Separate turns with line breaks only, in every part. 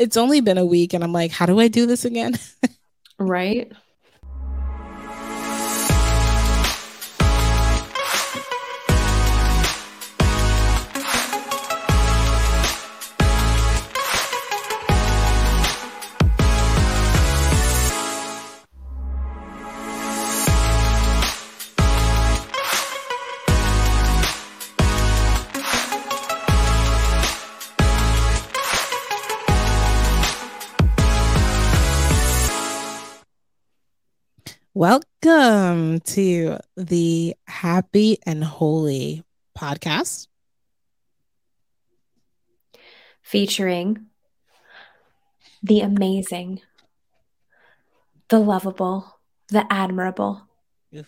it's only been a week and I'm like, how do I do this again?
right.
Welcome to the Happy and Holy podcast
featuring the amazing, the lovable, the admirable, Oof.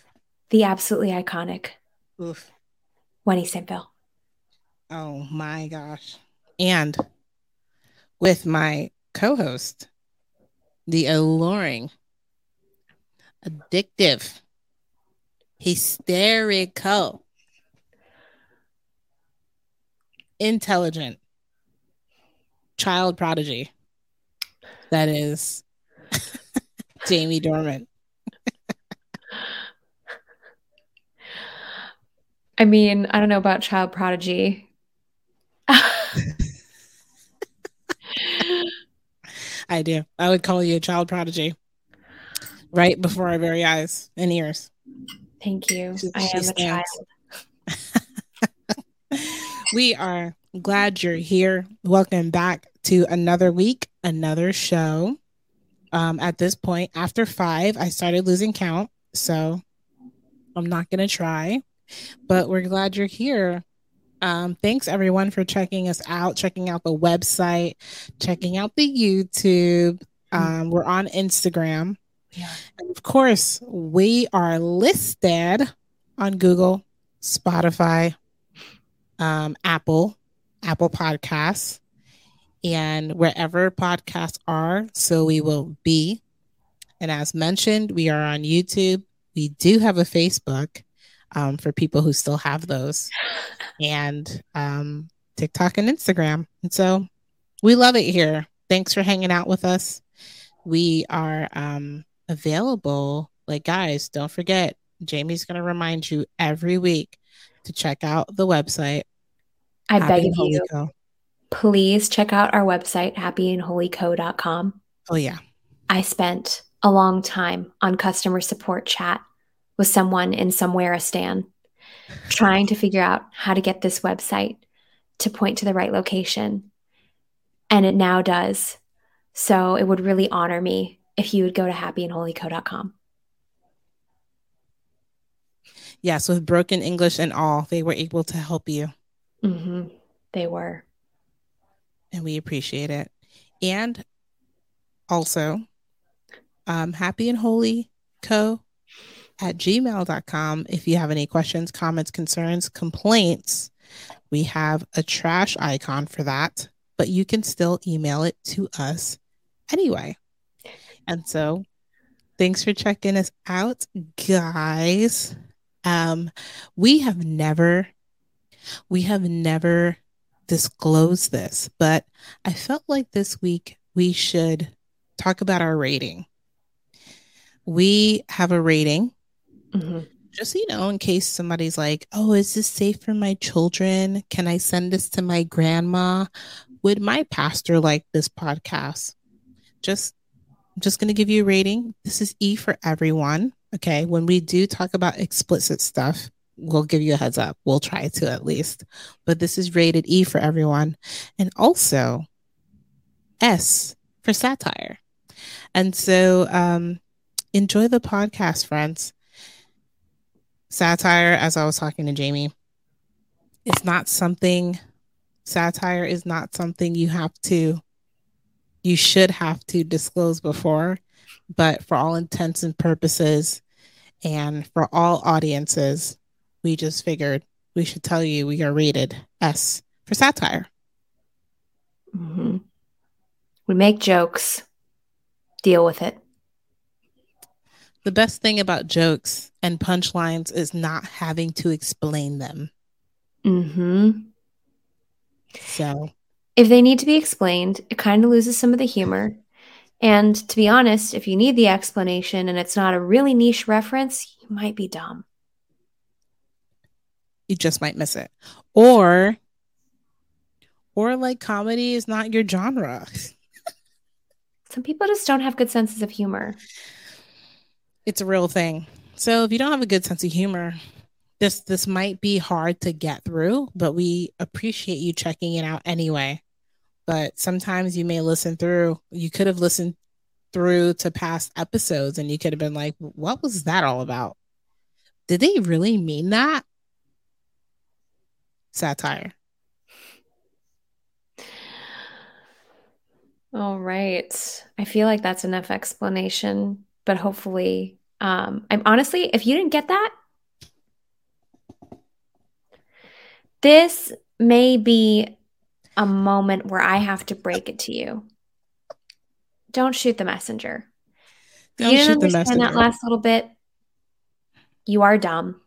the absolutely iconic Oof. Winnie.
Oh my gosh. And with my co host, the alluring addictive, hysterical, intelligent child prodigy. That is Jamie Dorman.
I mean, I don't know about child prodigy.
I do. I would call you a child prodigy right before our very eyes and ears.
Thank you. She, I am a child.
we are glad you're here. Welcome back to another week, another show. Um, at this point, after five, I started losing count. So I'm not going to try, but we're glad you're here. Um, thanks everyone for checking us out, checking out the website, checking out the YouTube. Um, we're on Instagram yeah. And of course, we are listed on Google, Spotify, um, Apple, Apple Podcasts, and wherever podcasts are, so we will be. And as mentioned, we are on YouTube. We do have a Facebook um, for people who still have those, and um, TikTok and Instagram. And so we love it here. Thanks for hanging out with us. We are um, available. Like, guys, don't forget, Jamie's going to remind you every week to check out the website.
I beg of you, Co. please check out our website, happyandholyco.com.
Oh, yeah.
I spent a long time on customer support chat with someone in somewhere a stan trying to figure out how to get this website to point to the right location. And it now does. So it would really honor me if you would go to happyandholyco.com.
Yes, with broken English and all, they were able to help you.
Mm-hmm. They were.
And we appreciate it. And also, um, happy and holy co at gmail.com. If you have any questions, comments, concerns, complaints, we have a trash icon for that, but you can still email it to us anyway. And so thanks for checking us out, guys. Um, we have never, we have never disclosed this, but I felt like this week we should talk about our rating. We have a rating. Mm-hmm. Just you know, in case somebody's like, "Oh, is this safe for my children? Can I send this to my grandma? Would my pastor like this podcast?" Just I'm just going to give you a rating. This is E for everyone. Okay. When we do talk about explicit stuff, we'll give you a heads up. We'll try to at least. But this is rated E for everyone. And also S for satire. And so um, enjoy the podcast, friends. Satire, as I was talking to Jamie, it's not something, satire is not something you have to you should have to disclose before, but for all intents and purposes and for all audiences, we just figured we should tell you we are rated S for satire.
Mm-hmm. We make jokes, deal with it.
The best thing about jokes and punchlines is not having to explain them.
Mm-hmm.
So
if they need to be explained, it kind of loses some of the humor. And to be honest, if you need the explanation and it's not a really niche reference, you might be dumb.
You just might miss it. Or or like comedy is not your genre.
Some people just don't have good senses of humor.
It's a real thing. So if you don't have a good sense of humor, this this might be hard to get through, but we appreciate you checking it out anyway. But sometimes you may listen through. You could have listened through to past episodes and you could have been like, what was that all about? Did they really mean that? Satire.
All right. I feel like that's enough explanation, but hopefully, um, I'm honestly, if you didn't get that, this may be a moment where I have to break it to you. Don't shoot the messenger. Don't you didn't understand that last little bit. You are dumb.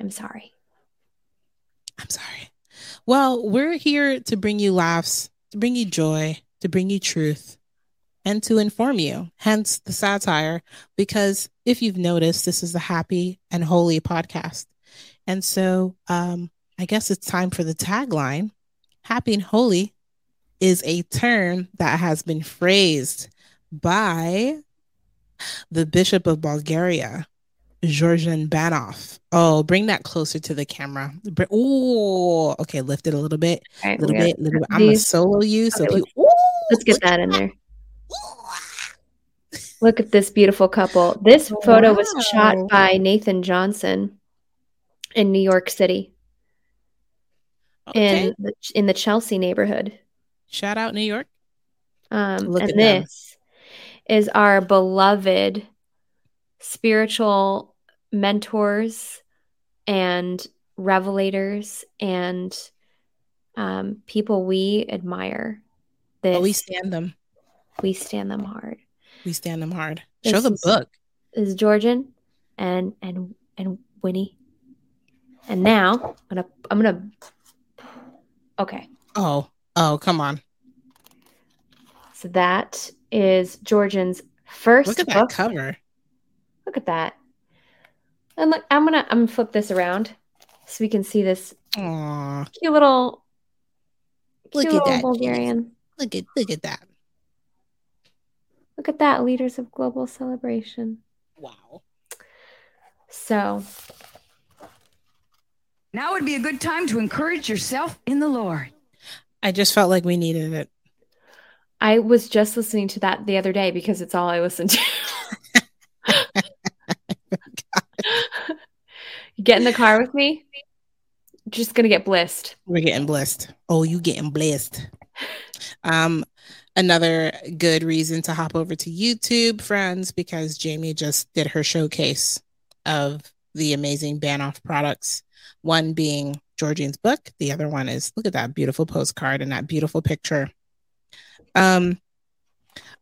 I'm sorry.
I'm sorry. Well, we're here to bring you laughs, to bring you joy, to bring you truth, and to inform you. Hence the satire, because if you've noticed, this is a happy and holy podcast. And so um, I guess it's time for the tagline. Happy and holy is a term that has been phrased by the Bishop of Bulgaria, Georgian Banov. Oh, bring that closer to the camera. Oh, okay, lift it a little bit, a right, little bit, little bit. I'm gonna solo you, so okay,
you, ooh, let's get that in there. Look at this beautiful couple. This photo wow. was shot by Nathan Johnson in New York City, okay. in the, in the Chelsea neighborhood.
Shout out New York.
Um, Look and this them. is our beloved spiritual mentors and revelators and um, people we admire.
This, oh, we stand them.
We stand them hard.
We stand them hard. This Show the book.
Is Georgian and and and Winnie. And now I'm gonna I'm gonna okay.
Oh, oh, come on.
So that is Georgian's first.
Look at book. that cover.
Look at that. And look, I'm gonna I'm gonna flip this around so we can see this
Aww.
cute little cute look at that Bulgarian.
Look at look at that.
Look at that, leaders of global celebration.
Wow.
So
now would be a good time to encourage yourself in the Lord.
I just felt like we needed it.
I was just listening to that the other day because it's all I listen to. get in the car with me. Just gonna get blissed.
We're getting blessed. Oh, you getting blessed. Um, another good reason to hop over to YouTube, friends, because Jamie just did her showcase of the amazing Banov products. One being Georgian's book, the other one is look at that beautiful postcard and that beautiful picture. Um,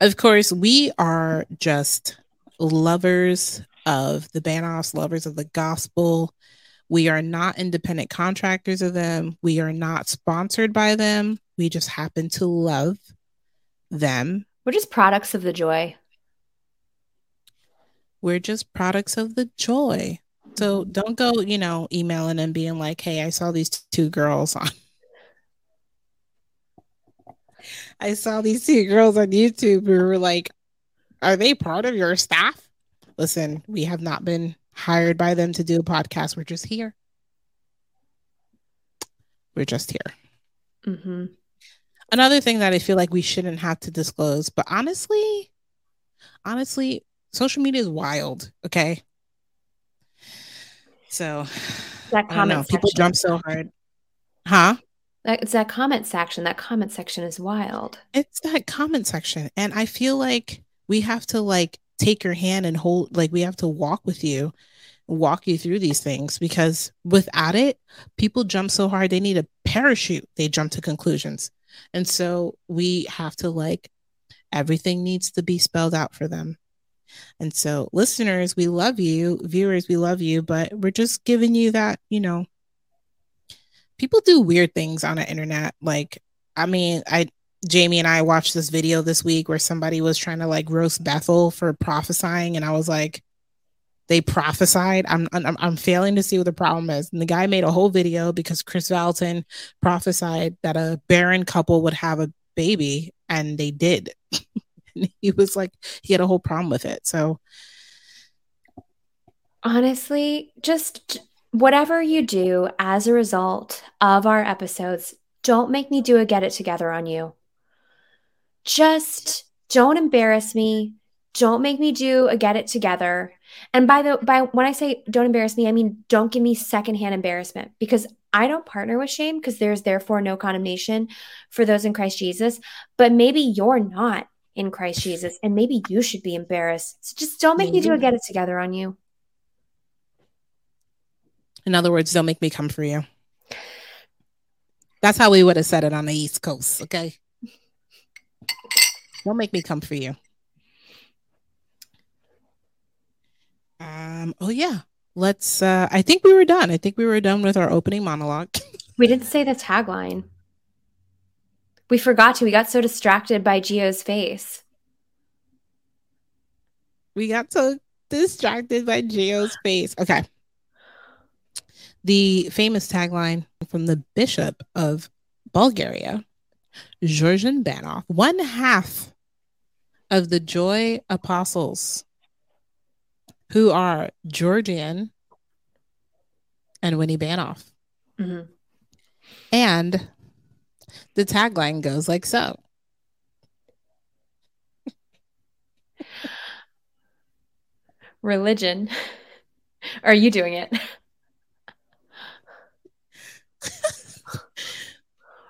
of course, we are just lovers of the Banovs, lovers of the gospel. We are not independent contractors of them. We are not sponsored by them. We just happen to love them.
We're just products of the joy.
We're just products of the joy. So don't go, you know, emailing and being like, hey, I saw these two girls on. I saw these two girls on YouTube who were like, are they part of your staff? Listen, we have not been hired by them to do a podcast. We're just here. We're just here.
Mm-hmm.
Another thing that I feel like we shouldn't have to disclose, but honestly, honestly, social media is wild. Okay. So
that comment
people jump so hard. Huh?
It's that comment section. That comment section is wild.
It's that comment section. And I feel like we have to like take your hand and hold like we have to walk with you walk you through these things because without it people jump so hard they need a parachute they jump to conclusions and so we have to like everything needs to be spelled out for them and so listeners we love you viewers we love you but we're just giving you that you know people do weird things on the internet like I mean, I Jamie and I watched this video this week where somebody was trying to like roast Bethel for prophesying, and I was like, they prophesied. I'm I'm, I'm failing to see what the problem is. And the guy made a whole video because Kris Vallotton prophesied that a barren couple would have a baby, and they did. he was like, he had a whole problem with it. So
honestly, just whatever you do as a result of our episodes, don't make me do a get it together on you. Just don't embarrass me. Don't make me do a get it together. And by the by when I say don't embarrass me, I mean don't give me secondhand embarrassment because I don't partner with shame because there's therefore no condemnation for those in Christ Jesus. But maybe you're not in Christ Jesus and maybe you should be embarrassed. So just don't make me do a get it together on you.
In other words, don't make me come for you. That's how we would have said it on the East Coast, okay? Don't make me come for you. Um, oh yeah. Let's uh I think we were done. I think we were done with our opening monologue.
we didn't say the tagline. We forgot to. We got so distracted by Gio's face.
We got so distracted by Gio's face. Okay. The famous tagline from the Bishop of Bulgaria, Georgian Banov, one half of the Joy Apostles, who are Georgian and Winnie Banov. Mm-hmm. And the tagline goes like so.
Religion. Are you doing it?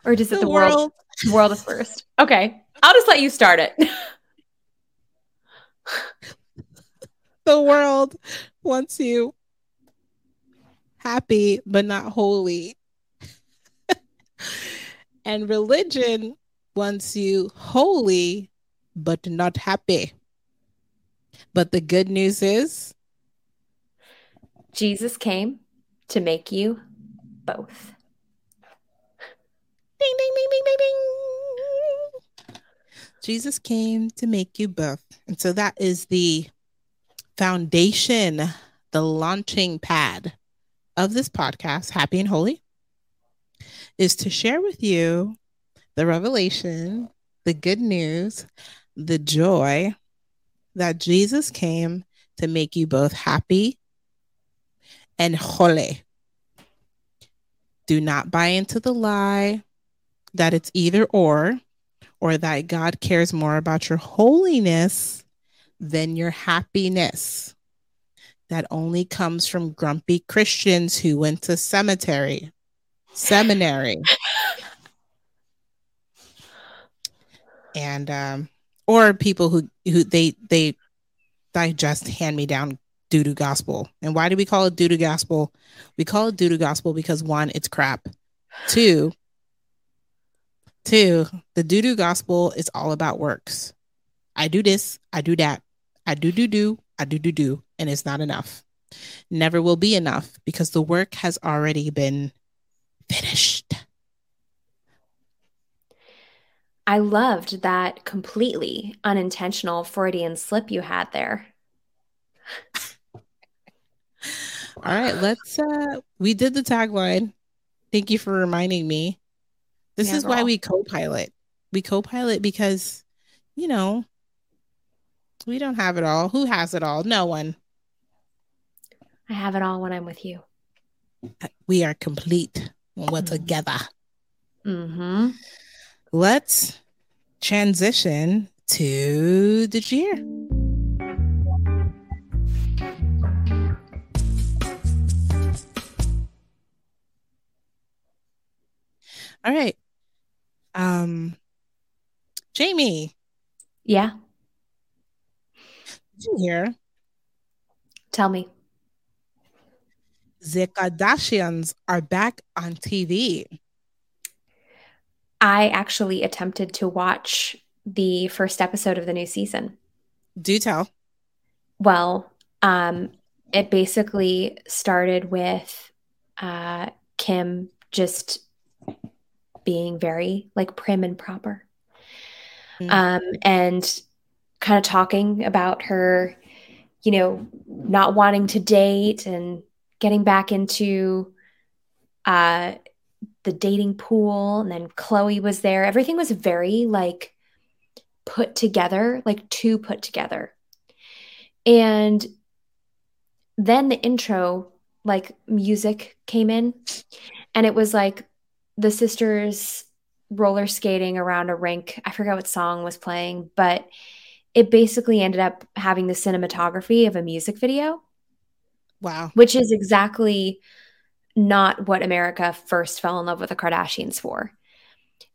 or does it the, the world? world? World is first. Okay. I'll just let you start it.
the world wants you happy but not holy. And religion wants you holy but not happy. But the good news is
Jesus came to make you both.
Ding, ding, ding, ding, ding, ding. Jesus came to make you both. And so that is the foundation, the launching pad of this podcast, Happy and Holy, is to share with you the revelation, the good news, the joy that Jesus came to make you both happy and holy. Do not buy into the lie that it's either or, or that God cares more about your holiness than your happiness. That only comes from grumpy Christians who went to cemetery, seminary. and um or people who who they they digest hand me down doo doo gospel. And why do we call it doo doo gospel? We call it doo doo gospel because one, it's crap. Two, Two, the doo doo gospel is all about works. I do this, I do that, I do do do, I do do do, and it's not enough. Never will be enough because the work has already been finished.
I loved that completely unintentional Freudian slip you had there.
All right, let's uh we did the tagline. Thank you for reminding me. This yeah, is why we co-pilot. We co-pilot because, you know, we don't have it all. Who has it all? No one.
I have it all when I'm with you.
We are complete when we're mm-hmm. together.
Mm-hmm.
Let's transition to the year. All right. Um, Jamie.
Yeah.
Did you hear?
Tell me.
The Kardashians are back on TV.
I actually attempted to watch the first episode of the new season.
Do tell.
Well, um, it basically started with uh, Kim just being very like prim and proper.
Mm.
Um, and kind of talking about her, you know, not wanting to date and getting back into uh the dating pool and then Khloé was there. Everything was very like put together, like too put together. And then the intro like music came in and it was like the sisters roller skating around a rink. I forgot what song was playing, but it basically ended up having the cinematography of a music video.
Wow.
Which is exactly not what America first fell in love with the Kardashians for.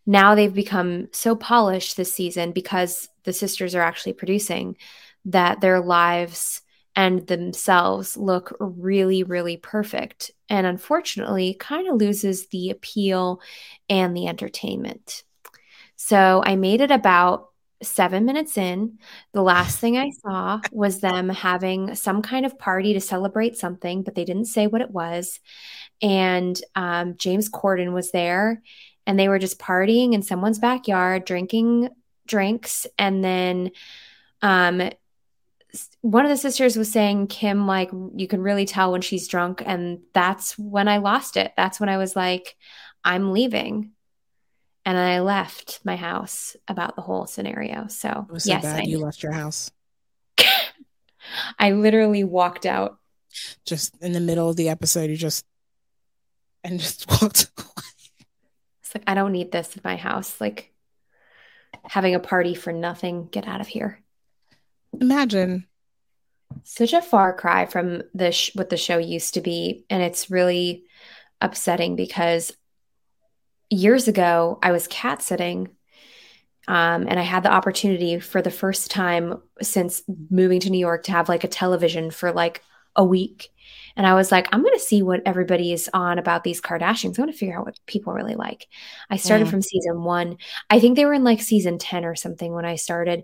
Now they've become so polished this season because the sisters are actually producing that their lives and themselves look really, really perfect. And unfortunately, kind of loses the appeal and the entertainment. So I made it about seven minutes in. The last thing I saw was them having some kind of party to celebrate something, but they didn't say what it was. And um, James Corden was there, and they were just partying in someone's backyard, drinking drinks. And then um, one of the sisters was saying Kim like you can really tell when she's drunk and that's when I lost it. That's when I was like I'm leaving. And I left my house about the whole scenario. So,
It was so
yes,
bad
I,
you left your house
I literally walked out.
just in the middle of the episode. You just and just walked.
It's like I don't need this in my house. Like having a party for nothing. Get out of here.
Imagine.
Such a far cry from the sh- what the show used to be, and it's really upsetting because years ago I was cat sitting, um, and I had the opportunity for the first time since moving to New York to have like a television for like a week, and I was like, I'm going to see what everybody is on about these Kardashians. I want to figure out what people really like. I started
Mm.
from season one. I think they were in like season ten or something when I started.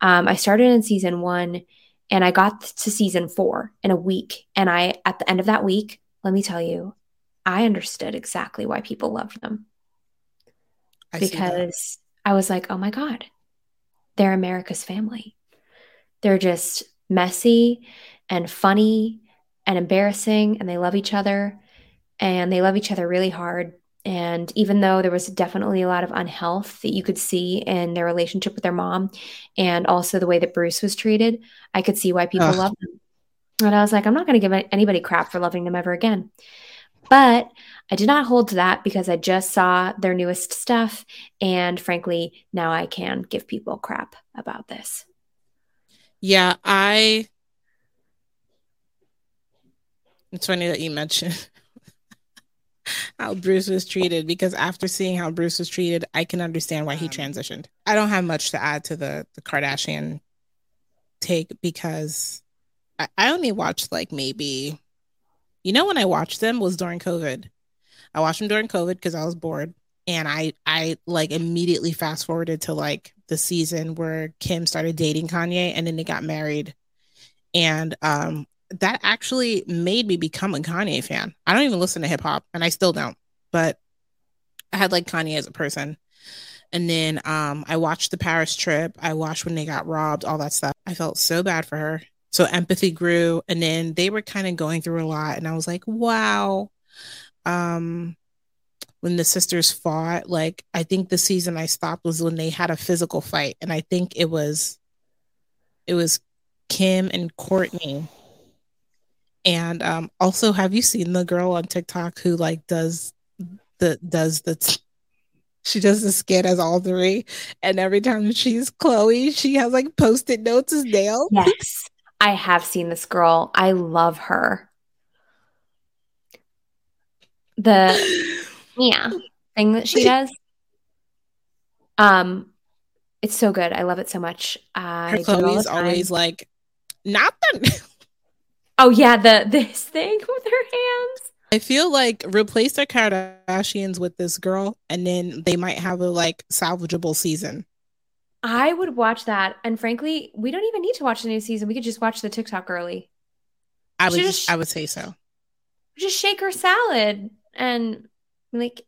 Um, I started in season one and I got to season four in a week. And I, at the end of that week, let me tell you, I understood exactly why people loved them
I
because I was like, oh my God, they're America's family. They're just messy and funny and embarrassing, and they love each other and they love each other really hard. And even though there was definitely a lot of unhealth that you could see in their relationship with their mom and also the way that Bruce was treated, I could see why people
Ugh.
love them. And I was like, I'm not going to give anybody crap for loving them ever again. But I did not hold to that because I just saw their newest stuff. And frankly, now I can give people crap about this.
Yeah, I. It's funny that you mentioned how Bruce was treated because after seeing how Bruce was treated, I can understand why he
Um,
transitioned. I don't have much to add to the the Kardashian take because I, I only watched like maybe, you know, when I watched them was during COVID. I watched them during COVID because I was bored, and I I like immediately fast forwarded to like the season where Kim started dating Kanye, and then they got married, and um that actually made me become a Kanye fan. I don't even listen to hip hop, and I still don't, but I had like Kanye as a person. And then um, I watched the Paris trip. I watched when they got robbed, all that stuff. I felt so bad for her. So empathy grew. And then they were kind of going through a lot. And I was like, wow. Um, when the sisters fought, like, I think the season I stopped was when they had a physical fight. And I think it was, it was Kim and Kourtney. And um, also, have you seen the girl on TikTok who like does the does the she does the skit as all three, and every time she's Khloé, she has like post-it notes as nails.
Yes, I have seen this girl. I love her. The yeah thing that she does. Um, it's so good. I love it so much. I
Her
do it all the Khloé's
always like, not the.
Oh yeah, the this thing with her hands.
I feel like replace the Kardashians with this girl, and then they might have a like salvageable season.
I would watch that, and frankly, we don't even need to watch the new season. We could just watch the TikTok early.
I would, just, I would say so.
Just shake her salad and like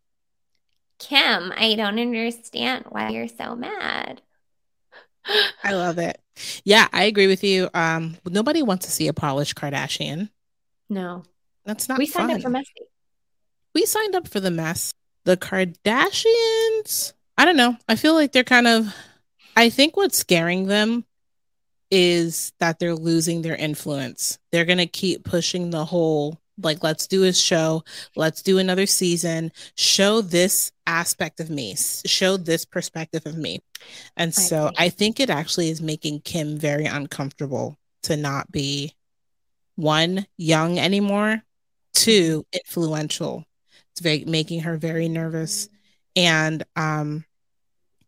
Kim, I don't understand why you're so mad.
I love it. Yeah, I agree with you. Um, nobody wants to see a polished Kardashian.
No,
that's not.
We signed
fun.
up for messy.
We signed up for the mess. The Kardashians. I don't know. I feel like they're kind of. I think what's scaring them is that they're losing their influence. They're gonna keep pushing the whole like let's do a show let's do another season. Show this aspect of me. Show this perspective of me. And so I, I think it actually is making kim very uncomfortable to not be one young anymore two mm-hmm. influential. It's very making her very nervous. And um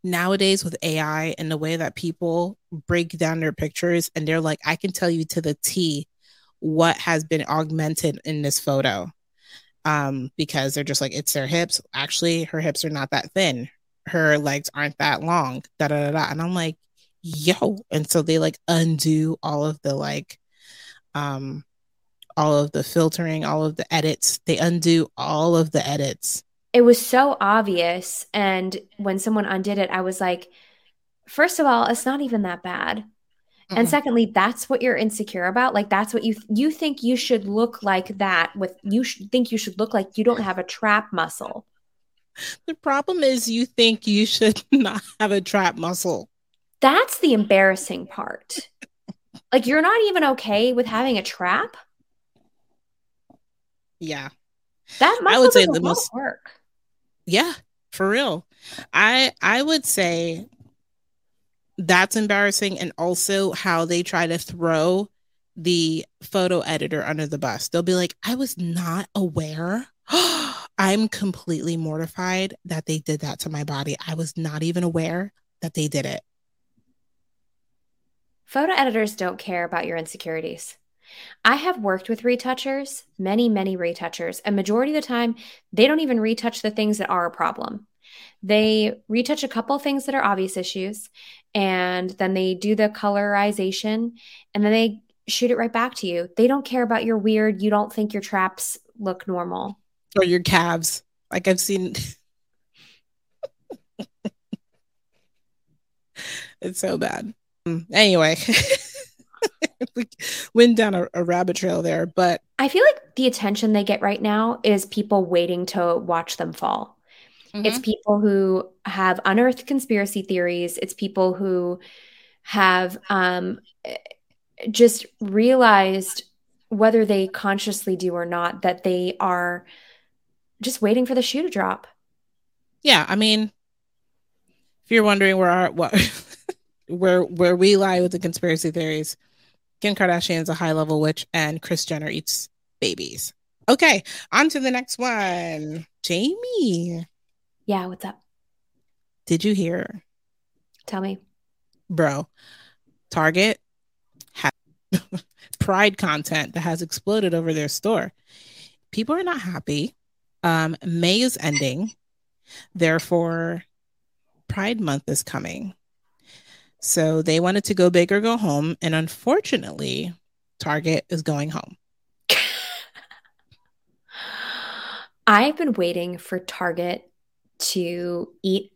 nowadays with ai and the way that people break down their pictures and they're like i can tell you to the t what has been augmented in this photo um, because they're just like it's their hips. Actually, her hips are not that thin. Her legs aren't that long. Da da da. da. And I'm like, yo. And so they like undo all of the like, um, all of the filtering, all of the edits. They undo all of the edits.
It was so obvious, and when someone undid it, I was like, first of all, it's not even that bad. Mm-hmm. And secondly, that's what you're insecure about. Like that's what you you think you should look like that with you should think you should look like you don't have a trap muscle.
The problem is you think you should not have a trap muscle.
That's the embarrassing part. like you're not even okay with having a trap?
Yeah.
That muscle I would say the most work.
Yeah, for real. I I would say that's embarrassing and also how they try to throw the photo editor under the bus. They'll be like i was not aware. I'm completely mortified that they did that to my body. I was not even aware that they did it.
Photo editors don't care about your insecurities I have worked with retouchers, many, many retouchers, and majority of the time, they don't even retouch the things that are a problem. They retouch a couple things that are obvious issues, and then they do the colorization, and then they shoot it right back to you. They don't care about your weird, you don't think your traps look normal.
Or your calves. Like I've seen. it's so bad. Mm, anyway. we went down a, a, rabbit trail there, but
I feel like the attention they get right now is people waiting to watch them fall. Mm-hmm. It's people who have unearthed conspiracy theories. It's people who have um, just realized, whether they consciously do or not, that they are just waiting for the shoe to drop.
Yeah, I mean, if you're wondering where our what where where we lie with the conspiracy theories, Kim Kardashian is a high level witch, and Kris Jenner eats babies. Okay, on to the next one. Jamie.
Yeah, what's up?
Did you hear?
Tell me.
Bro, Target has pride content that has exploded over their store. People are not happy. Um, May is ending. Therefore, Pride Month is coming. So they wanted to go big or go home. And unfortunately, Target is going home.
I've been waiting for Target to eat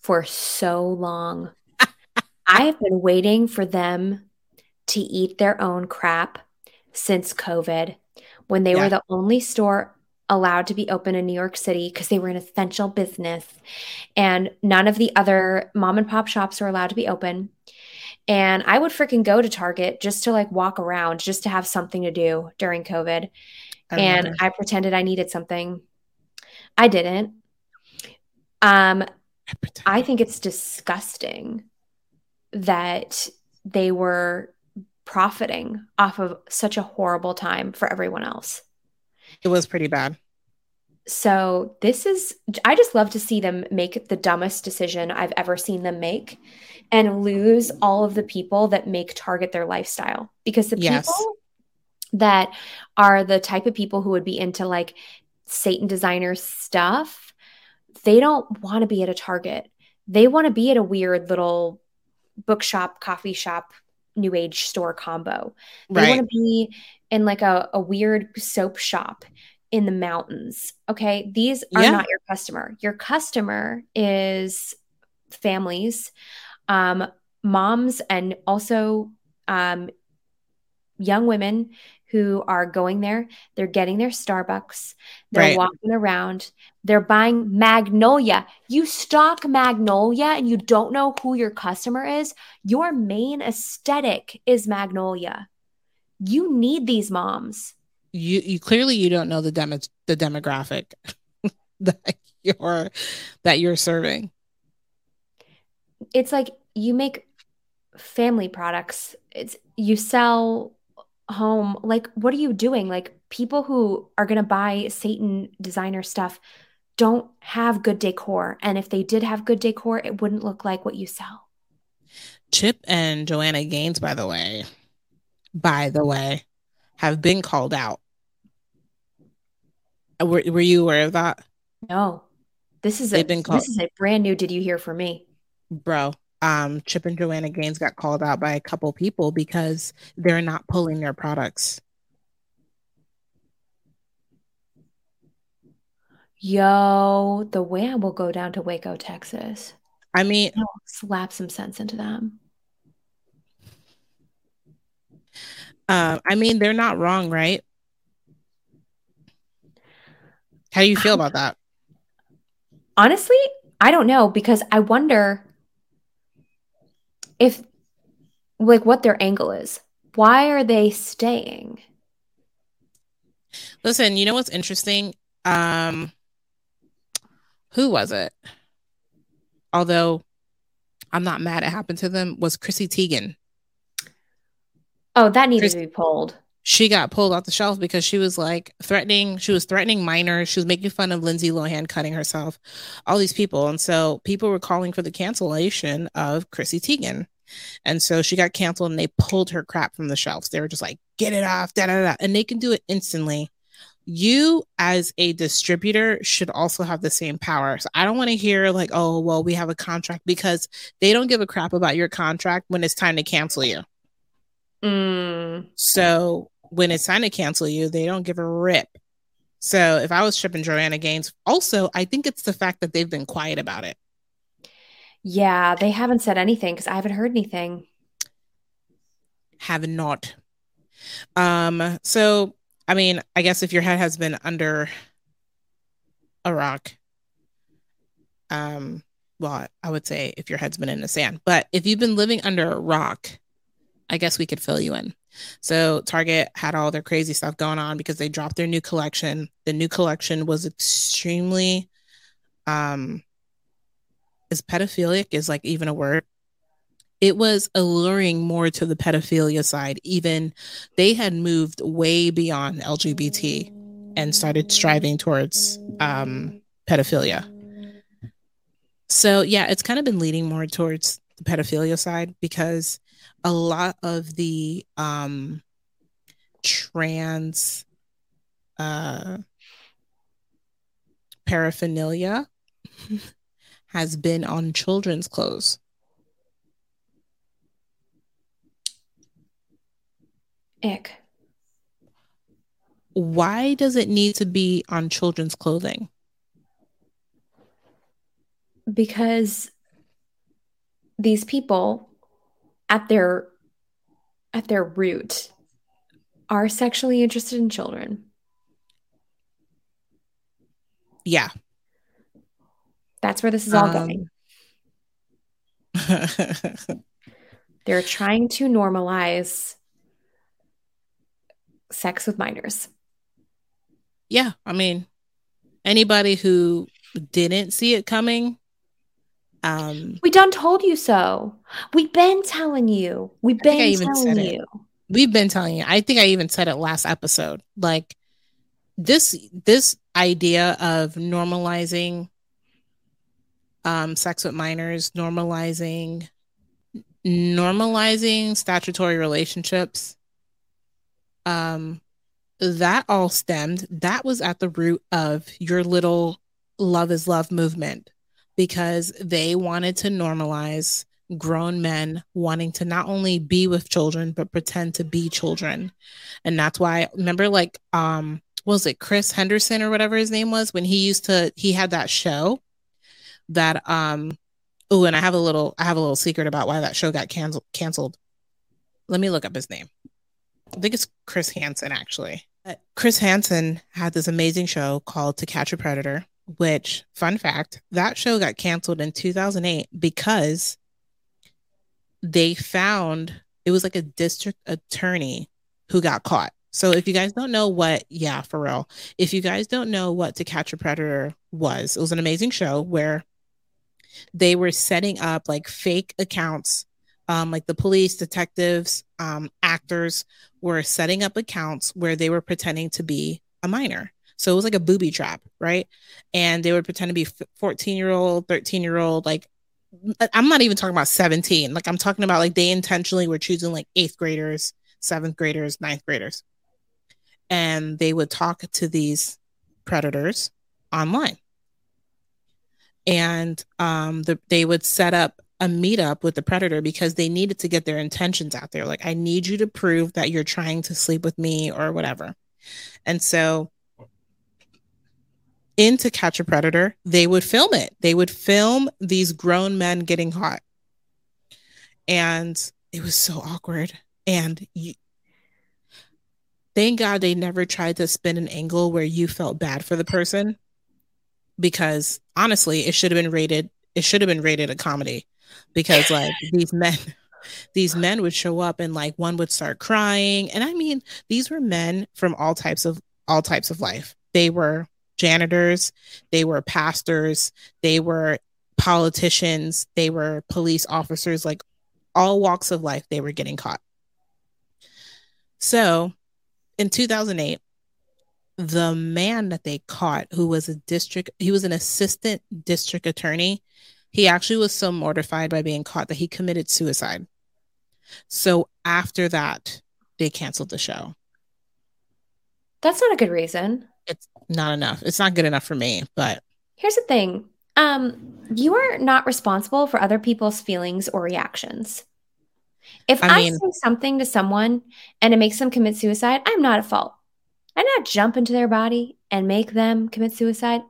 for so long. I've been waiting for them to eat their own crap since COVID when they yeah. were the only store allowed to be open in New York City because they were an essential business and none of the other mom and pop shops were allowed to be open. And I would freaking go to Target just to like walk around, just to have something to do during COVID. I and I pretended I needed something. I didn't. Um, I think it's disgusting that they were profiting off of such a horrible time for everyone else.
It was pretty bad.
So, this is, I just love to see them make the dumbest decision I've ever seen them make and lose all of the people that make Target their lifestyle. Because the yes. people that are the type of people who would be into like Satan designer stuff they don't want to be at a Target. They want to be at a weird little bookshop, coffee shop, new age store combo. They right. want to be in like a, a weird soap shop. in the mountains. Okay. These are
Yeah.
not your customer. Your customer is families, um, moms, and also um, young women who are going there. They're getting their Starbucks. They're
Right.
walking around. They're buying Magnolia. You stock Magnolia and you don't know who your customer is. Your main aesthetic is Magnolia. You need these moms.
You you clearly you don't know the demo the demographic that you're that you're serving.
It's like you make family products. It's you sell home. Like what are you doing? Like people who are going to buy Satan designer stuff don't have good decor. And if they did have good decor, it wouldn't look like what you sell.
Chip and Joanna Gaines, by the way, by the way, have been called out. Uh, Were, were you aware of that,
No. This is
They've been called-
this is a brand new did you hear from me?
bro? Um, Chip and Joanna Gaines got called out by a couple people because they're not pulling their products.
Yo, the way I will go down to Waco, Texas.
I mean,
I'll slap some sense into them.
Uh, I mean, they're not wrong, right? How do you feel about that?
Honestly, I don't know because I wonder if like what their angle is. Why are they staying?
Listen, you know what's interesting? Um, who was it? Although I'm not mad it happened to them, was Chrissy Teigen.
Oh, that needed
Chris-
to be pulled.
She got pulled off the shelf because she was like threatening, she was threatening minors, she was making fun of Lindsay Lohan cutting herself, all these people. And so people were calling for the cancellation of Chrissy Teigen. And so she got canceled and they pulled her crap from the shelves. They were just like, get it off, da da da. And they can do it instantly. You, as a distributor, should also have the same power. So I don't want to hear, like, oh, well, we have a contract because they don't give a crap about your contract when it's time to cancel you.
Mm,
So when it's time to cancel you, they don't give a rip. So if I was Chip and Joanna Gaines, also, I think it's the fact that they've been quiet about it.
yeah, they haven't said anything because I haven't heard anything.
have not. Um, so I mean, I guess if your head has been under a rock, um, well, I would say if your head's been in the sand, but if you've been living under a rock, I guess we could fill you in. So Target had all their crazy stuff going on because they dropped their new collection. The new collection was extremely um is pedophilic is like even a word it was alluring more to the pedophilia side even they had moved way beyond lgbt and started striving towards um pedophilia so yeah it's kind of been leading more towards the pedophilia side because a lot of the um trans uh paraphernalia has been on children's clothes
Ick.
why does it need to be on children's clothing
because these people at their at their root are sexually interested in children.
Yeah.
That's where this is all
Um,
going. They're trying to normalize sex with minors.
Yeah i mean anybody who didn't see it coming um
we done told you so. We've been telling you. We've been telling
said it.
you.
We've been telling you. I think i even said it last episode. Like this this idea of normalizing um sex with minors normalizing normalizing statutory relationships um that all stemmed that was at the root of your little love is love movement because they wanted to normalize grown men wanting to not only be with children but pretend to be children and that's why remember like um was it Chris Henderson or whatever his name was when he used to he had that show that um oh and I have a little I have a little secret about why that show got canceled canceled. Let me look up his name. I think it's Chris Hansen actually. Chris Hansen had this amazing show called To Catch a Predator, which fun fact, that show got canceled in 2008 because they found it was like a district attorney who got caught. So if you guys don't know what, yeah, for real, if you guys don't know what To Catch a Predator was, it was an amazing show where they were setting up like fake accounts, um, like the police, detectives, um, actors were setting up accounts where they were pretending to be a minor. So it was like a booby trap, right? And they would pretend to be 14 year old, 13 year old, like I'm not even talking about 17. Like I'm talking about like they intentionally were choosing like eighth graders, seventh graders, ninth graders. And they would talk to these predators online. And um, the, they would set up a meetup with the predator because they needed to get their intentions out there. Like, I need you to prove that you're trying to sleep with me or whatever. And so in To Catch a Predator, they would film it. They would film these grown men getting hot. And it was so awkward. And you, thank God they never tried to spin an angle where you felt bad for the person. Because honestly, it should have been rated, it should have been rated a comedy. Because like these men, these men would show up and like one would start crying. And I mean, these were men from all types of all types of life. They were janitors, they were pastors, they were politicians, they were police officers, like all walks of life, they were getting caught. So in 2008, the man that they caught, who was a district, he was an assistant district attorney. He actually was so mortified by being caught that he committed suicide. So after that, they canceled the show.
That's not a good reason
it's not enough. It's not good enough for me, but
here's the thing. Um, you are not responsible for other people's feelings or reactions. If I, mean, I say something to someone and it makes them commit suicide, I'm not at fault. I not jump into their body and make them commit suicide.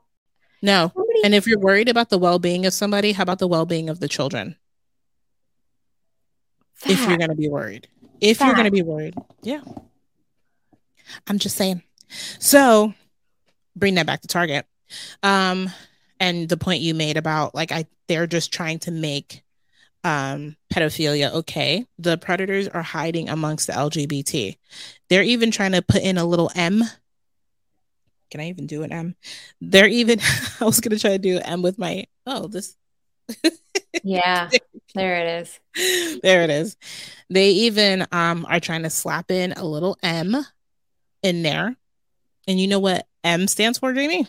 No. Somebody- and if you're worried about the well being of somebody, how about the well being of the children? Fact. If you're going to be worried. If Fact. you're going to be worried. Yeah. I'm just saying. So bring that back to Target. Um, and the point you made about like I they're just trying to make um pedophilia okay. The predators are hiding amongst the LGBT. They're even trying to put in a little M. Can I even do an M? They're even I was gonna try to do M with my oh this
yeah there it is
there it is they even um are trying to slap in a little m in there and you know what M stands for, Jamie?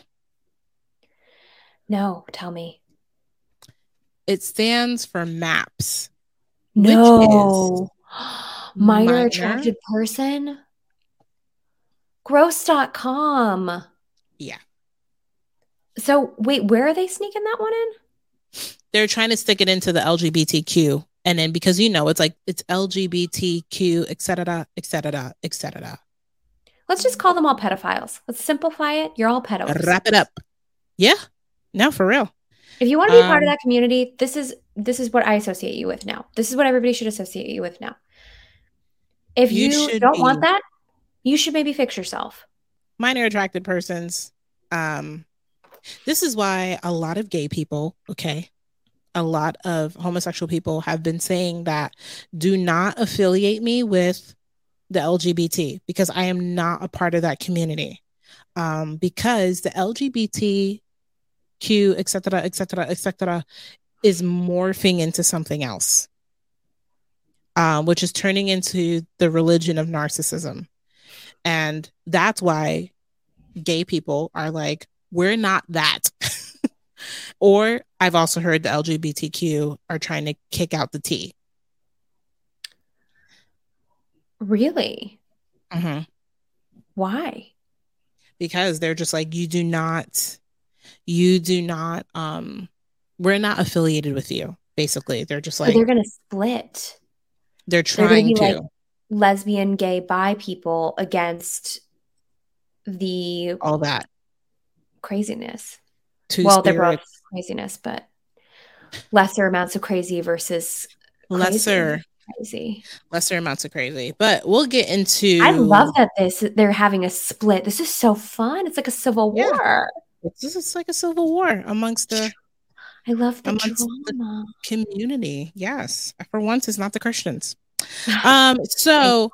No, tell me.
It stands for MAPS.
No. minor, minor attracted person. Gross.com.
Yeah.
So wait, where are they sneaking that one in?
They're trying to stick it into the LGBTQ. And then because you know it's like it's LGBTQ, et cetera, et cetera, et cetera.
Let's just call them all pedophiles. Let's simplify it. You're all pedophiles.
Wrap it up. Yeah. No, for real.
If you want to be um, part of um, that community, this is this is what I associate you with now. This is what everybody should associate you with now. If you, you don't be. want that, you should maybe fix yourself.
Minor attracted persons. Um, this is why a lot of gay people, okay, a lot of homosexual people have been saying that do not affiliate me with the LGBT because I am not a part of that community. Um, because the LGBTQ, et cetera, et cetera, et cetera, is morphing into something else, um, which is turning into the religion of narcissism. And that's why gay people are like, we're not that. or I've also heard the LGBTQ are trying to kick out the T.
Really?
Mm-hmm.
Why?
Because they're just like, you do not, you do not, um, we're not affiliated with you. Basically, they're just like,
they're going to split.
They're trying they're to.
Like lesbian, gay, bi people against the
all that
craziness.
two
well, they're both craziness, but lesser amounts of crazy versus
lesser
crazy.
Lesser amounts of crazy but we'll get into
I love that this they're having a split. This is so fun. It's like a civil
Yeah.
war.
this is like a civil war amongst the
I love the
Amongst the-
drama.
community yes for once it's not the christians um so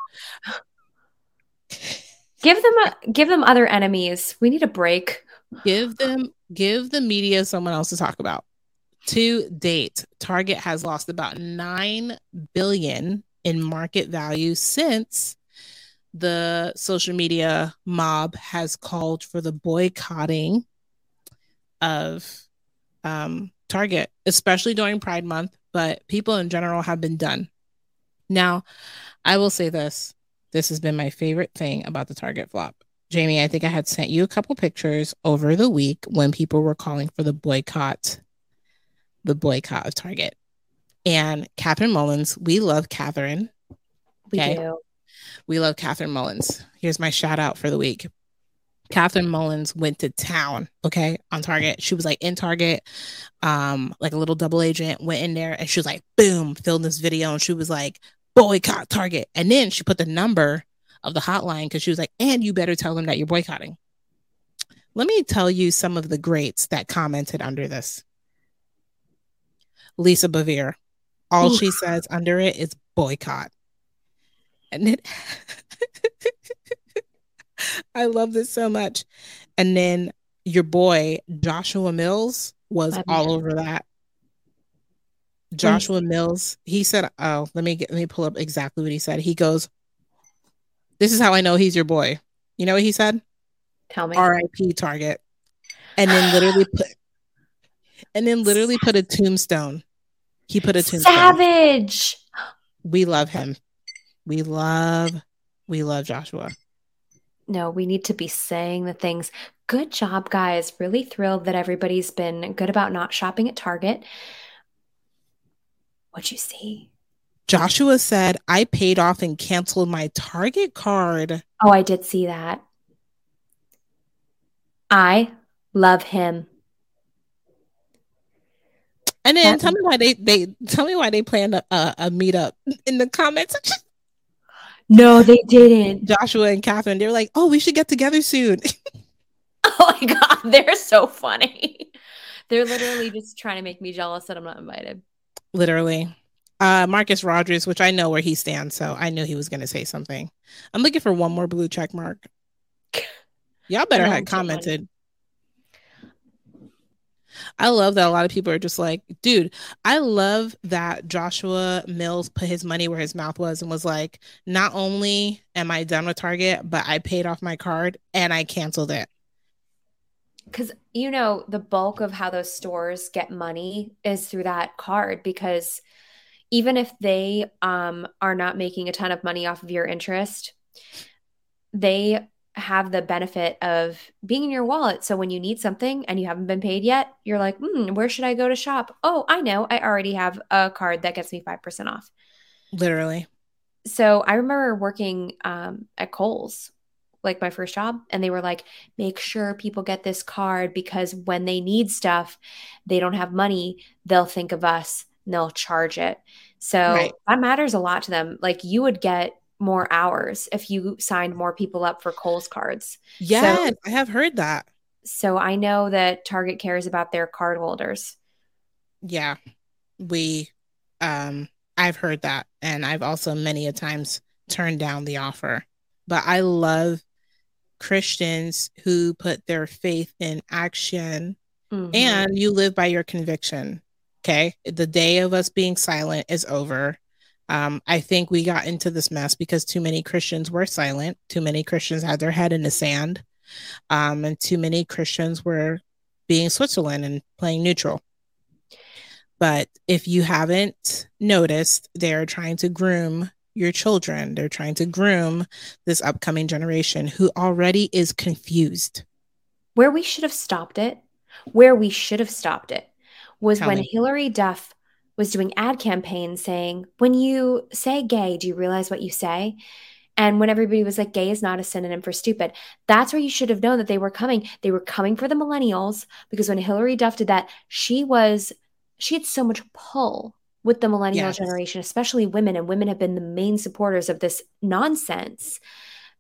Give them a give them other enemies. We need a break.
give them give the media someone else to talk about to date target has lost about 9 billion in market value since the social media mob has called for the boycotting of um, target especially during pride month but people in general have been done. Now i will say this. This has been my favorite thing about the target flop. Jamie, I think I had sent you a couple pictures over the week when people were calling for the boycott, the boycott of Target. And Catherine Mullins, we love Catherine.
We
Okay.
do.
We love Catherine Mullins. Here's my shout out for the week. Catherine Mullins went to town, okay, on Target. She was like in Target, um, like a little double agent, went in there and she was like, boom, filmed this video and she was like, boycott Target. And then she put the number of the hotline because she was like, and you better tell them that you're boycotting. Let me tell you some of the greats that commented under this. Lisa Bevere. All she says under it is boycott. And it I love this so much. And then your boy Joshua Mills was
Love
all over that. Mm. Joshua Mills, he said, "Oh, let me get let me pull up exactly what he said." He goes, "This is how I know he's your boy." You know what he said?
Tell me.
R.I.P. Target, and then literally put, and then literally put a tombstone. He put a tombstone.
Savage.
We love him. We love, we love Joshua.
No, we need to be saying the things. Good job, guys. Really thrilled that everybody's been good about not shopping at Target. What'd you see?
Joshua said, "I paid off and canceled my Target card."
Oh, I did see that. I love him.
And then
That-
tell me why they they tell me why they planned a, a, a meetup in the comments.
No, they didn't.
Joshua and Catherine, they were like, "Oh, we should get together soon."
Oh my God, they're so funny. They're literally just trying to make me jealous that I'm not invited.
Literally. Uh Marcus Rogers, which I know where he stands, so I knew he was going to say something. I'm looking for one more blue check mark. Y'all better
No,
have
get one.
commented. I love that a lot of people are just like, dude, I love that Joshua Mills put his money where his mouth was and was like, not only am I done with Target, but I paid off my card and I canceled it.
Because, you know, the bulk of how those stores get money is through that card. Because even if they um, are not making a ton of money off of your interest, they have the benefit of being in your wallet. So when you need something and you haven't been paid yet, you're like, hmm, where should I go to shop? Oh, I know. I already have a card that gets me 5% off.
Literally.
So I remember working um, at Kohl's, like my first job, and they were like, make sure people get this card because when they need stuff, they don't have money, they'll think of us and they'll charge it. So
Right.
that matters a lot to them. Like you would get more hours if you signed more people up for Kohl's cards.
Yes, I have heard that.
So I know that Target cares about their card holders.
Yeah. We um I've heard that and I've also many a times turned down the offer. But I love Christians who put their faith in action
Mhm.
and you live by your conviction. Okay. The day of us being silent is over. Um, I think we got into this mess because too many Christians were silent. Too many Christians had their head in the sand. Um, and too many Christians were being Switzerland and playing neutral. But if you haven't noticed, they're trying to groom your children. They're trying to groom this upcoming generation who already is confused.
Where we should have stopped it, where we should have stopped it was
Tell
when
me.
Hilary Duff was doing ad campaigns saying, When you say gay, do you realize what you say? And when everybody was like, gay is not a synonym for stupid, that's where you should have known that they were coming. They were coming for the millennials because when Hilary Duff did that, she was, she had so much pull with the millennial yes. generation, especially women. And women have been the main supporters of this nonsense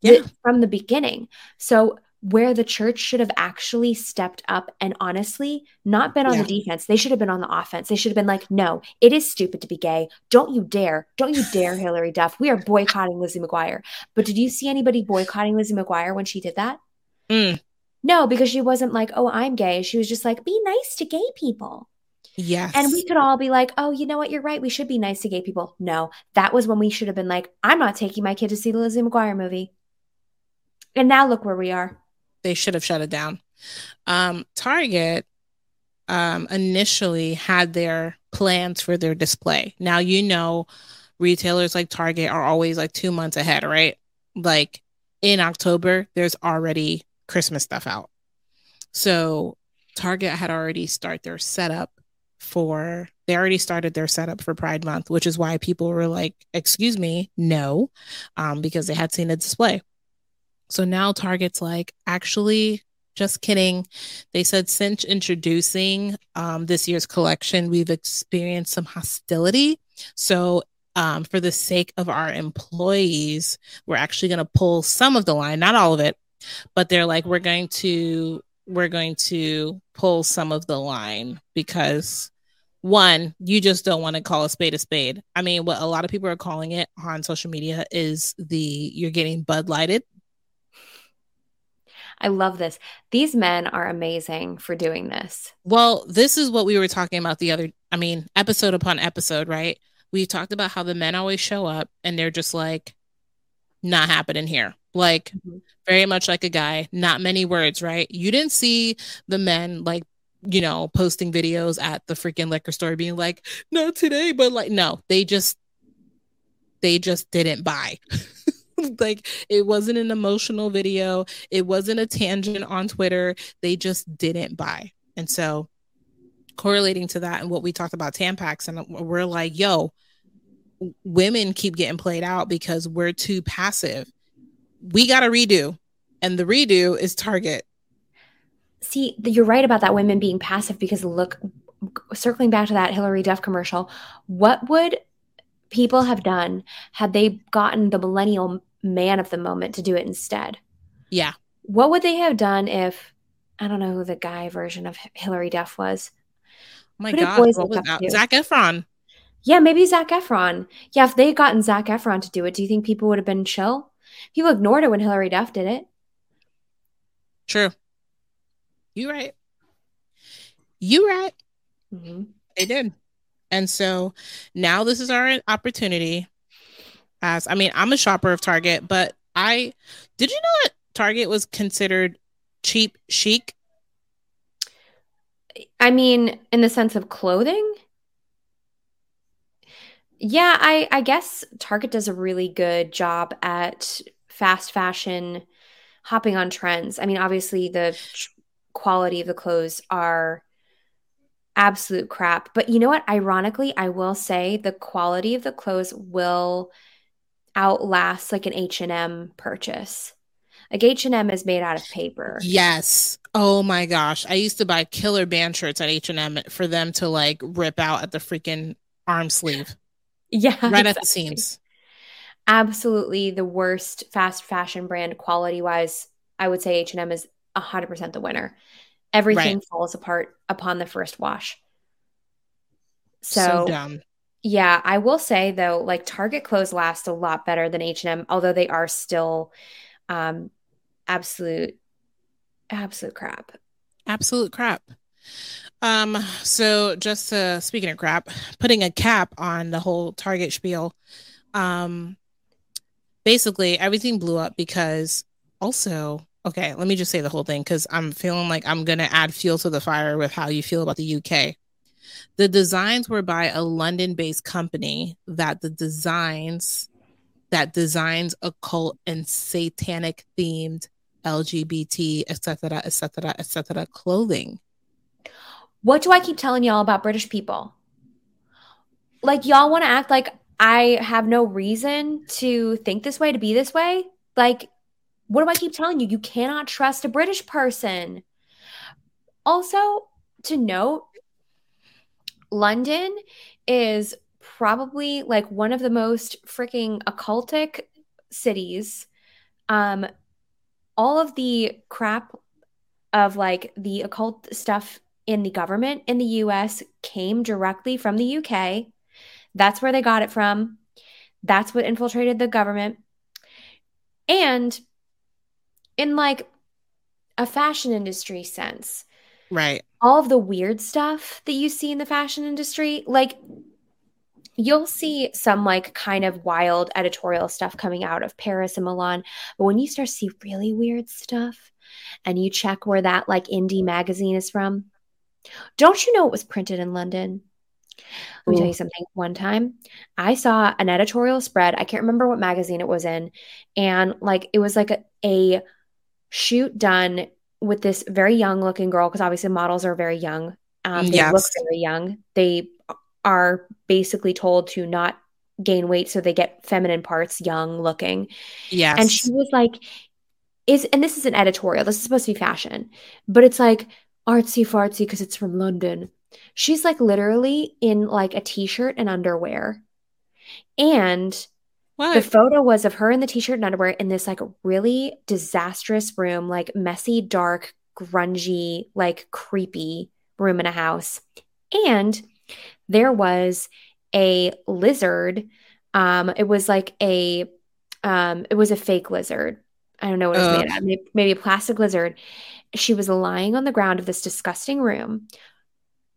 yeah. from the beginning. So where the church should have actually stepped up and honestly not been on yeah. the defense. They should have been on the offense. They should have been like, no, it is stupid to be gay. Don't you dare. Don't you dare, Hilary Duff. We are boycotting Lizzie McGuire. But did you see anybody boycotting Lizzie McGuire when she did that?
Mm.
No, because she wasn't like, oh, I'm gay. She was just like, be nice to gay people.
Yes.
And we could all be like, oh, you know what? You're right. We should be nice to gay people. No, that was when we should have been like, I'm not taking my kid to see the Lizzie McGuire movie. And now look where we are
they should have shut it down. Um, Target um, initially had their plans for their display. Now, you know, retailers like Target are always like two months ahead, right? Like in October, there's already Christmas stuff out. So Target had already started their setup for they already started their setup for Pride Month, which is why people were like, "Excuse me, no," um, because they had seen a display. So now Target's like, actually, just kidding. They said since introducing um, this year's collection, we've experienced some hostility. So, um, for the sake of our employees, we're actually going to pull some of the line, not all of it, but they're like, we're going to we're going to pull some of the line because one, you just don't want to call a spade a spade. I mean, what a lot of people are calling it on social media is the you're getting Bud Lighted
I love this. These men are amazing for doing this.
Well, this is what we were talking about the other, I mean, episode upon episode, right? We talked about how the men always show up and they're just like, not happening here. Like, mm-hmm. very much like a guy, not many words, right? You didn't see the men like, you know, posting videos at the freaking liquor store being like, not today, but like, no, they just, they just didn't buy. like it wasn't an emotional video. It wasn't a tangent on twitter. They just didn't buy. And so correlating to that and what we talked about tampax and we're like yo women keep getting played out because we're too passive. We got to redo and the redo is target.
See you're right about that women being passive because look circling back to that Hilary Duff commercial what would people have done had they gotten the millennial man of the moment to do it instead.
Yeah.
What would they have done if I don't know who the guy version of Hilary Duff was?
Oh my God, what was that? Zac Efron.
Yeah, maybe Zac Efron. Yeah, if they had gotten Zac Efron to do it, do you think people would have been chill? People ignored it when Hilary Duff did it.
True. You right. You right.
Mm-hmm.
They did. And so now this is our opportunity as I mean, I'm a shopper of Target, but I did you know that Target was considered cheap chic?
I mean, in the sense of clothing? Yeah, I I guess Target does a really good job at fast fashion hopping on trends. I mean, obviously the quality of the clothes are absolute crap, but you know what? Ironically, I will say the quality of the clothes will outlast like an H&M purchase. Like H&M is made out of paper.
Yes. Oh my gosh. I used to buy killer band shirts at H&M for them to like rip out at the freaking arm sleeve.
Yeah.
Right exactly. at the seams.
Absolutely the worst fast fashion brand quality wise. I would say H&M is 100% the winner. Everything right. falls apart upon the first wash. So, so dumb. Yeah, I will say though, like Target clothes last a lot better than H&M, although they are still um absolute absolute crap.
Absolute crap. Um, so just uh speaking of crap, putting a cap on the whole Target spiel. Um basically everything blew up because also okay, let me just say the whole thing because I'm feeling like I'm gonna add fuel to the fire with how you feel about the UK. The designs were by a London-based company that the designs that designs occult and satanic themed LGBT, etc., etc., etc. clothing.
What do I keep telling y'all about British people? Like y'all want to act like I have no reason to think this way, to be this way. Like, what do I keep telling you? You cannot trust a British person. Also, to note, London is probably like one of the most freaking occultic cities. Um, all of the crap of like the occult stuff in the government in the US came directly from the UK. That's where they got it from. That's what infiltrated the government. And in like a fashion industry sense,
Right.
all of the weird stuff that you see in the fashion industry, like you'll see some like kind of wild editorial stuff coming out of Paris and Milan. But when you start to see really weird stuff and you check where that like indie magazine is from, don't you know it was printed in London? Let me tell you something. One time I saw an editorial spread. I can't remember what magazine it was in. And like it was like a, a shoot done with this very young looking girl, because obviously models are very young. Um, they look very young. They are basically told to not gain weight so they get feminine parts young looking.
Yes.
And she was like, is and this is an editorial, this is supposed to be fashion, but it's like artsy fartsy because it's from London. She's like literally in like a t-shirt and underwear. And the photo was of her in the t-shirt and underwear in this like really disastrous room, like messy, dark, grungy, like creepy room in a house. And there was a lizard. Um, it was like a um, it was a fake lizard. I don't know what it was
Ugh.
made of. Maybe, maybe a plastic lizard. She was lying on the ground of this disgusting room,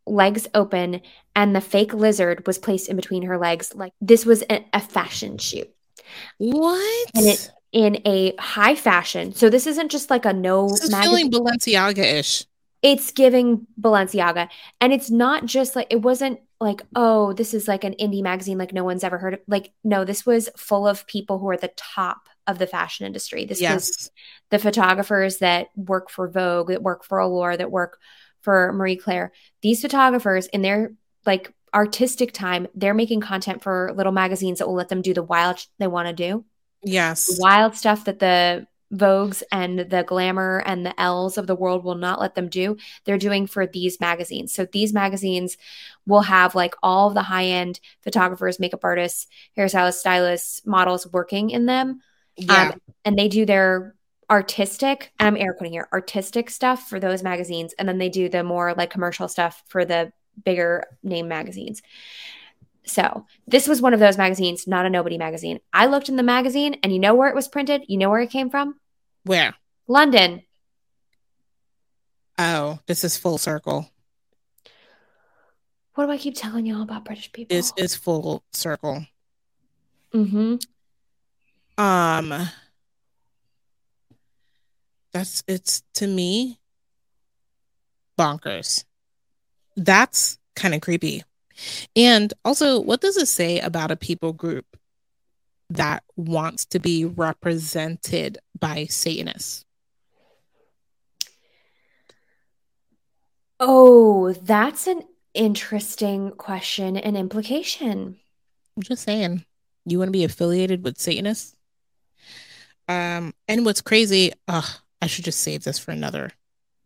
legs open, and the fake lizard was placed in between her legs. Like this was a, a fashion shoot
what?
and it in a high fashion. So this isn't just like a no
this is
magazine.
feeling Balenciaga-ish.
it's giving Balenciaga. And it's not just like it wasn't like, oh, this is like an indie magazine like no one's ever heard of. Like, no, this was full of people who are the top of the fashion industry. This was the photographers that work for Vogue, that work for Allure, that work for Marie Claire. These photographers in their like artistic time, they're making content for little magazines that will let them do the wild sh- they want to do
Yes.
wild stuff that the Vogues and the Glamour and the Elles of the world will not let them do. They're doing for these magazines. So these magazines will have like all the high end photographers, makeup artists, hairstylists, stylists, models working in them.
Yeah.
Um, and they do their artistic, and I'm air quoting here, artistic stuff for those magazines. And then they do the more like commercial stuff for the bigger name magazines. So this was one of those magazines, not a nobody magazine. I looked in the magazine and you know where it was printed? You know where it came from?
Where?
London.
Oh, this is full circle.
What do I keep telling y'all about British people?
This is full circle.
mm-hmm.
Um that's it's to me bonkers. That's kind of creepy. And also, what does it say about a people group that wants to be represented by Satanists?
Oh, that's an interesting question and implication.
I'm just saying, you want to be affiliated with Satanists? Um, and what's crazy, I should just save this for another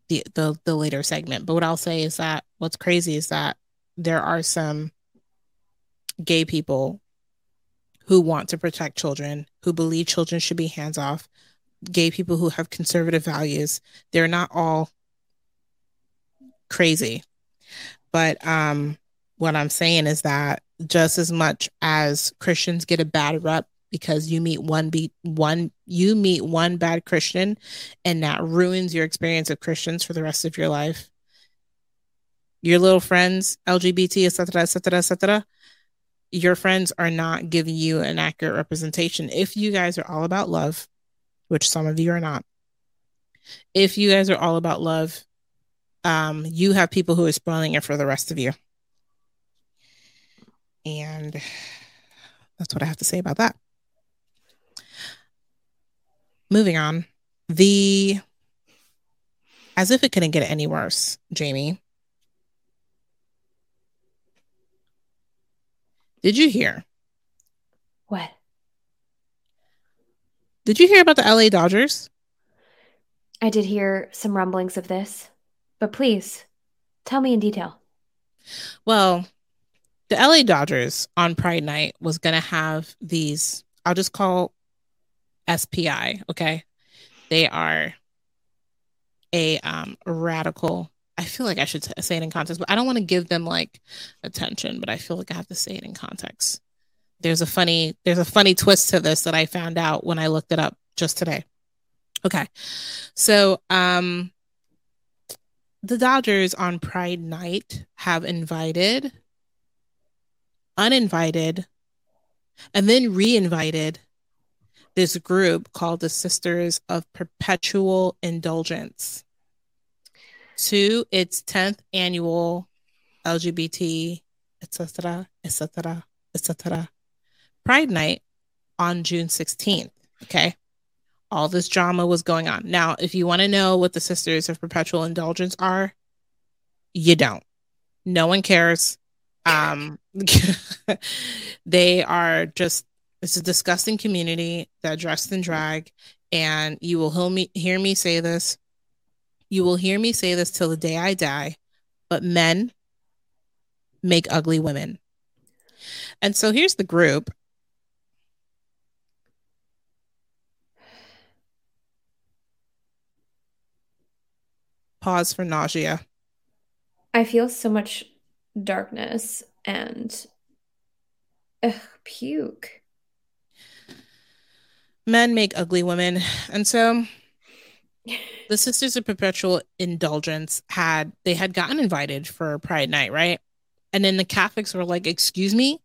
the, the the later segment. But what I'll say is that what's crazy is that there are some gay people who want to protect children, who believe children should be hands off, gay people who have conservative values. They're not all crazy. But um what I'm saying is that just as much as Christians get a bad rep because you meet one beat one you meet one bad Christian and that ruins your experience of Christians for the rest of your life. Your little friends, LGBT, etc., etc., etc. Your friends are not giving you an accurate representation. If you guys are all about love, which some of you are not, if you guys are all about love, um, you have people who are spoiling it for the rest of you. And that's what I have to say about that. Moving on. The as if it couldn't get any worse, Jamie. Did you hear
What?
Did you hear about the LA Dodgers?
I did hear some rumblings of this, but please tell me in detail.
Well, the LA Dodgers on Pride Night was going to have these, I'll just call SPI, okay? They are a um, radical. I feel like I should say it in context, but I don't want to give them like attention, but I feel like I have to say it in context. There's a funny there's a funny twist to this that I found out when I looked it up just today. Okay. So, um the Dodgers on Pride Night have invited uninvited and then re-invited this group called the Sisters of Perpetual Indulgence to its 10th annual LGBT, etc., etc., etc. Pride Night on June 16th. Okay. All this drama was going on. Now, if you want to know what the Sisters of Perpetual Indulgence are, you don't. No one cares. Um, they are just it's a disgusting community that dressed in drag, and you will hear me hear me say this. You will hear me say this till the day I die, but men make ugly women. And so here's the group. Pause for nausea.
I feel so much darkness and ugh, puke.
Men make ugly women. And so the Sisters of Perpetual Indulgence had they had gotten invited for Pride Night, right? And then the Catholics were like, "Excuse me,"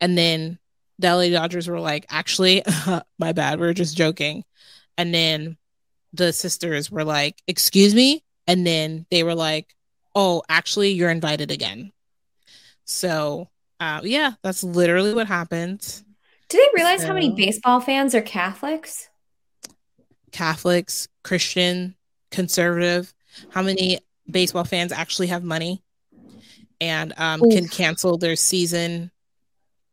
and then the LA Dodgers were like, "Actually, my bad, we are just joking." And then the sisters were like, "Excuse me," and then they were like, "Oh, actually, you're invited again." So, uh, yeah, that's literally what happened.
Do they realize so, how many baseball fans are Catholics?
Catholics, Christian, conservative. How many baseball fans actually have money and um, can cancel their season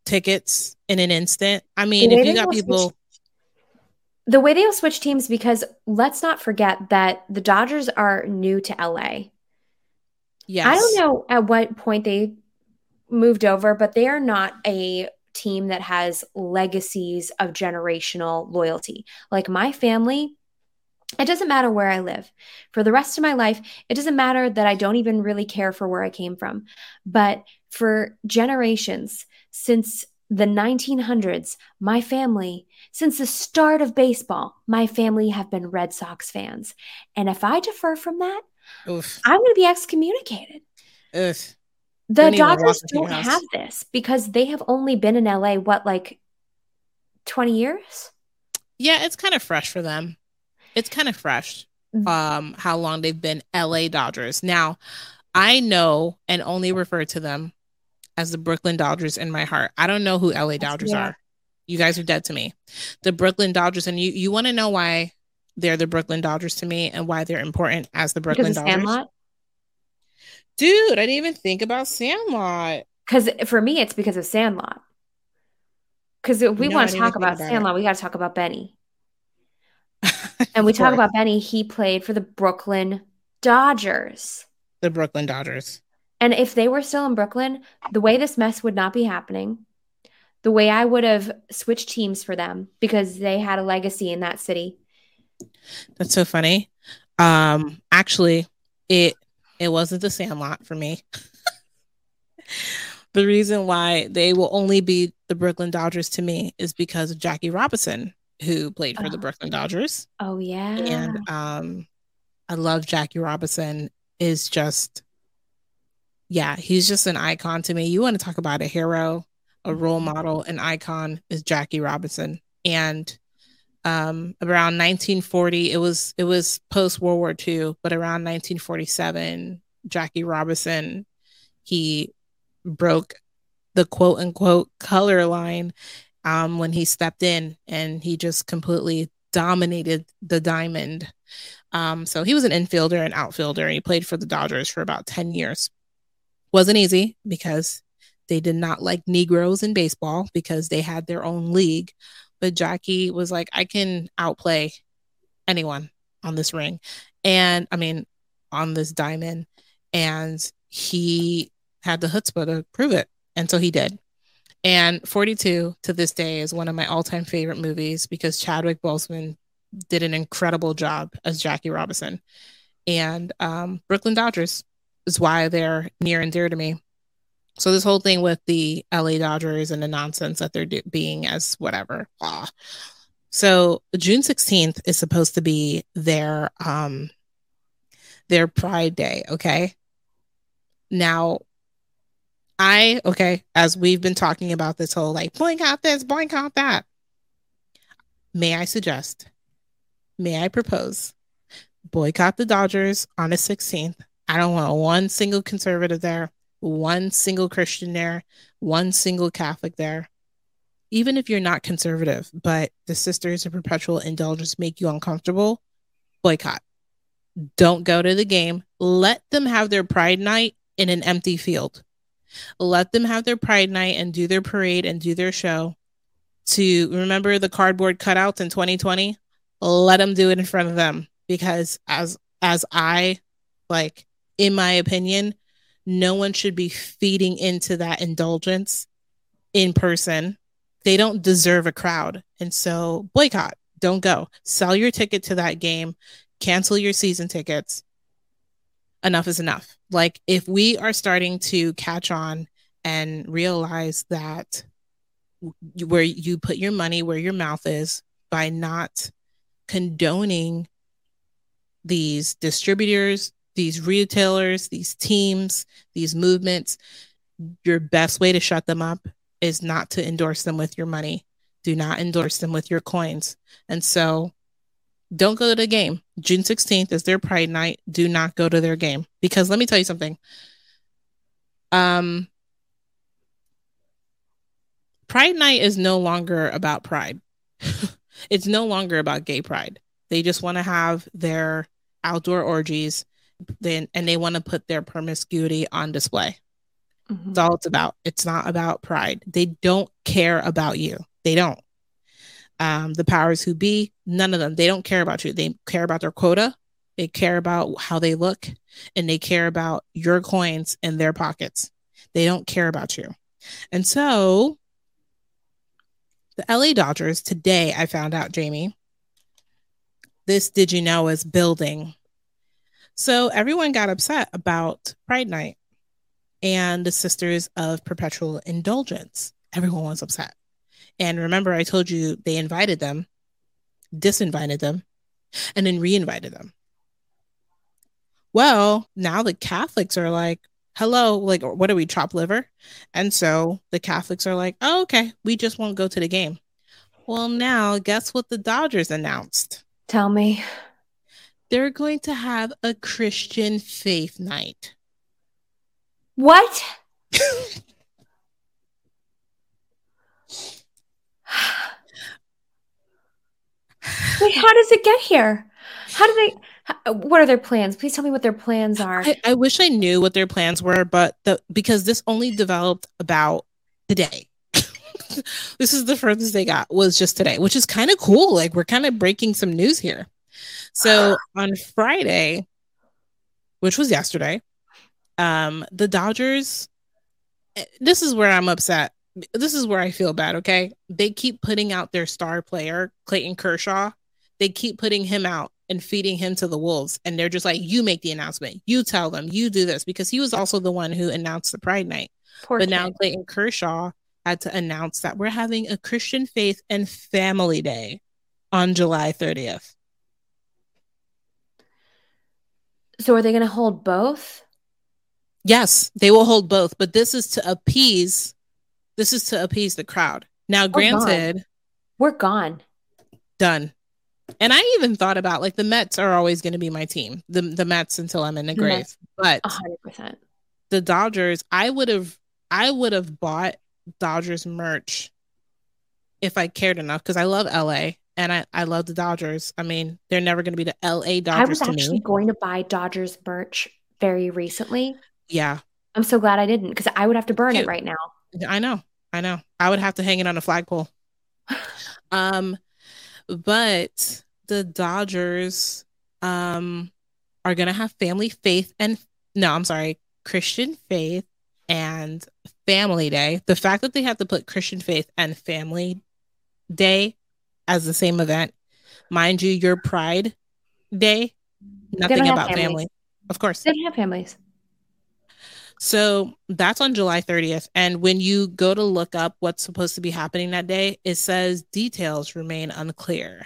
tickets in an instant? I mean, if you got people.
Switch, the way they'll switch teams, because let's not forget that the Dodgers are new to LA.
Yes.
I don't know at what point they moved over, but they are not a team that has legacies of generational loyalty. Like my family, it doesn't matter where I live. For the rest of my life, it doesn't matter that I don't even really care for where I came from. But for generations, since the 1900s, my family, since the start of baseball, my family have been Red Sox fans. And if I defer from that, Oof. I'm going to be excommunicated. Oof. The Dodgers don't have this because they have only been in LA what like 20 years?
Yeah, it's kind of fresh for them. It's kind of fresh. Mm. Um how long they've been LA Dodgers. Now, I know and only refer to them as the Brooklyn Dodgers in my heart. I don't know who LA Dodgers yeah. are. You guys are dead to me. The Brooklyn Dodgers and you you want to know why they're the Brooklyn Dodgers to me and why they're important as the Brooklyn Dodgers? Sandlot? Dude, I didn't even think about Sandlot.
Because for me, it's because of Sandlot. Because if we no, want to talk about, Sandlot, it. we got to talk about Benny. and we talk about Benny. He played for the Brooklyn Dodgers.
The Brooklyn Dodgers.
And if they were still in Brooklyn, the way this mess would not be happening, the way I would have switched teams for them because they had a legacy in that city.
That's so funny. Um, actually, it it wasn't the Sandlot for me. the reason why they will only be the Brooklyn Dodgers to me is because of Jackie Robinson, who played for oh. the Brooklyn Dodgers.
Oh yeah.
And um I love Jackie Robinson is just yeah, he's just an icon to me. You want to talk about a hero, a role mm-hmm. model, an icon is Jackie Robinson. And um, around 1940 it was it was post world war ii but around 1947 jackie robinson he broke the quote unquote color line um, when he stepped in and he just completely dominated the diamond um, so he was an infielder and outfielder and he played for the dodgers for about 10 years wasn't easy because They did not like Negroes in baseball because they had their own league. But Jackie was like, I can outplay anyone on this ring. And I mean, on this diamond. And he had the chutzpah to prove it. And so he did. And 42 to this day is one of my all time favorite movies because Chadwick Boseman did an incredible job as Jackie Robinson. And um, Brooklyn Dodgers is why they're near and dear to me. So this whole thing with the LA Dodgers and the nonsense that they're do- being as whatever. Ah. So June 16th is supposed to be their um their pride day, okay? Now I, okay, as we've been talking about this whole like boycott this, boycott that, may I suggest, may I propose, boycott the Dodgers on the 16th. I don't want one single conservative there, one single Christian there, one single Catholic there. Even if you're not conservative, but the sisters of perpetual indulgence make you uncomfortable, boycott. Don't go to the game. Let them have their pride night in an empty field let them have their pride night and do their parade and do their show. To remember the cardboard cutouts in 2020, let them do it in front of them because as as I like in my opinion, no one should be feeding into that indulgence in person. They don't deserve a crowd. And so boycott, don't go. Sell your ticket to that game, cancel your season tickets enough is enough. Like if we are starting to catch on and realize that where you put your money where your mouth is by not condoning these distributors, these retailers, these teams, these movements, your best way to shut them up is not to endorse them with your money. Do not endorse them with your coins. And so don't go to the game. June 16th is their pride night. Do not go to their game because let me tell you something. Um Pride night is no longer about pride. it's no longer about gay pride. They just want to have their outdoor orgies then and they want to put their promiscuity on display. Mm-hmm. That's all it's about. It's not about pride. They don't care about you. They don't um, the powers who be, none of them. They don't care about you. They care about their quota. They care about how they look and they care about your coins in their pockets. They don't care about you. And so the LA Dodgers today, I found out, Jamie, this did you know is building. So everyone got upset about Pride Night and the Sisters of Perpetual Indulgence. Everyone was upset. And remember, I told you they invited them, disinvited them, and then reinvited them. Well, now the Catholics are like, hello, like, what are we, chop liver? And so the Catholics are like, oh, okay, we just won't go to the game. Well, now guess what the Dodgers announced?
Tell me.
They're going to have a Christian faith night.
What? Wait, how does it get here? How do they? what are their plans? Please tell me what their plans are.
I, I wish I knew what their plans were, but the because this only developed about today. this is the furthest they got was just today, which is kind of cool. Like we're kind of breaking some news here. So on Friday, which was yesterday, um, the Dodgers. This is where I'm upset this is where I feel bad, okay? They keep putting out their star player, Clayton Kershaw. They keep putting him out and feeding him to the wolves. And they're just like, you make the announcement, you tell them, you do this, because he was also the one who announced the Pride Night. Poor but kid. now Clayton Kershaw had to announce that we're having a Christian faith and family day on July 30th.
So are they going to hold both?
Yes, they will hold both, but this is to appease this is to appease the crowd. Now, granted,
we're gone.
Done. And I even thought about like the Mets are always going to be my team. The the Mets until I'm in the grave. Mets, but 100%. The Dodgers, I would have I would have bought Dodgers merch if I cared enough because I love LA and I, I love the Dodgers. I mean, they're never going to be the LA Dodgers. I was
actually going to buy Dodgers merch very recently.
Yeah.
I'm so glad I didn't because I would have to burn Cute. it right now.
I know. I know. I would have to hang it on a flagpole. um, but the Dodgers um are gonna have family faith and no, I'm sorry, Christian faith and family day. The fact that they have to put Christian faith and family day as the same event, mind you, your pride day, nothing about family. Of course.
They don't have families.
So that's on July 30th. And when you go to look up what's supposed to be happening that day, it says details remain unclear.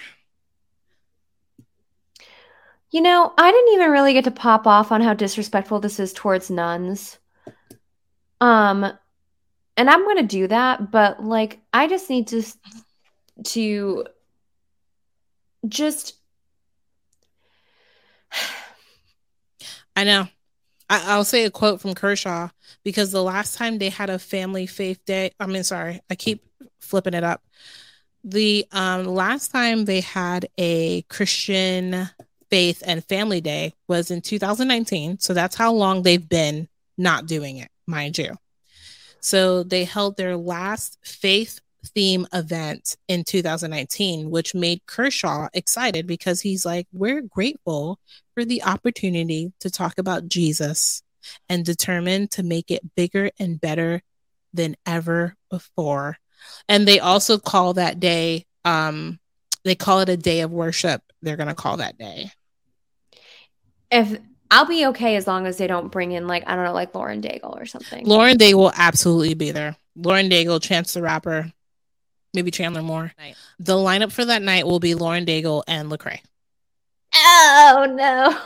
You know, I didn't even really get to pop off on how disrespectful this is towards nuns. Um and I'm going to do that, but like I just need to to just
I know. I, will say a quote from Kershaw because the last time they had a family faith day, I mean, sorry, I keep flipping it up. The um, last time they had a Christian faith and family day was in 2019. So that's how long they've been not doing it, mind you. So they held their last faith theme event in 2019, which made Kershaw excited because he's like, We're grateful for the opportunity to talk about Jesus and determined to make it bigger and better than ever before. And they also call that day, um, they call it a day of worship. They're going to call that day.
If I'll be okay as long as they don't bring in like I don't know like Lauren Daigle or something.
Lauren Daigle will absolutely be there. Lauren Daigle, Chance the Rapper, maybe Chandler Moore. The lineup for that night will be Lauren Daigle and Lecrae.
Oh no.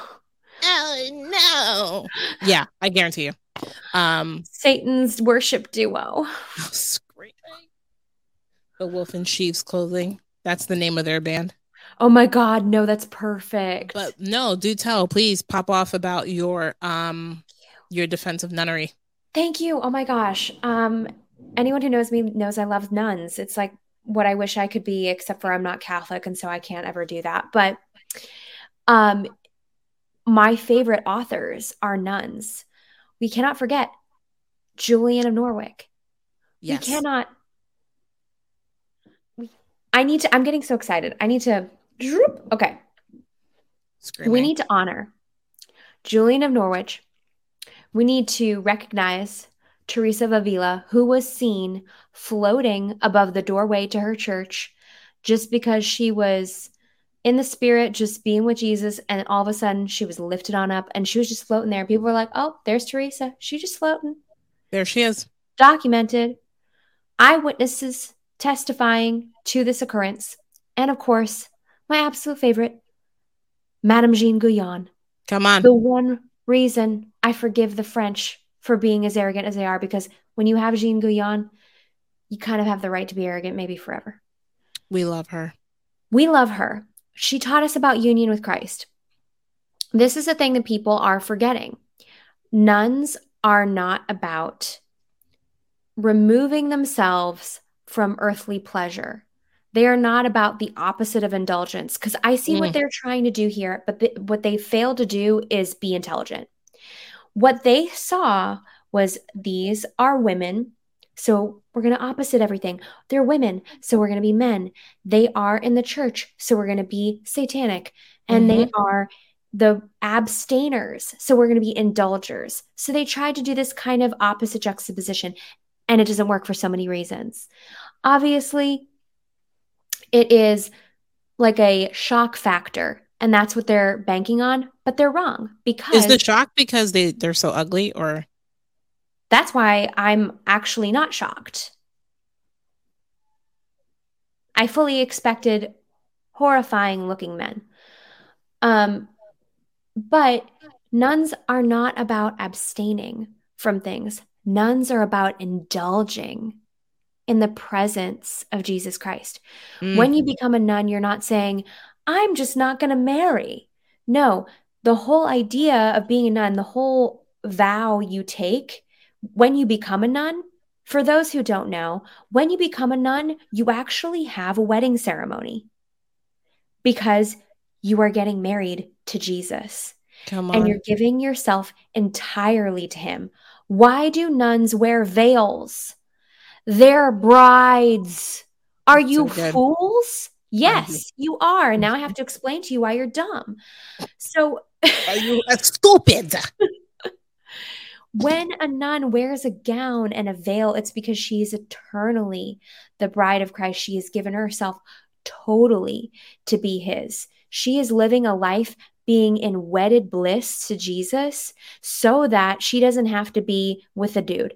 Oh no. Yeah, I guarantee you. Um
Satan's worship duo.
Screaming. The Wolf in Sheep's clothing. That's the name of their band.
Oh my god, no, that's perfect.
But no, do tell, please pop off about your um your defense of nunnery.
Thank you. Oh my gosh. Um anyone who knows me knows I love nuns. It's like what I wish I could be, except for I'm not Catholic, and so I can't ever do that. But um my favorite authors are nuns. We cannot forget Julian of Norwich. Yes. We cannot I need to I'm getting so excited. I need to Okay. Screaming. We need to honor Julian of Norwich. We need to recognize Teresa of Avila, who was seen floating above the doorway to her church just because she was in the spirit, just being with Jesus. And all of a sudden, she was lifted on up and she was just floating there. People were like, oh, there's Teresa. She just floating.
There she is.
Documented. Eyewitnesses testifying to this occurrence. And of course, my absolute favorite, Madame Jean Guyon.
Come on.
The one reason I forgive the French for being as arrogant as they are, because when you have Jean Guyon, you kind of have the right to be arrogant, maybe forever.
We love her.
We love her. She taught us about union with Christ. This is a thing that people are forgetting. Nuns are not about removing themselves from earthly pleasure. They are not about the opposite of indulgence because I see mm. what they're trying to do here, but th- what they fail to do is be intelligent. What they saw was these are women. So we're going to opposite everything. They're women. So we're going to be men. They are in the church. So we're going to be satanic. And mm-hmm. they are the abstainers. So we're going to be indulgers. So they tried to do this kind of opposite juxtaposition. And it doesn't work for so many reasons. Obviously, it is like a shock factor and that's what they're banking on but they're wrong because
is the shock because they they're so ugly or
that's why i'm actually not shocked i fully expected horrifying looking men um but nuns are not about abstaining from things nuns are about indulging in the presence of Jesus Christ. Mm. When you become a nun, you're not saying, I'm just not going to marry. No, the whole idea of being a nun, the whole vow you take when you become a nun, for those who don't know, when you become a nun, you actually have a wedding ceremony because you are getting married to Jesus. And you're giving yourself entirely to him. Why do nuns wear veils? They're brides. Are you
so
fools? Yes, you are. Now I have to explain to you why you're dumb. So
Are you stupid?
when a nun wears a gown and a veil, it's because she is eternally the bride of Christ. She has given herself totally to be his. She is living a life being in wedded bliss to Jesus so that she doesn't have to be with a dude.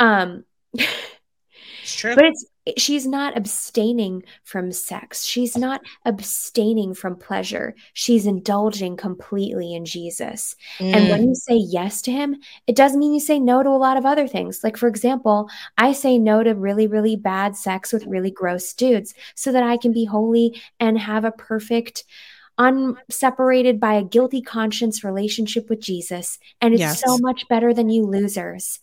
Um
It's true.
but it's she's not abstaining from sex. She's not abstaining from pleasure. She's indulging completely in Jesus. And
Mm,
when you say yes to him, it doesn't mean you say no to a lot of other things. Like, for example, I say no to really, really bad sex with really gross dudes so that I can be holy and have a perfect, unseparated by a guilty conscience relationship with Jesus. And it's
Yes.
so much better than you losers.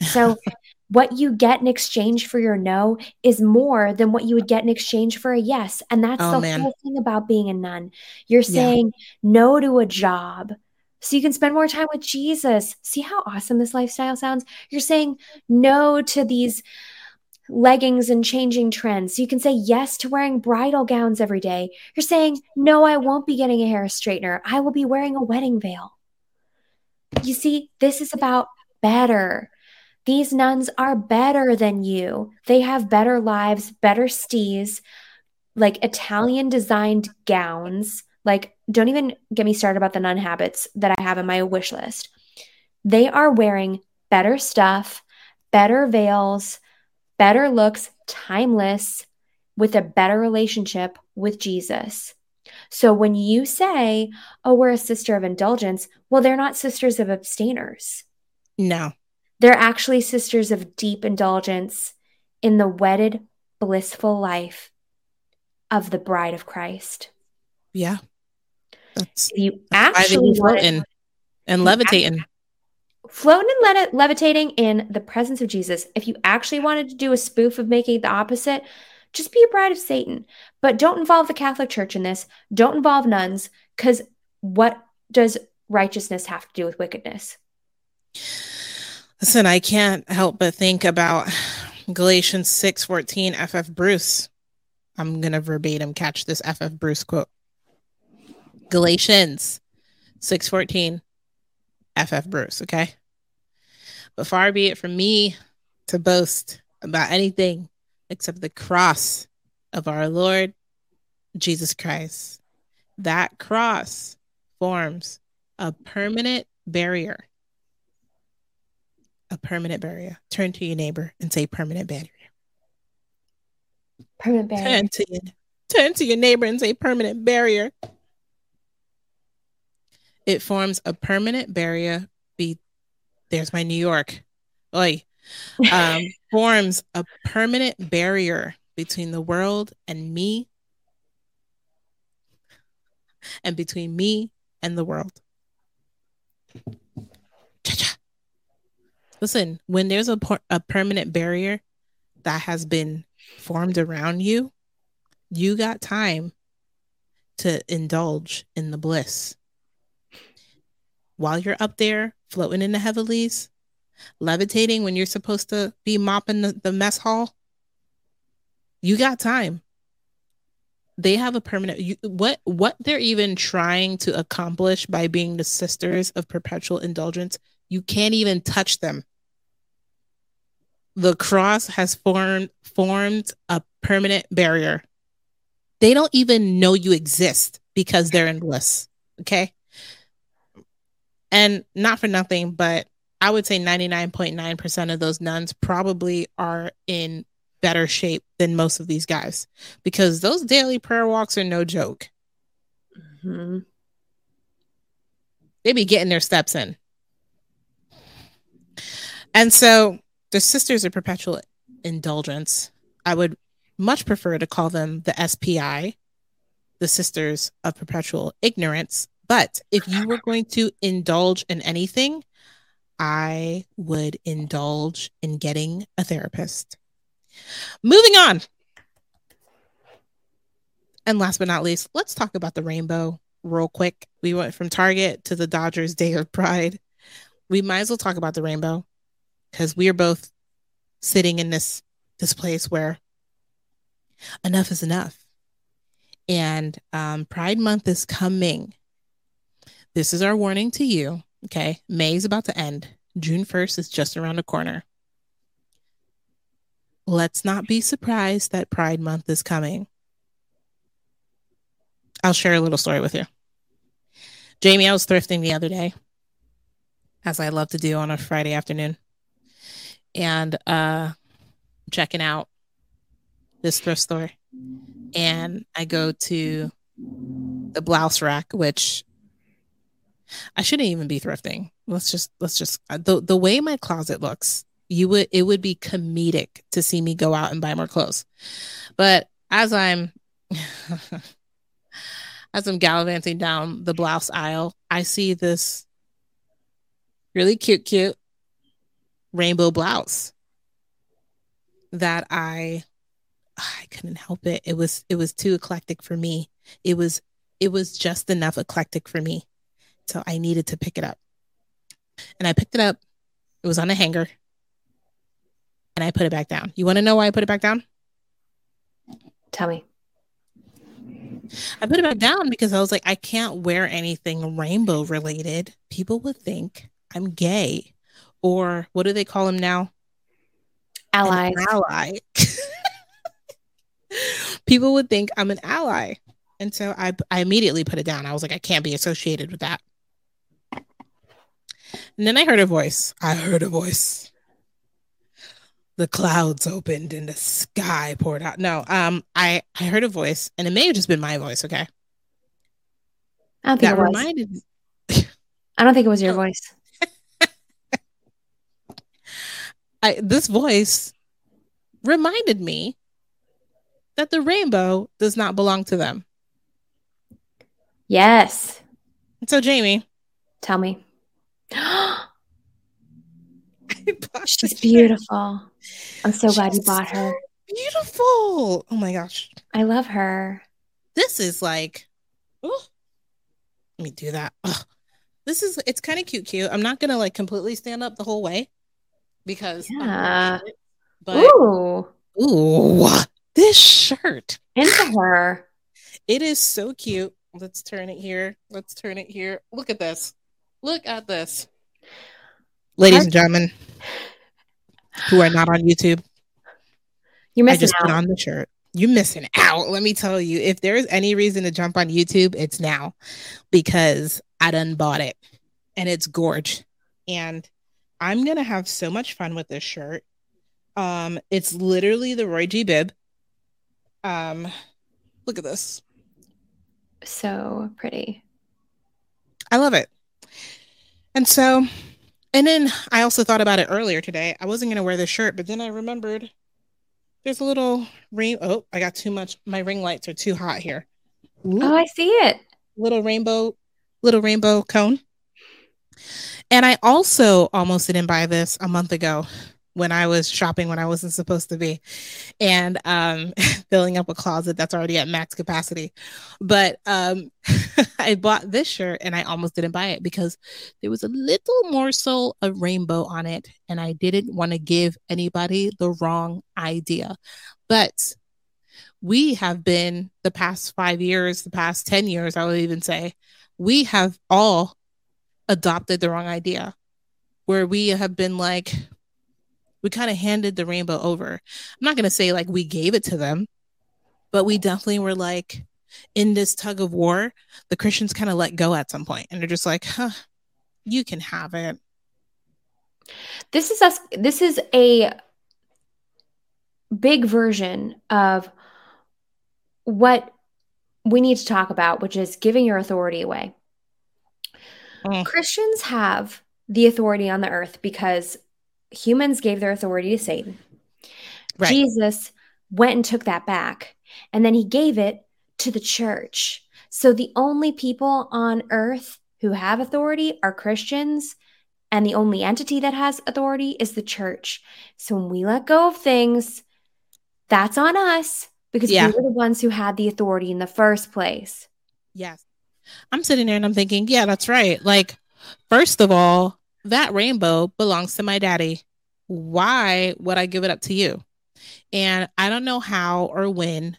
So, what you get in exchange for your no is more than what you would get in exchange for a yes. And that's
Oh,
the
man.
whole thing about being a nun. You're
Yeah.
saying no to a job so you can spend more time with Jesus. See how awesome this lifestyle sounds? You're saying no to these leggings and changing trends. So you can say yes to wearing bridal gowns every day. You're saying, no, I won't be getting a hair straightener. I will be wearing a wedding veil. You see, this is about better. These nuns are better than you. They have better lives, better stees, like Italian designed gowns. Like, don't even get me started about the nun habits that I have in my wish list. They are wearing better stuff, better veils, better looks, timeless, with a better relationship with Jesus. So when you say, oh, we're a sister of indulgence, well, they're not sisters of abstainers.
no.
They're actually sisters of deep indulgence in the wedded, blissful life of the bride of Christ.
Yeah. That's
If you
they
actually
floating and levitating.
floating and le- levitating in the presence of Jesus. If you actually wanted to do a spoof of making it the opposite, just be a bride of Satan. But don't involve the Catholic Church in this. Don't involve nuns, because what does righteousness have to do with wickedness?
Listen, I can't help but think about Galatians 6:14 FF Bruce. I'm going to verbatim catch this FF Bruce quote. Galatians 6:14 FF Bruce, okay? But far be it from me to boast about anything except the cross of our Lord Jesus Christ. That cross forms a permanent barrier a permanent barrier. Turn to your neighbor and say permanent barrier.
Permanent barrier.
Turn to your turn to your neighbor and say permanent barrier. It forms a permanent barrier. Be there's my New York. Oi. Um, forms a permanent barrier between the world and me, and between me and the world. Listen, when there's a, a permanent barrier that has been formed around you, you got time to indulge in the bliss. While you're up there floating in the heavenlies, levitating when you're supposed to be mopping the, the mess hall, you got time. They have a permanent you, what what they're even trying to accomplish by being the sisters of perpetual indulgence, you can't even touch them the cross has formed formed a permanent barrier. They don't even know you exist because they're in bliss. Okay. And not for nothing, but I would say 99.9% of those nuns probably are in better shape than most of these guys because those daily prayer walks are no joke.
Mhm.
they be getting their steps in. And so the Sisters of Perpetual Indulgence, I would much prefer to call them the SPI, the Sisters of Perpetual Ignorance. But if you were going to indulge in anything, I would indulge in getting a therapist. Moving on. And last but not least, let's talk about the rainbow real quick. We went from Target to the Dodgers Day of Pride. We might as well talk about the rainbow because we are both sitting in this this place where enough is enough. And um, Pride Month is coming. This is our warning to you. Okay. May is about to end. June 1st is just around the corner. Let's not be surprised that Pride Month is coming. I'll share a little story with you. Jamie, I was thrifting the other day, as I love to do on a Friday afternoon, and uh, checking out this thrift store. And I go to the blouse rack, which I shouldn't even be thrifting. Let's just let's just uh, the the way my closet looks, you would it would be comedic to see me go out and buy more clothes. But as I'm as I'm gallivanting down the blouse aisle, I see this really cute, cute rainbow blouse that I I couldn't help it. It was it was too eclectic for me. It was it was just enough eclectic for me. So I needed to pick it up. And I picked it up. It was on a hanger. And I put it back down. You want to know why I put it back down?
Tell me.
I put it back down because I was like, I can't wear anything rainbow related. People would think I'm gay. Or what do they call him now?
Allies.
An ally. People would think I'm an ally. And so I, I immediately put it down. I was like, I can't be associated with that. And then I heard a voice. I heard a voice. The clouds opened and the sky poured out. No, um, I I heard a voice, and it may have just been my voice. Okay,
I don't think
that
it was.
reminded.
I don't think it was your voice.
I this voice reminded me that the rainbow does not belong to them.
Yes.
So, Jamie,
Tell me. She's beautiful. I'm so glad you bought her.
Beautiful. Oh my gosh.
I love her.
this is like oh, let me do that this is it's kind of cute cute i'm not gonna like completely stand up the whole way because
Yeah.
gonna- but
Ooh,
ooh this shirt
into her.
it is so cute let's turn it here let's turn it here look at this look at this ladies and gentlemen who are not on youtube
You're
I just
out.
put on the shirt. You're missing out. Let me tell you, if there's any reason to jump on YouTube, it's now because I done bought it and it's gorge. And I'm gonna have so much fun with this shirt. Um, it's literally the Roy G Biv. Um, look at this.
so pretty.
I love it. And so, and then I also thought about it earlier today. I wasn't gonna wear this shirt, but then I remembered there's a little ring. Oh, I got too much. My ring lights are too hot here. Ooh,
Oh, I see it.
little rainbow, little rainbow cone. And I also almost didn't buy this a month ago when I was shopping when I wasn't supposed to be and um filling up a closet that's already at max capacity. But um I bought this shirt and I almost didn't buy it because there was a little morsel of rainbow on it and I didn't want to give anybody the wrong idea. But we have been the past 5 years, the past 10 years I would even say, we have all adopted the wrong idea where we have been like we kind of handed the rainbow over. I'm not going to say like we gave it to them, but we definitely were like in this tug of war. The Christians kind of let go at some point and they're just like, huh, you can have it.
This is us. This is a big version of what we need to talk about, which is giving your authority away.
Mm.
Christians have the authority on the earth because humans gave their authority to Satan.
Right.
Jesus went and took that back, and then he gave it to the church. So the only people on earth who have authority are Christians, and the only entity that has authority is the church. So when we let go of things, that's on us because
Yeah.
we were the ones who had the authority in the first place.
Yes. I'm sitting there and I'm thinking, yeah, that's right. Like, first of all, that rainbow belongs to my daddy. why would I give it up to you? And I don't know how or when.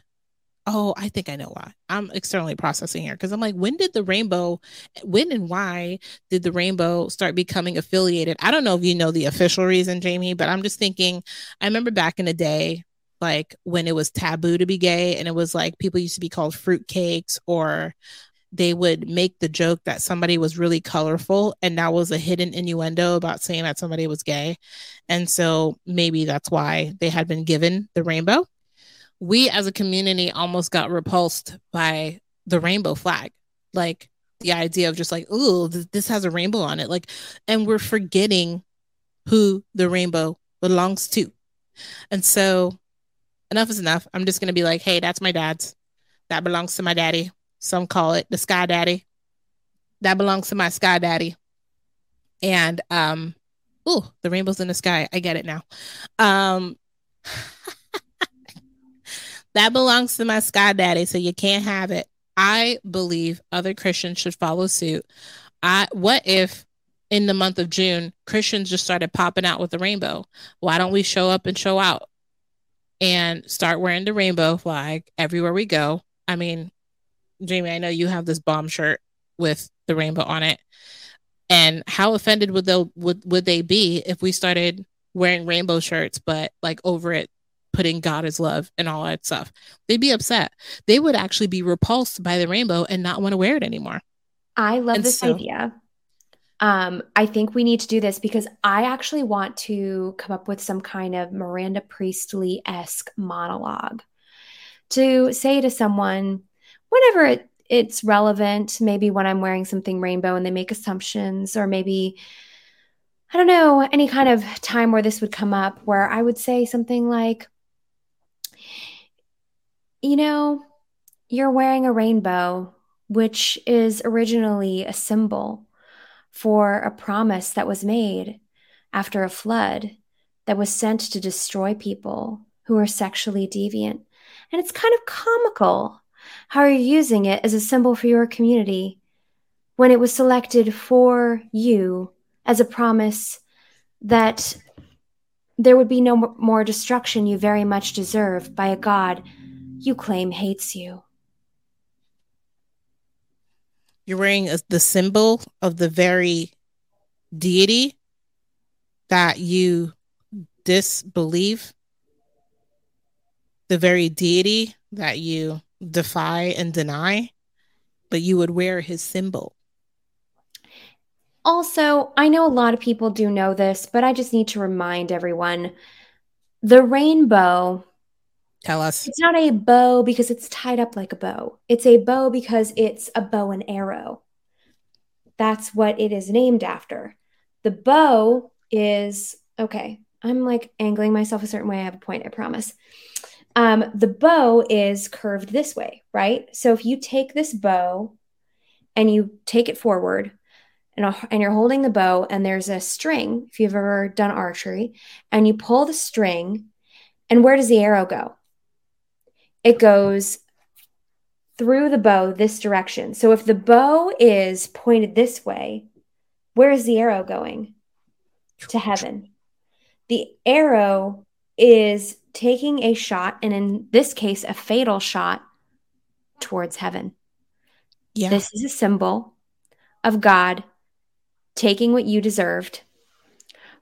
Oh, I think I know why. I'm externally processing here because I'm like, when did the rainbow, when and why did the rainbow start becoming affiliated? I don't know if you know the official reason, Jamie, but I'm just thinking, I remember back in the day, like when it was taboo to be gay and it was like people used to be called fruitcakes or they would make the joke that somebody was really colorful and that was a hidden innuendo about saying that somebody was gay. And so maybe that's why they had been given the rainbow. We as a community almost got repulsed by the rainbow flag. Like the idea of just like, oh, th- this has a rainbow on it. Like, and we're forgetting who the rainbow belongs to. And so enough is enough. I'm just going to be like, hey, that's my dad's. That belongs to my daddy. Some call it the Sky Daddy. That belongs to my Sky Daddy. And um, oh, the rainbows in the sky. I get it now. Um, that belongs to my Sky Daddy, so you can't have it. I believe other Christians should follow suit. I what if in the month of June Christians just started popping out with the rainbow? Why don't we show up and show out and start wearing the rainbow flag everywhere we go? I mean, Jamie, I know you have this bomb shirt with the rainbow on it. And how offended would they would would they be if we started wearing rainbow shirts, but like over it putting God is love and all that stuff? They'd be upset. They would actually be repulsed by the rainbow and not want to wear it anymore.
I love and this so, idea. Um, I think we need to do this because I actually want to come up with some kind of Miranda Priestly esque monologue to say to someone, whenever it, it's relevant, maybe when I'm wearing something rainbow and they make assumptions, or maybe, I don't know, any kind of time where this would come up where I would say something like, you know, you're wearing a rainbow, which is originally a symbol for a promise that was made after a flood that was sent to destroy people who are sexually deviant. And it's kind of comical how are you using it as a symbol for your community when it was selected for you as a promise that there would be no more destruction you very much deserve by a God you claim hates you?
You're wearing a, the symbol of the very deity that you disbelieve, the very deity that you defy and deny, but you would wear his symbol.
Also, I know a lot of people do know this, but I just need to remind everyone the rainbow.
Tell us.
It's not a bow because it's tied up like a bow. It's a bow because it's a bow and arrow. That's what it is named after. The bow is okay. I'm like angling myself a certain way. I have a point, I promise. Um, the bow is curved this way, right? So if you take this bow and you take it forward and, and you're holding the bow and there's a string, if you've ever done archery, and you pull the string, and where does the arrow go? It goes through the bow this direction. So if the bow is pointed this way, where is the arrow going? To heaven. The arrow is taking a shot, and in this case, a fatal shot towards heaven. Yeah. This is a symbol of God taking what you deserved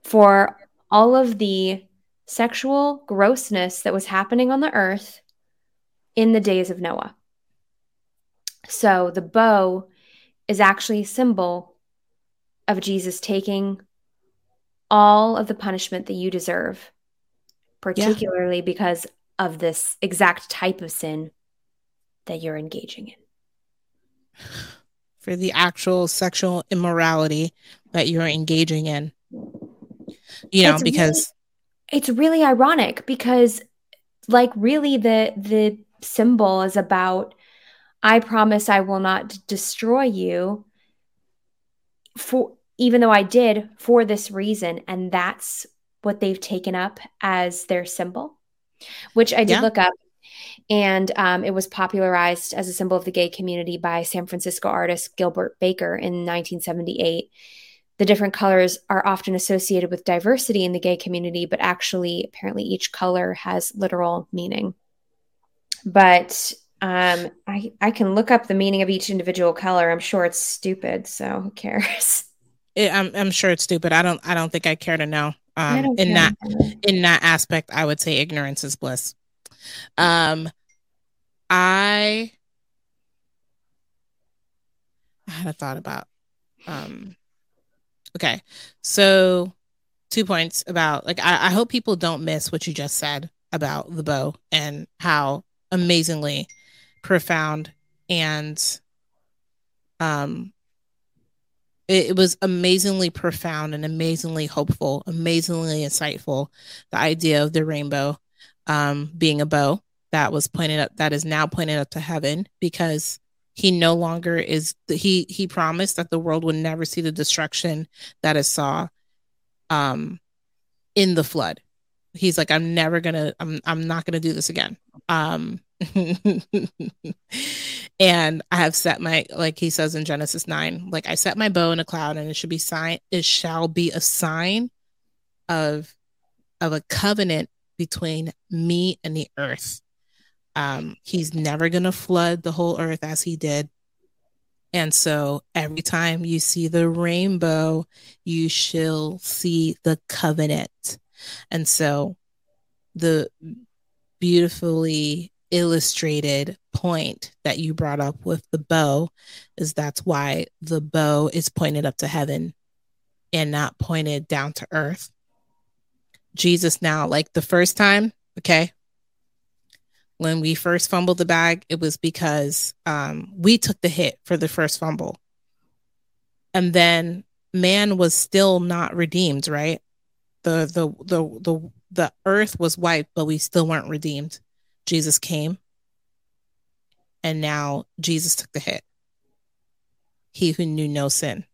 for all of the sexual grossness that was happening on the earth in the days of Noah. So the bow is actually a symbol of Jesus taking all of the punishment that you deserve particularly yeah. because of this exact type of sin that you're engaging in.
For the actual sexual immorality that you're engaging in. You know, it's because
really, it's really ironic because like really the the symbol is about I promise I will not destroy you for even though I did for this reason and that's what they've taken up as their symbol, which I did yeah. look up. And um, it was popularized as a symbol of the gay community by San Francisco artist Gilbert Baker in 1978. the different colors are often associated with diversity in the gay community, but actually, apparently, each color has literal meaning. But um, I I can look up the meaning of each individual color. I'm sure it's stupid, so who cares?
It, I'm I'm sure it's stupid. I don't I don't think I care to know. Um, in that in that aspect, I would say ignorance is bliss. Um, I I had a thought about um Okay. So two points about like I, I hope people don't miss what you just said about the bow and how amazingly profound and um it, it was amazingly profound and amazingly hopeful, amazingly insightful. The idea of the rainbow um being a bow that was pointed up that is now pointed up to heaven because he no longer is he he promised that the world would never see the destruction that it saw um in the flood he's like i'm never gonna i'm i'm not gonna do this again um and i have set my like he says in genesis 9 like i set my bow in a cloud and it should be sign it shall be a sign of of a covenant between me and the earth um, he's never going to flood the whole earth as he did. And so every time you see the rainbow, you shall see the covenant. And so the beautifully illustrated point that you brought up with the bow is that's why the bow is pointed up to heaven and not pointed down to earth. Jesus now, like the first time, okay, when we first fumbled the bag, it was because um, we took the hit for the first fumble. And then man was still not redeemed, right? The the the the the earth was wiped, but we still weren't redeemed. Jesus came. And now Jesus took the hit. He who knew no sin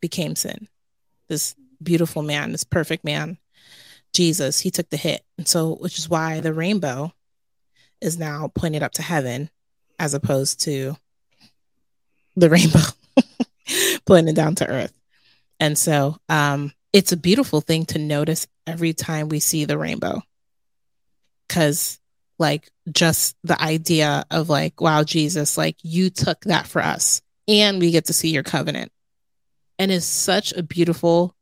became sin. This beautiful man, this perfect man Jesus, he took the hit. And so, which is why the rainbow is now pointed up to heaven as opposed to the rainbow pointing down to earth. And so, um, it's a beautiful thing to notice every time we see the rainbow. Cause, like, just the idea of, like, wow, Jesus, like, you took that for us and we get to see your covenant. And it's such a beautiful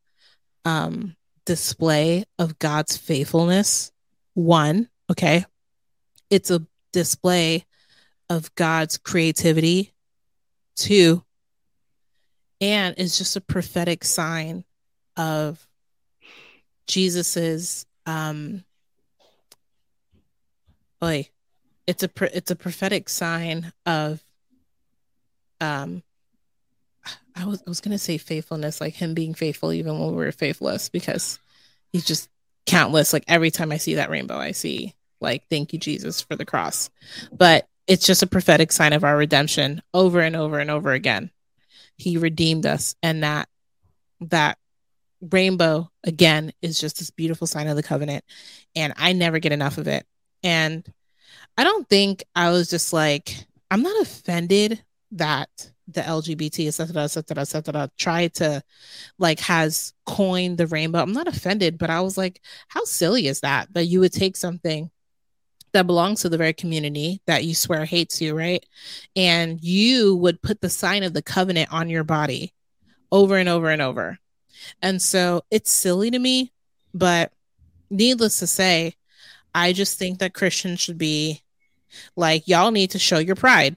um display of God's faithfulness. One, okay, it's a display of God's creativity. Two, and it's just a prophetic sign of Jesus's um boy, it's a it's a prophetic sign of um I was I was gonna say faithfulness, like him being faithful even when we were faithless, because he's just countless. Like every time I see that rainbow, I see like thank you Jesus for the cross. But it's just a prophetic sign of our redemption over and over and over again. He redeemed us, and that that rainbow again is just this beautiful sign of the covenant, and I never get enough of it. And I don't think I was just like I'm not offended that the LGBT, et cetera, et cetera, et cetera, tried to like has coined the rainbow. I'm not offended, but I was like, how silly is that? That you would take something that belongs to the very community that you swear hates you, right? And you would put the sign of the covenant on your body over and over and over. And so it's silly to me, but needless to say, I just think that Christians should be like, y'all need to show your pride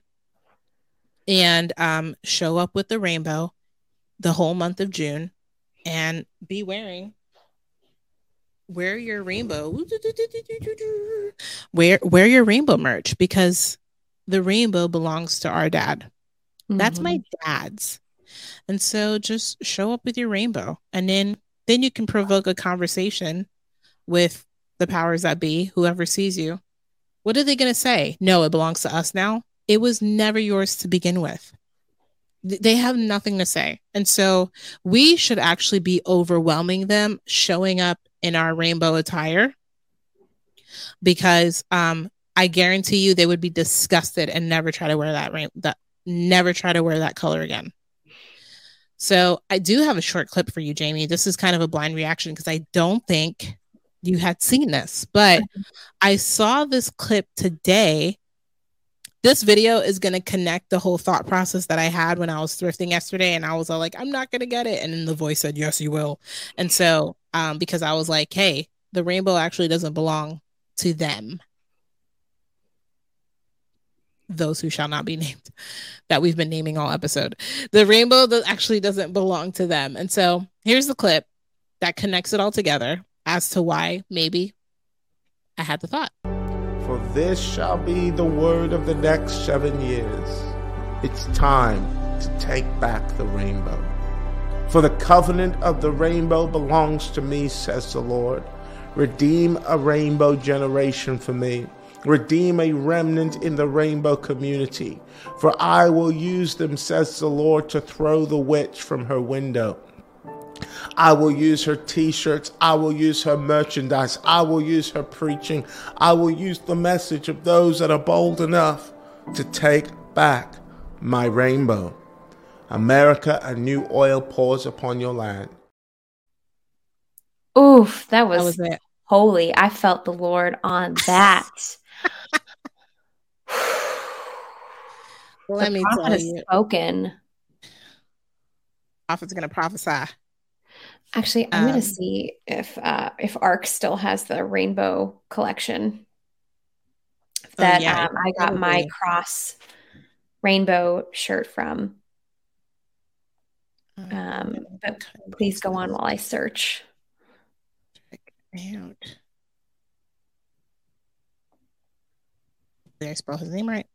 and um, show up with the rainbow the whole month of June and be wearing wear your rainbow wear wear your rainbow merch because the rainbow belongs to our dad mm-hmm. that's my mm-hmm. dad's and so just show up with your rainbow and then then you can provoke a conversation with the powers that be whoever sees you what are they going to say no it belongs to us now it was never yours to begin with. They have nothing to say. And so we should actually be overwhelming them showing up in our rainbow attire because um, I guarantee you they would be disgusted and never try to wear that rain that never try to wear that color again. So I do have a short clip for you, Jamie. This is kind of a blind reaction because I don't think you had seen this, but I saw this clip today. This video is going to connect the whole thought process that I had when I was thrifting yesterday. And I was all like, I'm not going to get it. And then the voice said, Yes, you will. And so, um, because I was like, Hey, the rainbow actually doesn't belong to them. Those who shall not be named, that we've been naming all episode. The rainbow that actually doesn't belong to them. And so here's the clip that connects it all together as to why maybe I had the thought.
For this shall be the word of the next seven years. It's time to take back the rainbow. For the covenant of the rainbow belongs to me, says the Lord. Redeem a rainbow generation for me. Redeem a remnant in the rainbow community. For I will use them, says the Lord, to throw the witch from her window I will use her t shirts. I will use her merchandise. I will use her preaching. I will use the message of those that are bold enough to take back my rainbow. America, a new oil pours upon your land.
Oof, that was,
That was it.
holy. I felt the Lord on that.
Let
the
me
prophet
tell
has
you,
spoken.
prophet's going to prophesy.
Actually, I'm
Um,
gonna see if uh if ARC still has the rainbow collection. That
Oh, yeah,
um, I got my cross rainbow shirt from. Um, but please go on while I search.
Check out. Did I spell his name right?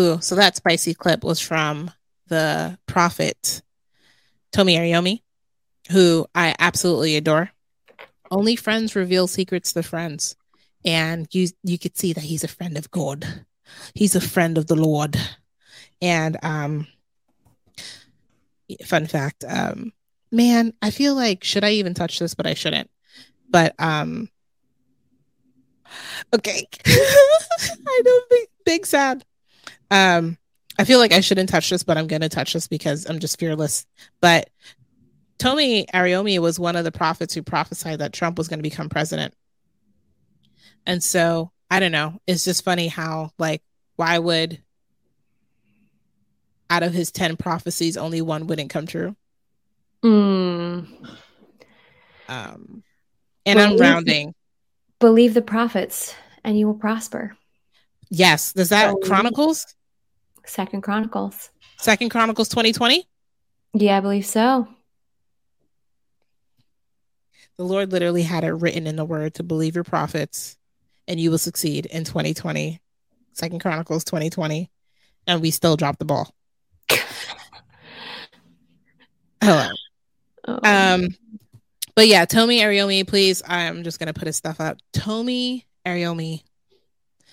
Ooh, so that spicy clip was from the prophet Tomi Arayomi, who I absolutely adore. Only friends reveal secrets to friends. And you you could see that he's a friend of God. He's a friend of the Lord. And um fun fact, um, man, I feel like should I even touch this, but I shouldn't. But um okay. I don't big sad. Um I feel like I shouldn't touch this, but I'm gonna touch this because I'm just fearless. But Tomi Arayomi was one of the prophets who prophesied that Trump was going to become president. And so I don't know. It's just funny how like why would out of his 10 prophecies only one wouldn't come true?
Mm.
Um and
Well,
I'm rounding.
Believe the prophets, and you will prosper.
Yes. Does that
So-
Chronicles?
Second Chronicles.
Second Chronicles 2020?
Yeah, I believe so.
The Lord literally had it written in the word to believe your prophets and you will succeed in 2020. Second Chronicles 2020. And we still dropped the ball. Hello.
Oh.
Um, but yeah, Tomi Arayomi, please. I'm just gonna put his stuff up. Tomi Arayomi,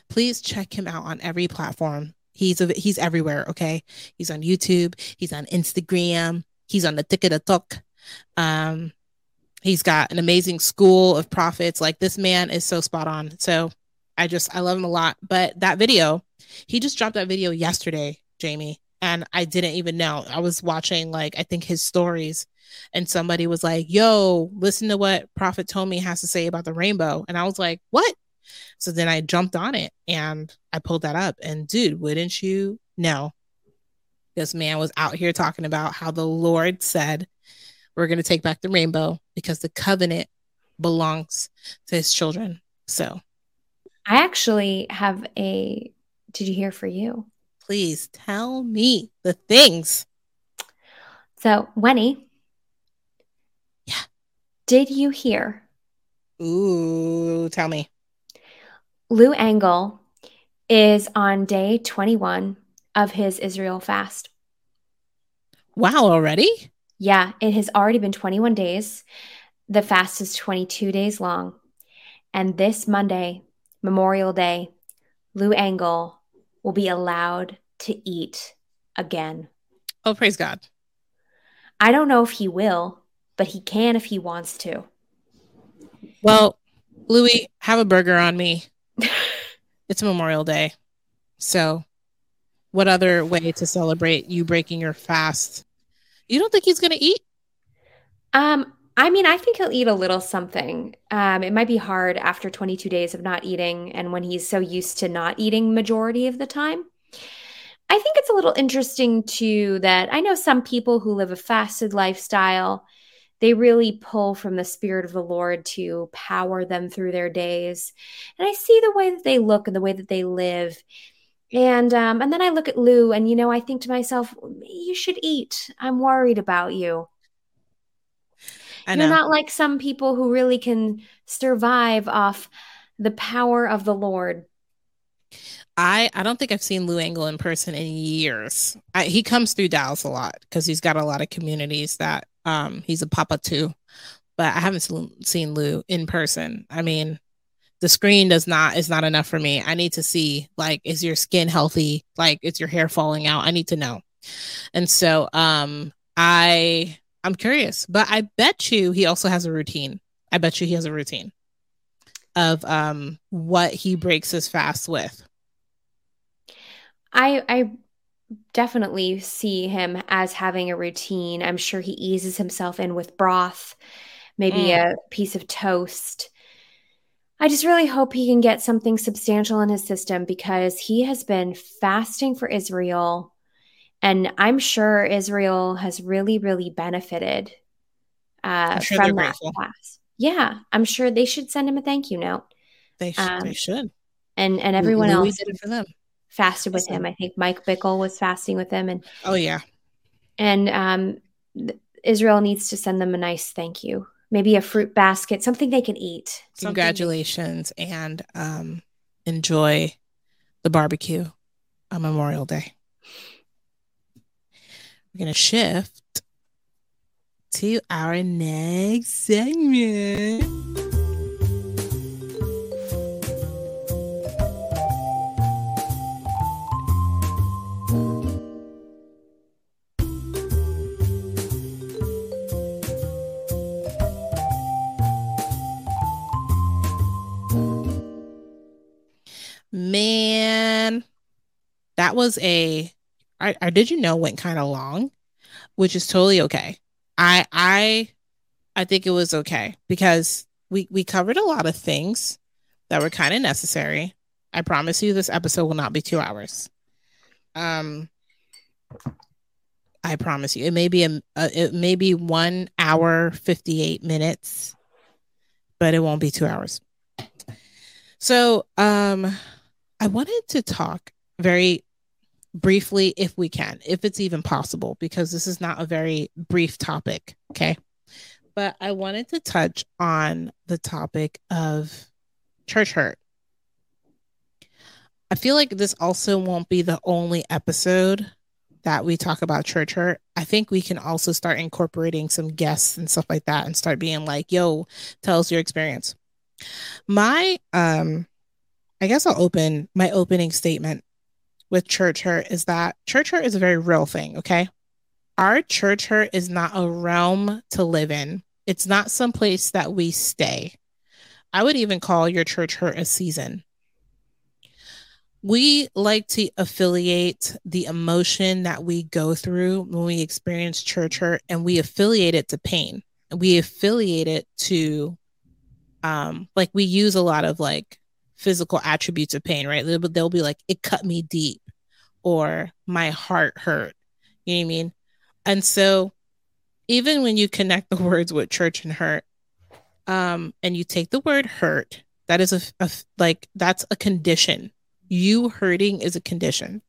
please check him out on every platform. He's a, he's everywhere. Okay, he's on YouTube. He's on Instagram. He's on the TikTok. Um, he's got an amazing school of prophets. Like this man is so spot on. So I just I love him a lot. But that video, he just dropped that video yesterday, Jamie, and I didn't even know. I was watching like I think his stories and somebody was like, "Yo, listen to what Prophet Tommy has to say about the rainbow," and I was like, "What?" So then I jumped on it and I pulled that up, and dude, wouldn't you know? This man was out here talking about how the Lord said, "We're going to take back the rainbow because the covenant belongs to His children." So
I actually have a. Did you hear for you?
please tell me the things.
So, Wenny.
Yeah.
Did you hear
Ooh, tell me.
Lou Engle is on day 21 of his Israel fast?
Wow, already?
Yeah, it has already been 21 days. The fast is 22 days long. And this Monday, Memorial Day, Lou Engle will be allowed to eat again.
Oh, praise God.
I don't know if he will, but he can if he wants to.
Well, Louis, have a burger on me. It's Memorial Day. So what other way to celebrate you breaking your fast? You don't think he's going to eat?
Um, I mean, I think he'll eat a little something. Um, it might be hard after 22 days of not eating and when he's so used to not eating majority of the time. I think it's a little interesting too that I know some people who live a fasted lifestyle, they really pull from the spirit of the Lord to power them through their days. And I see the way that they look and the way that they live. And um, and then I look at Lou, and you know, I think to myself, you should eat. I'm worried about you. You're not like some people who really can survive off the power of the Lord.
I I don't think I've seen Lou Engle in person in years. I, he comes through Dallas a lot because he's got a lot of communities that um he's a papa too, but I haven't seen Lou in person. I mean, the screen does not is not enough for me. I need to see like is your skin healthy? Like is your hair falling out? I need to know. And so um I I'm curious, but I bet you he also has a routine. I bet you he has a routine of um what he breaks his fast with.
I I definitely see him as having a routine. I'm sure he eases himself in with broth, maybe mm. a piece of toast I just really hope he can get something substantial in his system because he has been fasting for Israel. And I'm sure Israel has really, really benefited uh, sure from that class. Yeah, I'm sure they should send him a thank you note.
They, sh- um, they should.
And and everyone Louis else
did it for them.
Fasted with him. I think Mike Bickle was fasting with him. And
oh yeah,
and um, Israel needs to send them a nice thank you maybe a fruit basket, something they can eat.
Congratulations and um, enjoy the barbecue on Memorial Day. We're going to shift to our next segment. That was a I, I did you know went kind of long, which is totally okay. I I I think it was okay because we we covered a lot of things that were kind of necessary. I promise you this episode will not be 2 hours. Um I promise you. It may be a, a it may be 1 hour 58 minutes, but it won't be 2 hours. So, um I wanted to talk very briefly, if we can, if it's even possible, because this is not a very brief topic. Okay. But I wanted to touch on the topic of church hurt. I feel like this also won't be the only episode that we talk about church hurt. I think we can also start incorporating some guests and stuff like that and start being like, yo, tell us your experience. My um I guess I'll open my opening statement with church hurt is that church hurt is a very real thing, okay? Our church hurt is not a realm to live in. It's not some place that we stay. I would even call your church hurt a season. We like to affiliate the emotion that we go through when we experience church hurt and we affiliate it to pain. We affiliate it to um like we use a lot of like physical attributes of pain, right? They'll, they'll be like, it cut me deep or my heart hurt. You know what I mean? And so even when you connect the words with church and hurt, um, and you take the word hurt, that is a, a like that's a condition. You hurting is a condition.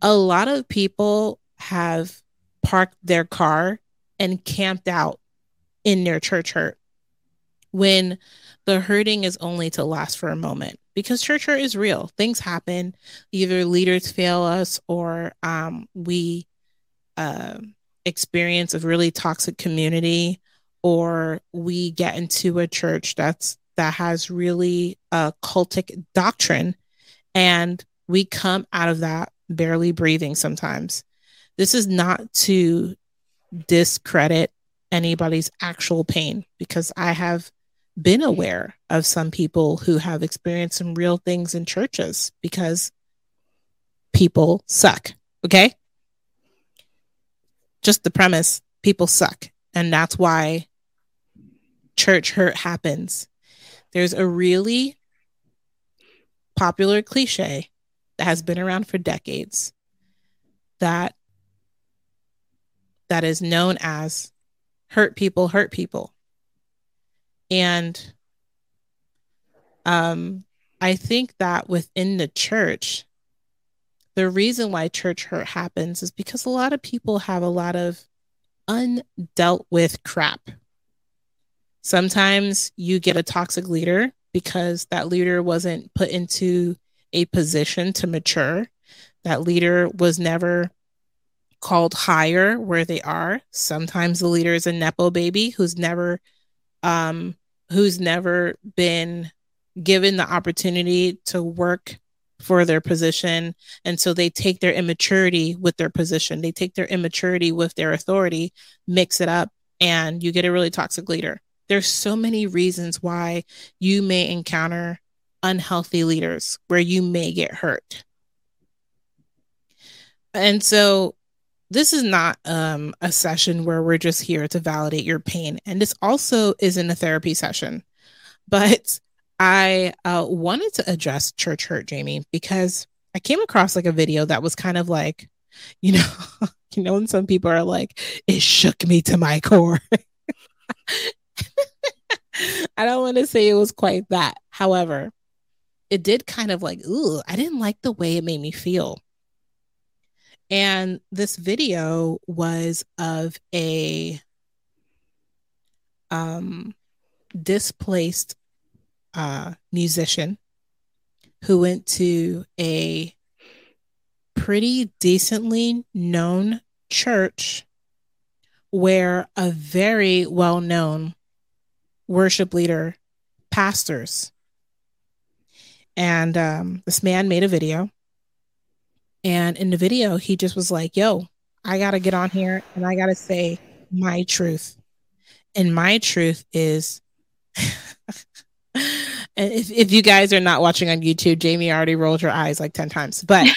A lot of people have parked their car and camped out in their church hurt when the hurting is only to last for a moment because church hurt is real. Things happen. Either leaders fail us or um, we uh, experience a really toxic community or we get into a church that's that has really a cultic doctrine and we come out of that barely breathing sometimes. This is not to discredit anybody's actual pain because I have been aware of some people who have experienced some real things in churches because people suck. Okay. Just the premise people suck. And that's why church hurt happens. There's a really popular cliche that has been around for decades that that is known as hurt people hurt people. And um I think that within the church the reason why church hurt happens is because a lot of people have a lot of undealt with crap. Sometimes you get a toxic leader because that leader wasn't put into a position to mature. That leader was never called higher where they are. Sometimes the leader is a nepo baby who's never um who's never been given the opportunity to work for their position. And so they take their immaturity with their position, they take their immaturity with their authority, mix it up, and you get a really toxic leader. There's so many reasons why you may encounter unhealthy leaders where you may get hurt. And so this is not um, a session where we're just here to validate your pain. And this also isn't a therapy session. But I uh, wanted to address church hurt, Jamie, because I came across like a video that was kind of like, you know, you know, when some people are like, it shook me to my core. I don't want to say it was quite that. However, it did kind of like, ooh, I didn't like the way it made me feel. And this video was of a um displaced uh, musician who went to a pretty decently known church where a very well known worship leader pastors. And um, this man made a video. And in the video, he just was like, yo, I got to get on here and I got to say my truth. And my truth is and if, if you guys are not watching on YouTube, Jamie already rolled her eyes like 10 times. But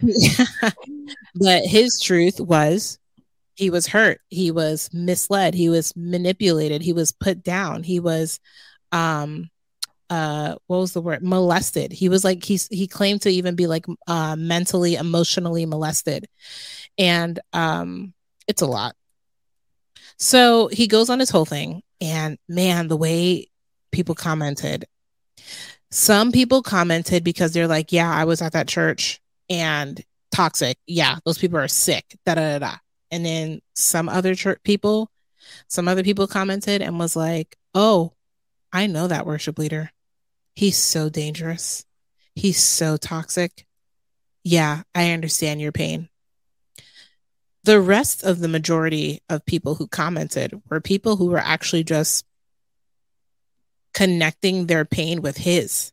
but his truth was he was hurt. He was misled. He was manipulated. He was put down. He was um uh what was the word molested he was like he's he claimed to even be like uh mentally emotionally molested and um it's a lot so he goes on his whole thing and man the way people commented some people commented because they're like, yeah, I was at that church and toxic. Yeah, those people are sick. Da da da da. And then some other church people, some other people commented and was like, oh, I know that worship leader. He's so dangerous. He's so toxic. Yeah, I understand your pain. The rest of the majority of people who commented were people who were actually just connecting their pain with his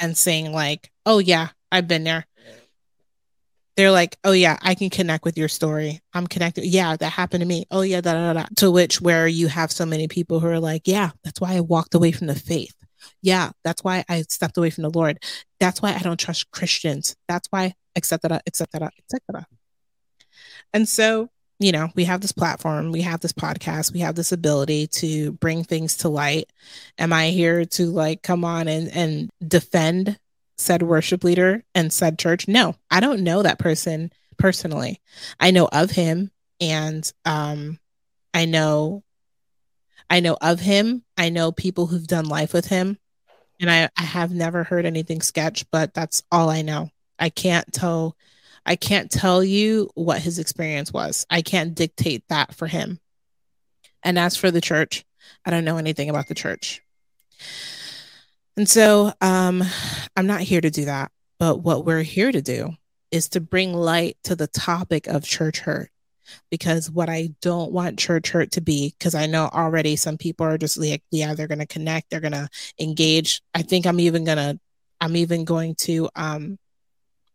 and saying like oh yeah i've been there they're like oh yeah i can connect with your story i'm connected yeah that happened to me oh yeah da, da, da. to which where you have so many people who are like yeah that's why i walked away from the faith yeah that's why i stepped away from the lord that's why i don't trust christians that's why etc etc etc and so you know, we have this platform, we have this podcast, we have this ability to bring things to light. Am I here to like come on and, and defend said worship leader and said church? No, I don't know that person personally. I know of him and um I know I know of him. I know people who've done life with him. And I, I have never heard anything sketch, but that's all I know. I can't tell I can't tell you what his experience was. I can't dictate that for him. And as for the church, I don't know anything about the church. And so um, I'm not here to do that. But what we're here to do is to bring light to the topic of church hurt. Because what I don't want church hurt to be, because I know already some people are just like, yeah, they're going to connect, they're going to engage. I think I'm even going to, I'm even going to um,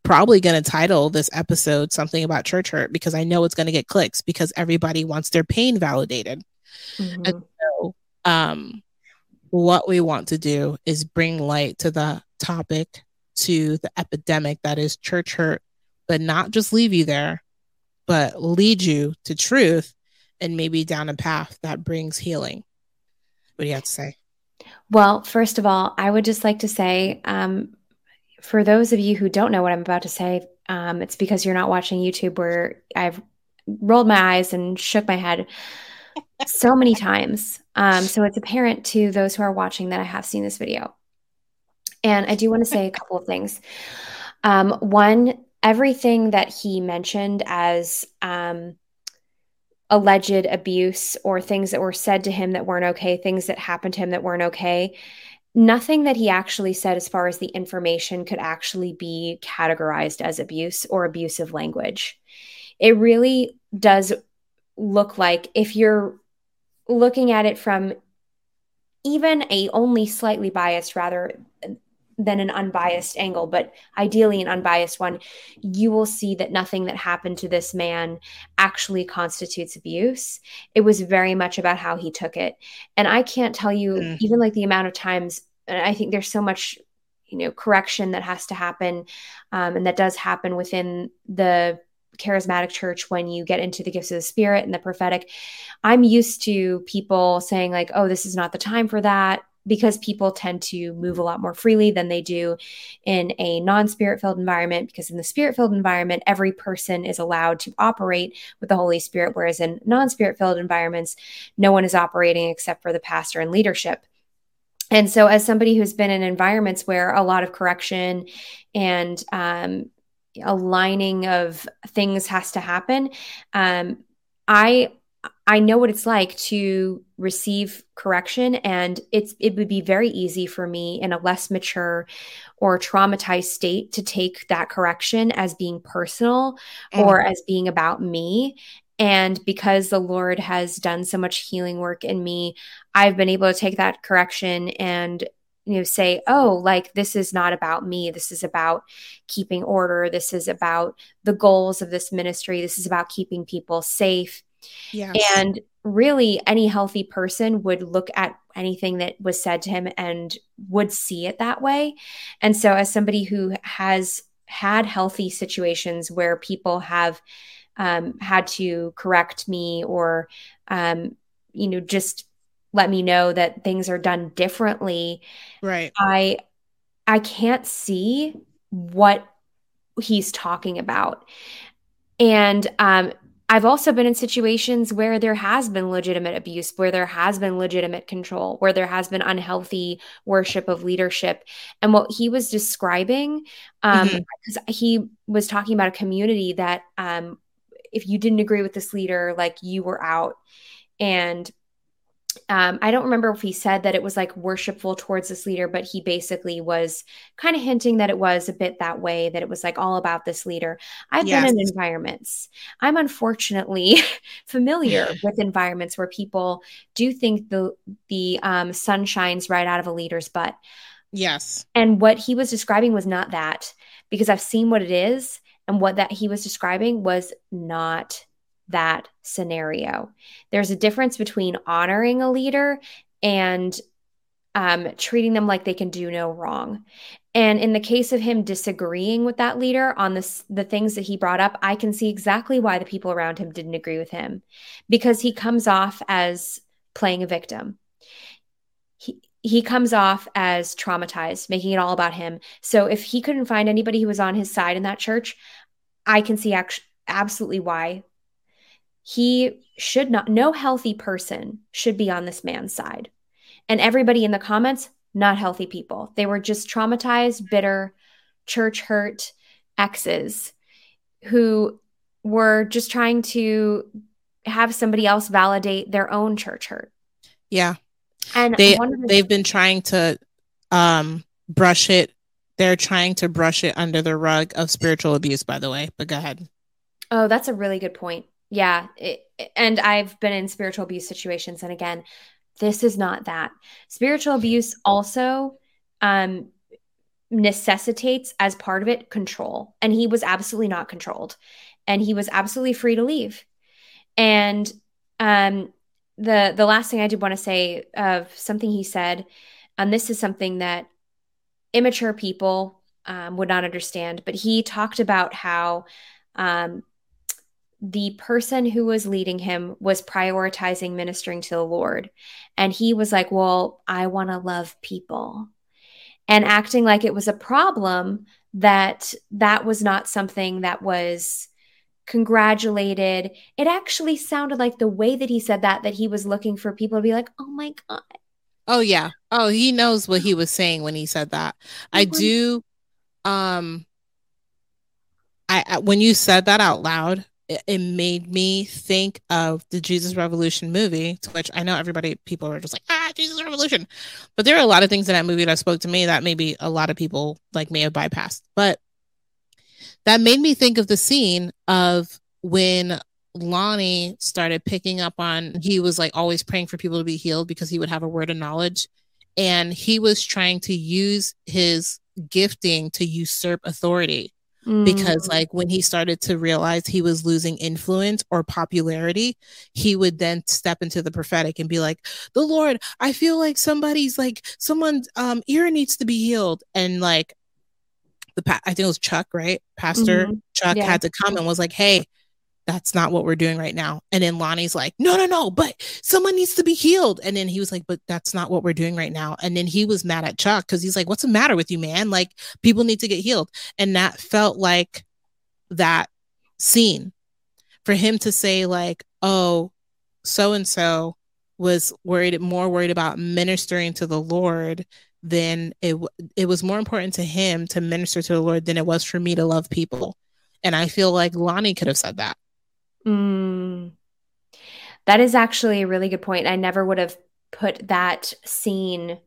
probably going to title this episode something about church hurt because I know it's going to get clicks because everybody wants their pain validated. Mm-hmm. And so, um, what we want to do is bring light to the topic, to the epidemic that is church hurt but not just leave you there, but lead you to truth and maybe down a path that brings healing. What do you have to say?
Well, first of all, I would just like to say um, for those of you who don't know what I'm about to say, um, it's because you're not watching YouTube where I've rolled my eyes and shook my head so many times. Um, so it's apparent to those who are watching that I have seen this video. And I do want to say a couple of things. Um, one, everything that he mentioned as um, alleged abuse or things that were said to him that weren't okay, things that happened to him that weren't okay, nothing that he actually said as far as the information could actually be categorized as abuse or abusive language. It really does look like if you're looking at it from even a only slightly biased rather than an unbiased angle, but ideally an unbiased one, you will see that nothing that happened to this man actually constitutes abuse. It was very much about how he took it. And I can't tell you, mm. even like the amount of times, and I think there's so much, you know, correction that has to happen um, and that does happen within the charismatic church when you get into the gifts of the spirit and the prophetic i'm used to people saying like oh this is not the time for that because people tend to move a lot more freely than they do in a non spirit filled environment. Because in the spirit filled environment, every person is allowed to operate with the Holy Spirit, whereas in non spirit filled environments, no one is operating except for the pastor and leadership. And so, as somebody who's been in environments where a lot of correction and um, aligning of things has to happen, um, I I know what it's like to receive correction and it's it would be very easy for me in a less mature or traumatized state to take that correction as being personal mm. or as being about me. And because the Lord has done so much healing work in me, I've been able to take that correction and you know say oh like this is not about me. This is about keeping order. This is about the goals of this ministry. This is about keeping people safe Yes. And really, any healthy person would look at anything that was said to him and would see it that way. And so, as somebody who has had healthy situations where people have um, had to correct me or, um, you know, just let me know that things are done differently.
Right.
I I can't see what he's talking about. And um, I've also been in situations where there has been legitimate abuse, where there has been legitimate control, where there has been unhealthy worship of leadership. And what he was describing, um, mm-hmm. because he was talking about a community that um, if you didn't agree with this leader, like you were out. And um, I don't remember if he said that it was like worshipful towards this leader, but he basically was kind of hinting that it was a bit that way, that it was like all about this leader. I've yes. been in environments. I'm unfortunately familiar with environments where people do think the the um, sun shines right out of a leader's butt.
Yes.
And what he was describing was not that, because I've seen what it is, and what that he was describing was not that scenario. There's a difference between honoring a leader and um, treating them like they can do no wrong. And in the case of him disagreeing with that leader on this, the things that he brought up, I can see exactly why the people around him didn't agree with him because he comes off as playing a victim. He, he comes off as traumatized, making it all about him. So if he couldn't find anybody who was on his side in that church, I can see act- absolutely why he should not, no healthy person should be on this man's side. And everybody in the comments, not healthy people. They were just traumatized, bitter, church hurt exes who were just trying to have somebody else validate their own church hurt.
Yeah. And they they've been trying to um brush it they're trying to brush it under the rug of spiritual abuse by the way, but go ahead.
Oh, that's a really good point. Yeah. It, and I've been in spiritual abuse situations. And again, this is not that. Spiritual abuse also um, necessitates, as part of it, control. And he was absolutely not controlled. And he was absolutely free to leave. And um, the the last thing I did want to say of something he said, and this is something that immature people um, would not understand. But he talked about how um, the person who was leading him was prioritizing ministering to the Lord. And he was like, Well, I want to love people. And acting like it was a problem that that was not something that was congratulated. It actually sounded like the way that he said that, that he was looking for people to be like, Oh my God.
Oh, yeah. Oh, he knows what he was saying when he said that. I do. Um, I when you said that out loud, it, made me think of the Jesus Revolution movie, which I know everybody, people are just like, ah, Jesus Revolution. But there are a lot of things in that movie that spoke to me that maybe a lot of people like may have bypassed. But that made me think of the scene of when Lonnie started picking up on, he was like always praying for people to be healed because he would have a word of knowledge. And he was trying to use his gifting to usurp authority mm. because like when he started to realize he was losing influence or popularity he would then step into the prophetic and be like the lord i feel like somebody's like someone's um ear needs to be healed and like the pa- i think it was chuck right pastor mm-hmm. chuck yeah. had to come and was like hey that's not what we're doing right now. And then Lonnie's like, no, no, no, but someone needs to be healed. And then he was like, but that's not what we're doing right now. And then he was mad at Chuck because he's like, what's the matter with you, man? Like, people need to get healed. And that felt like that scene for him to say, like, oh, so and so was worried, more worried about ministering to the Lord than it, it was more important to him to minister to the Lord than it was for me to love people. And I feel like Lonnie could have said that.
Mm. That is actually a really good point. I never would have put that scene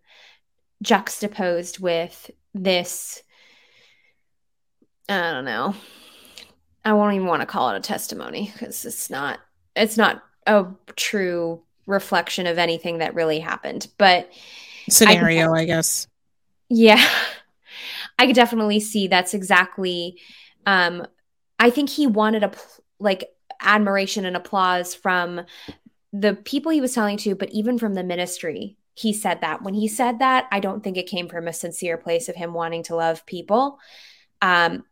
juxtaposed with this. I don't know. I won't even want to call it a testimony because it's not. It's not a true reflection of anything that really happened. But
scenario, I, I guess.
Yeah, I could definitely see that's exactly. Um, I think he wanted a like admiration and applause from the people he was telling to, but even from the ministry. He said that. When he said that, I don't think it came from a sincere place of him wanting to love people. Um,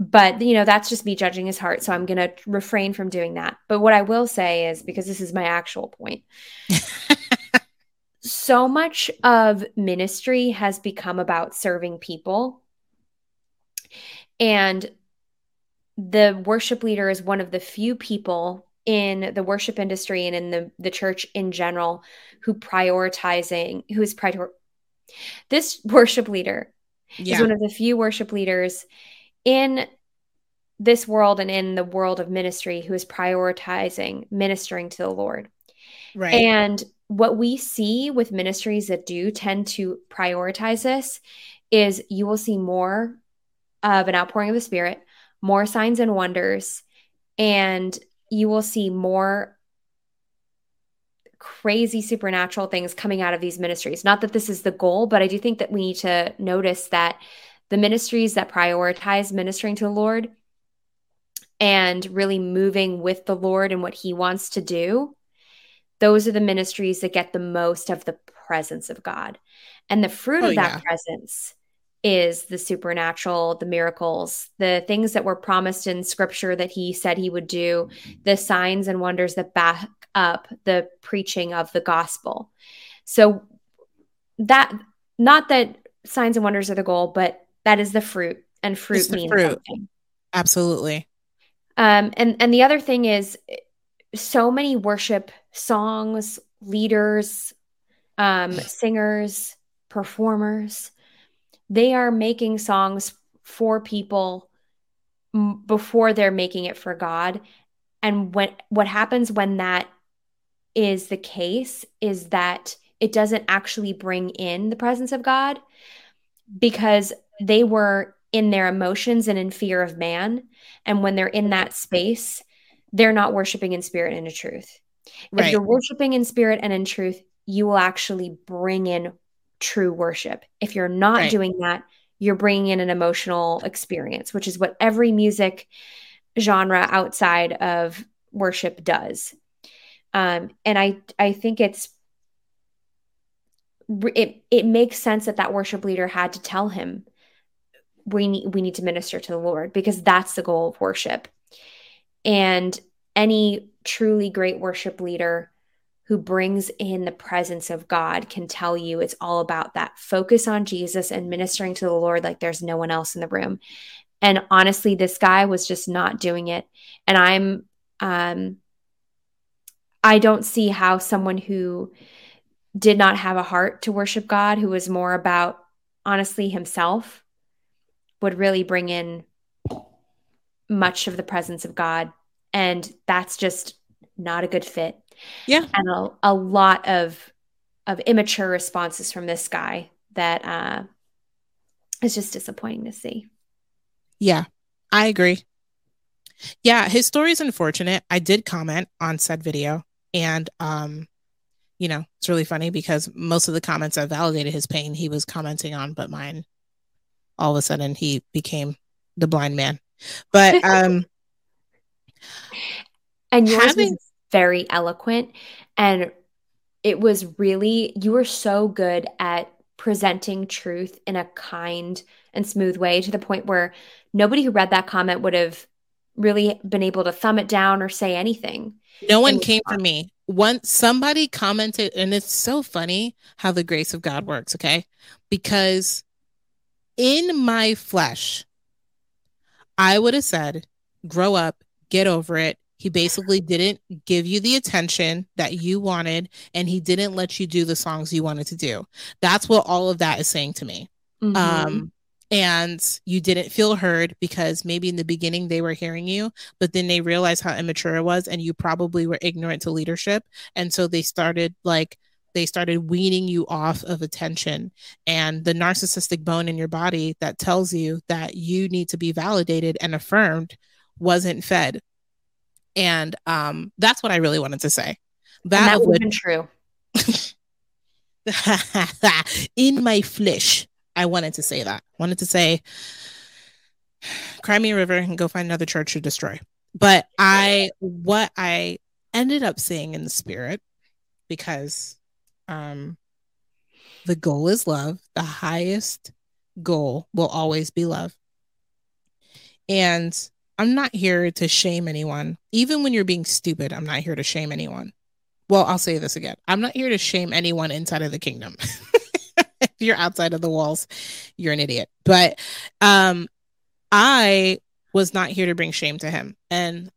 but you know that's just me judging his heart so i'm going to refrain from doing that but what i will say is because this is my actual point so much of ministry has become about serving people and the worship leader is one of the few people in the worship industry and in the, the church in general who prioritizing who is prior this worship leader yeah. is one of the few worship leaders in this world and in the world of ministry who is prioritizing ministering to the lord right and what we see with ministries that do tend to prioritize this is you will see more of an outpouring of the spirit more signs and wonders, and you will see more crazy supernatural things coming out of these ministries. Not that this is the goal, but I do think that we need to notice that the ministries that prioritize ministering to the Lord and really moving with the Lord and what He wants to do, those are the ministries that get the most of the presence of God. And the fruit oh, of that yeah. presence is the supernatural, the miracles, the things that were promised in scripture that he said he would do, the signs and wonders that back up the preaching of the gospel. So that not that signs and wonders are the goal, but that is the fruit and fruit means fruit. something.
Absolutely.
Um and and the other thing is so many worship songs, leaders, um singers, performers they are making songs for people before they're making it for God. And what what happens when that is the case is that it doesn't actually bring in the presence of God because they were in their emotions and in fear of man. And when they're in that space, they're not worshiping in spirit and in truth. Right. If you're worshiping in spirit and in truth, you will actually bring in true worship. If you're not right. doing that, you're bringing in an emotional experience, which is what every music genre outside of worship does. Um, and I I think it's it it makes sense that that worship leader had to tell him we need we need to minister to the Lord because that's the goal of worship. And any truly great worship leader who brings in the presence of God can tell you it's all about that focus on Jesus and ministering to the Lord like there's no one else in the room. And honestly, this guy was just not doing it. And I'm um I don't see how someone who did not have a heart to worship God, who was more about honestly himself, would really bring in much of the presence of God. And that's just not a good fit.
Yeah.
And a, a lot of of immature responses from this guy that uh is just disappointing to see.
Yeah, I agree. Yeah, his story is unfortunate. I did comment on said video and um you know, it's really funny because most of the comments that validated his pain he was commenting on, but mine all of a sudden he became the blind man. But um
and yours having, was very eloquent and it was really you were so good at presenting truth in a kind and smooth way to the point where nobody who read that comment would have really been able to thumb it down or say anything.
No one came for me. Once somebody commented, and it's so funny how the grace of God works, okay? Because in my flesh, I would have said, grow up, get over it. He basically didn't give you the attention that you wanted, and he didn't let you do the songs you wanted to do. That's what all of that is saying to me. Mm-hmm. Um, and you didn't feel heard because maybe in the beginning they were hearing you, but then they realized how immature it was, and you probably were ignorant to leadership. And so they started like, they started weaning you off of attention and the narcissistic bone in your body that tells you that you need to be validated and affirmed wasn't fed and um that's what i really wanted to say.
That, that would have been true.
In my flesh i wanted to say that. Wanted to say cry me a river and go find another church to destroy. But i what i ended up saying in the spirit because um the goal is love. The highest goal will always be love. And i'm not here to shame anyone. Even when you're being stupid i'm not here to shame anyone. Well i'll say this again. I'm not here to shame anyone inside of the kingdom. If you're outside of the walls you're an idiot. But um i was not here to bring shame to him. And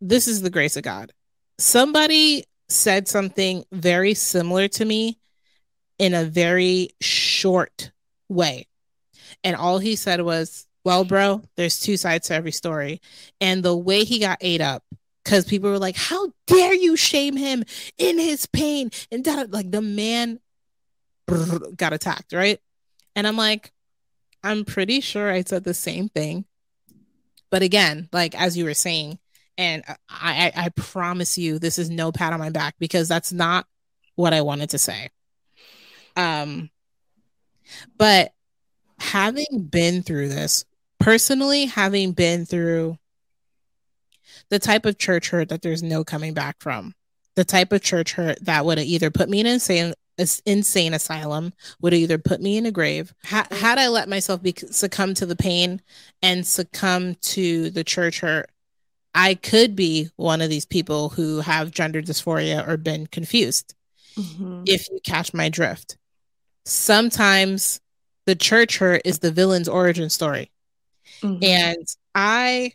this is the grace of god. Somebody said something very similar to me in a very short way. And all he said was, Well, bro, there's two sides to every story. And the way he got ate up, because people were like, How dare you shame him in his pain? And that, like the man got attacked, right? And I'm like, I'm pretty sure I said the same thing. But again, like as you were saying, and I, I, I promise you, this is no pat on my back because that's not what I wanted to say. Um, but having been through this personally, having been through the type of church hurt that there's no coming back from, the type of church hurt that would either put me in an insane, insane asylum, would either put me in a grave. Ha- had I let myself be succumb to the pain and succumb to the church hurt, I could be one of these people who have gender dysphoria or been confused. Mm-hmm. If you catch my drift, sometimes the church hurt is the villain's origin story. Mm-hmm. And I,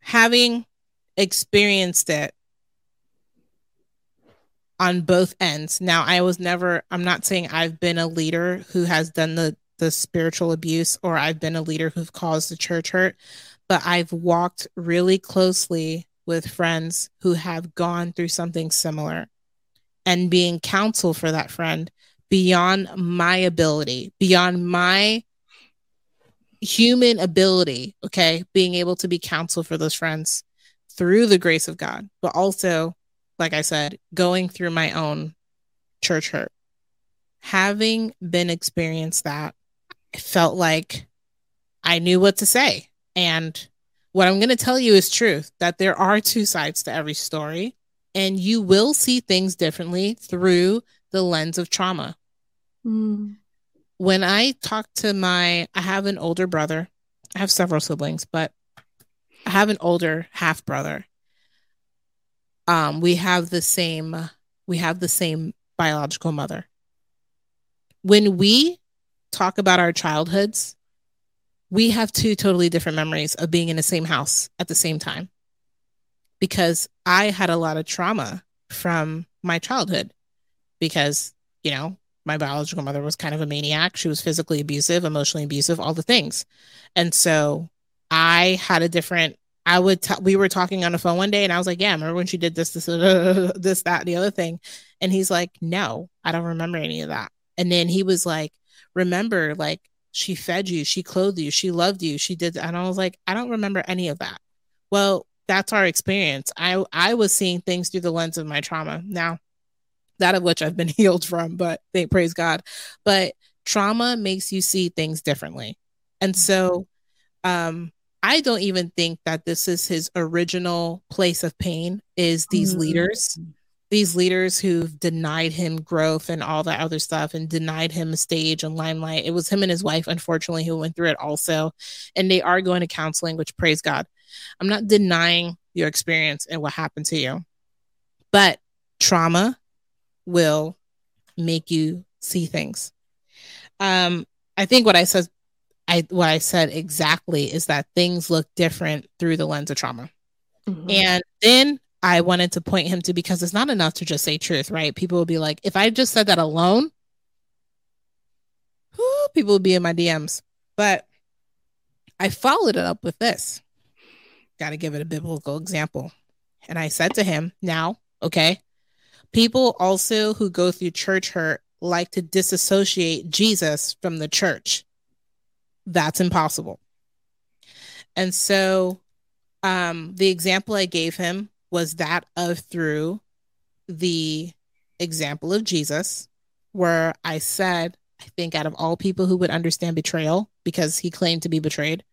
having experienced it on both ends, now I was never, I'm not saying I've been a leader who has done the, the spiritual abuse or I've been a leader who've caused the church hurt but I've walked really closely with friends who have gone through something similar and being counsel for that friend beyond my ability, beyond my human ability, okay, being able to be counsel for those friends through the grace of God, but also, like I said, going through my own church hurt. Having been experienced that, I felt like I knew what to say. And what I'm going to tell you is truth that there are two sides to every story, and you will see things differently through the lens of trauma. Mm. When I talk to my, I have an older brother. I have several siblings, but I have an older half brother. Um, we have the same, we have the same biological mother. When we talk about our childhoods, we have two totally different memories of being in the same house at the same time because I had a lot of trauma from my childhood because, you know, my biological mother was kind of a maniac. She was physically abusive, emotionally abusive, all the things. And so I had a different I would t- we were talking on the phone one day and I was like, "Yeah, remember when she did this this uh, this that the other thing?" And he's like, "No, I don't remember any of that." And then he was like, "Remember like she fed you, she clothed you, she loved you, she did." And I was like, "I don't remember any of that." Well, that's our experience. I I was seeing things through the lens of my trauma. Now, that of which I've been healed from, but thank praise God. But trauma makes you see things differently. And so um I don't even think that this is his original place of pain is these mm-hmm. leaders. These leaders who've denied him growth and all that other stuff and denied him a stage and limelight. It was him and his wife, unfortunately, who went through it also. And they are going to counseling, which praise God. I'm not denying your experience and what happened to you. But trauma will make you see things. Um, I think what I said, I what I said exactly is that things look different through the lens of trauma. Mm-hmm. And then I wanted to point him to because it's not enough to just say truth, right? People will be like, if I just said that alone, whew, people would be in my DMs. But I followed it up with this. Got to give it a biblical example. And I said to him, now, okay, People also who go through church hurt like to disassociate Jesus from the church. That's impossible. And so um, the example I gave him was that of through the example of Jesus, where I said, I think out of all people who would understand betrayal, because he claimed to be betrayed,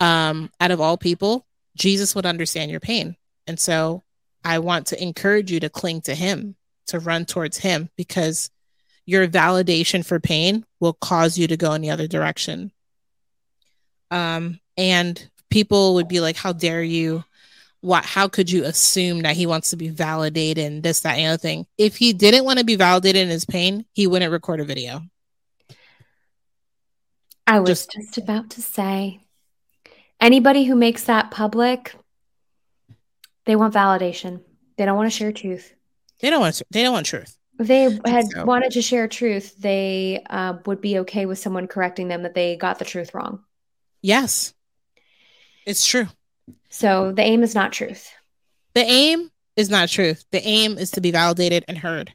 um, out of all people, Jesus would understand your pain. And so I want to encourage you to cling to Him, to run towards Him, because your validation for pain will cause you to go in the other direction. Um, and people would be like, How dare you? What, how could you assume that he wants to be validated and this, that, and the other thing? If he didn't want to be validated in his pain, he wouldn't record a video.
I was just, just about to say anybody who makes that public, they want validation. They don't want to share truth.
They don't want. They don't want truth.
If they had so. wanted to share truth, they uh, would be okay with someone correcting them that they got the truth wrong.
Yes, it's true.
So the aim is not truth.
The aim is not truth. The aim is to be validated and heard.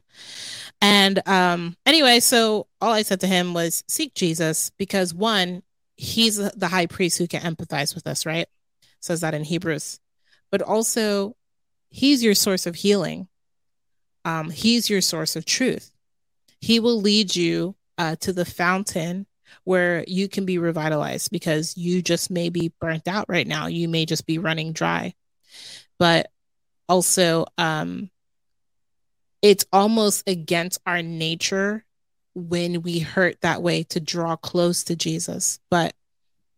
And um anyway, so all I said to him was seek Jesus because one, he's the high priest who can empathize with us, right? Says that in Hebrews but also he's your source of healing. Um, he's your source of truth. He will lead you uh, to the fountain where you can be revitalized because you just may be burnt out right now. You may just be running dry. But also, um, it's almost against our nature when we hurt that way to draw close to Jesus. But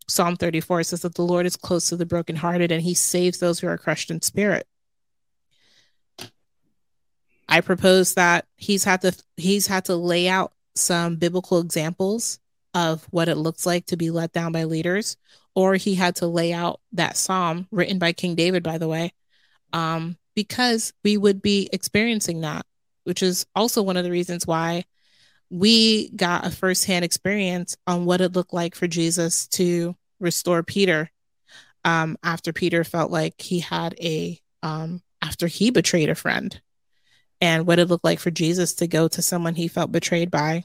Psalm 34 says that the Lord is close to the brokenhearted and he saves those who are crushed in spirit. I propose that he's had to he's had to lay out some biblical examples of what it looks like to be let down by leaders, or he had to lay out that psalm written by King David, by the way, um, because we would be experiencing that, which is also one of the reasons why we got a firsthand experience on what it looked like for Jesus to restore Peter um, after Peter felt like he had a, um, after he betrayed a friend, and what it looked like for Jesus to go to someone he felt betrayed by,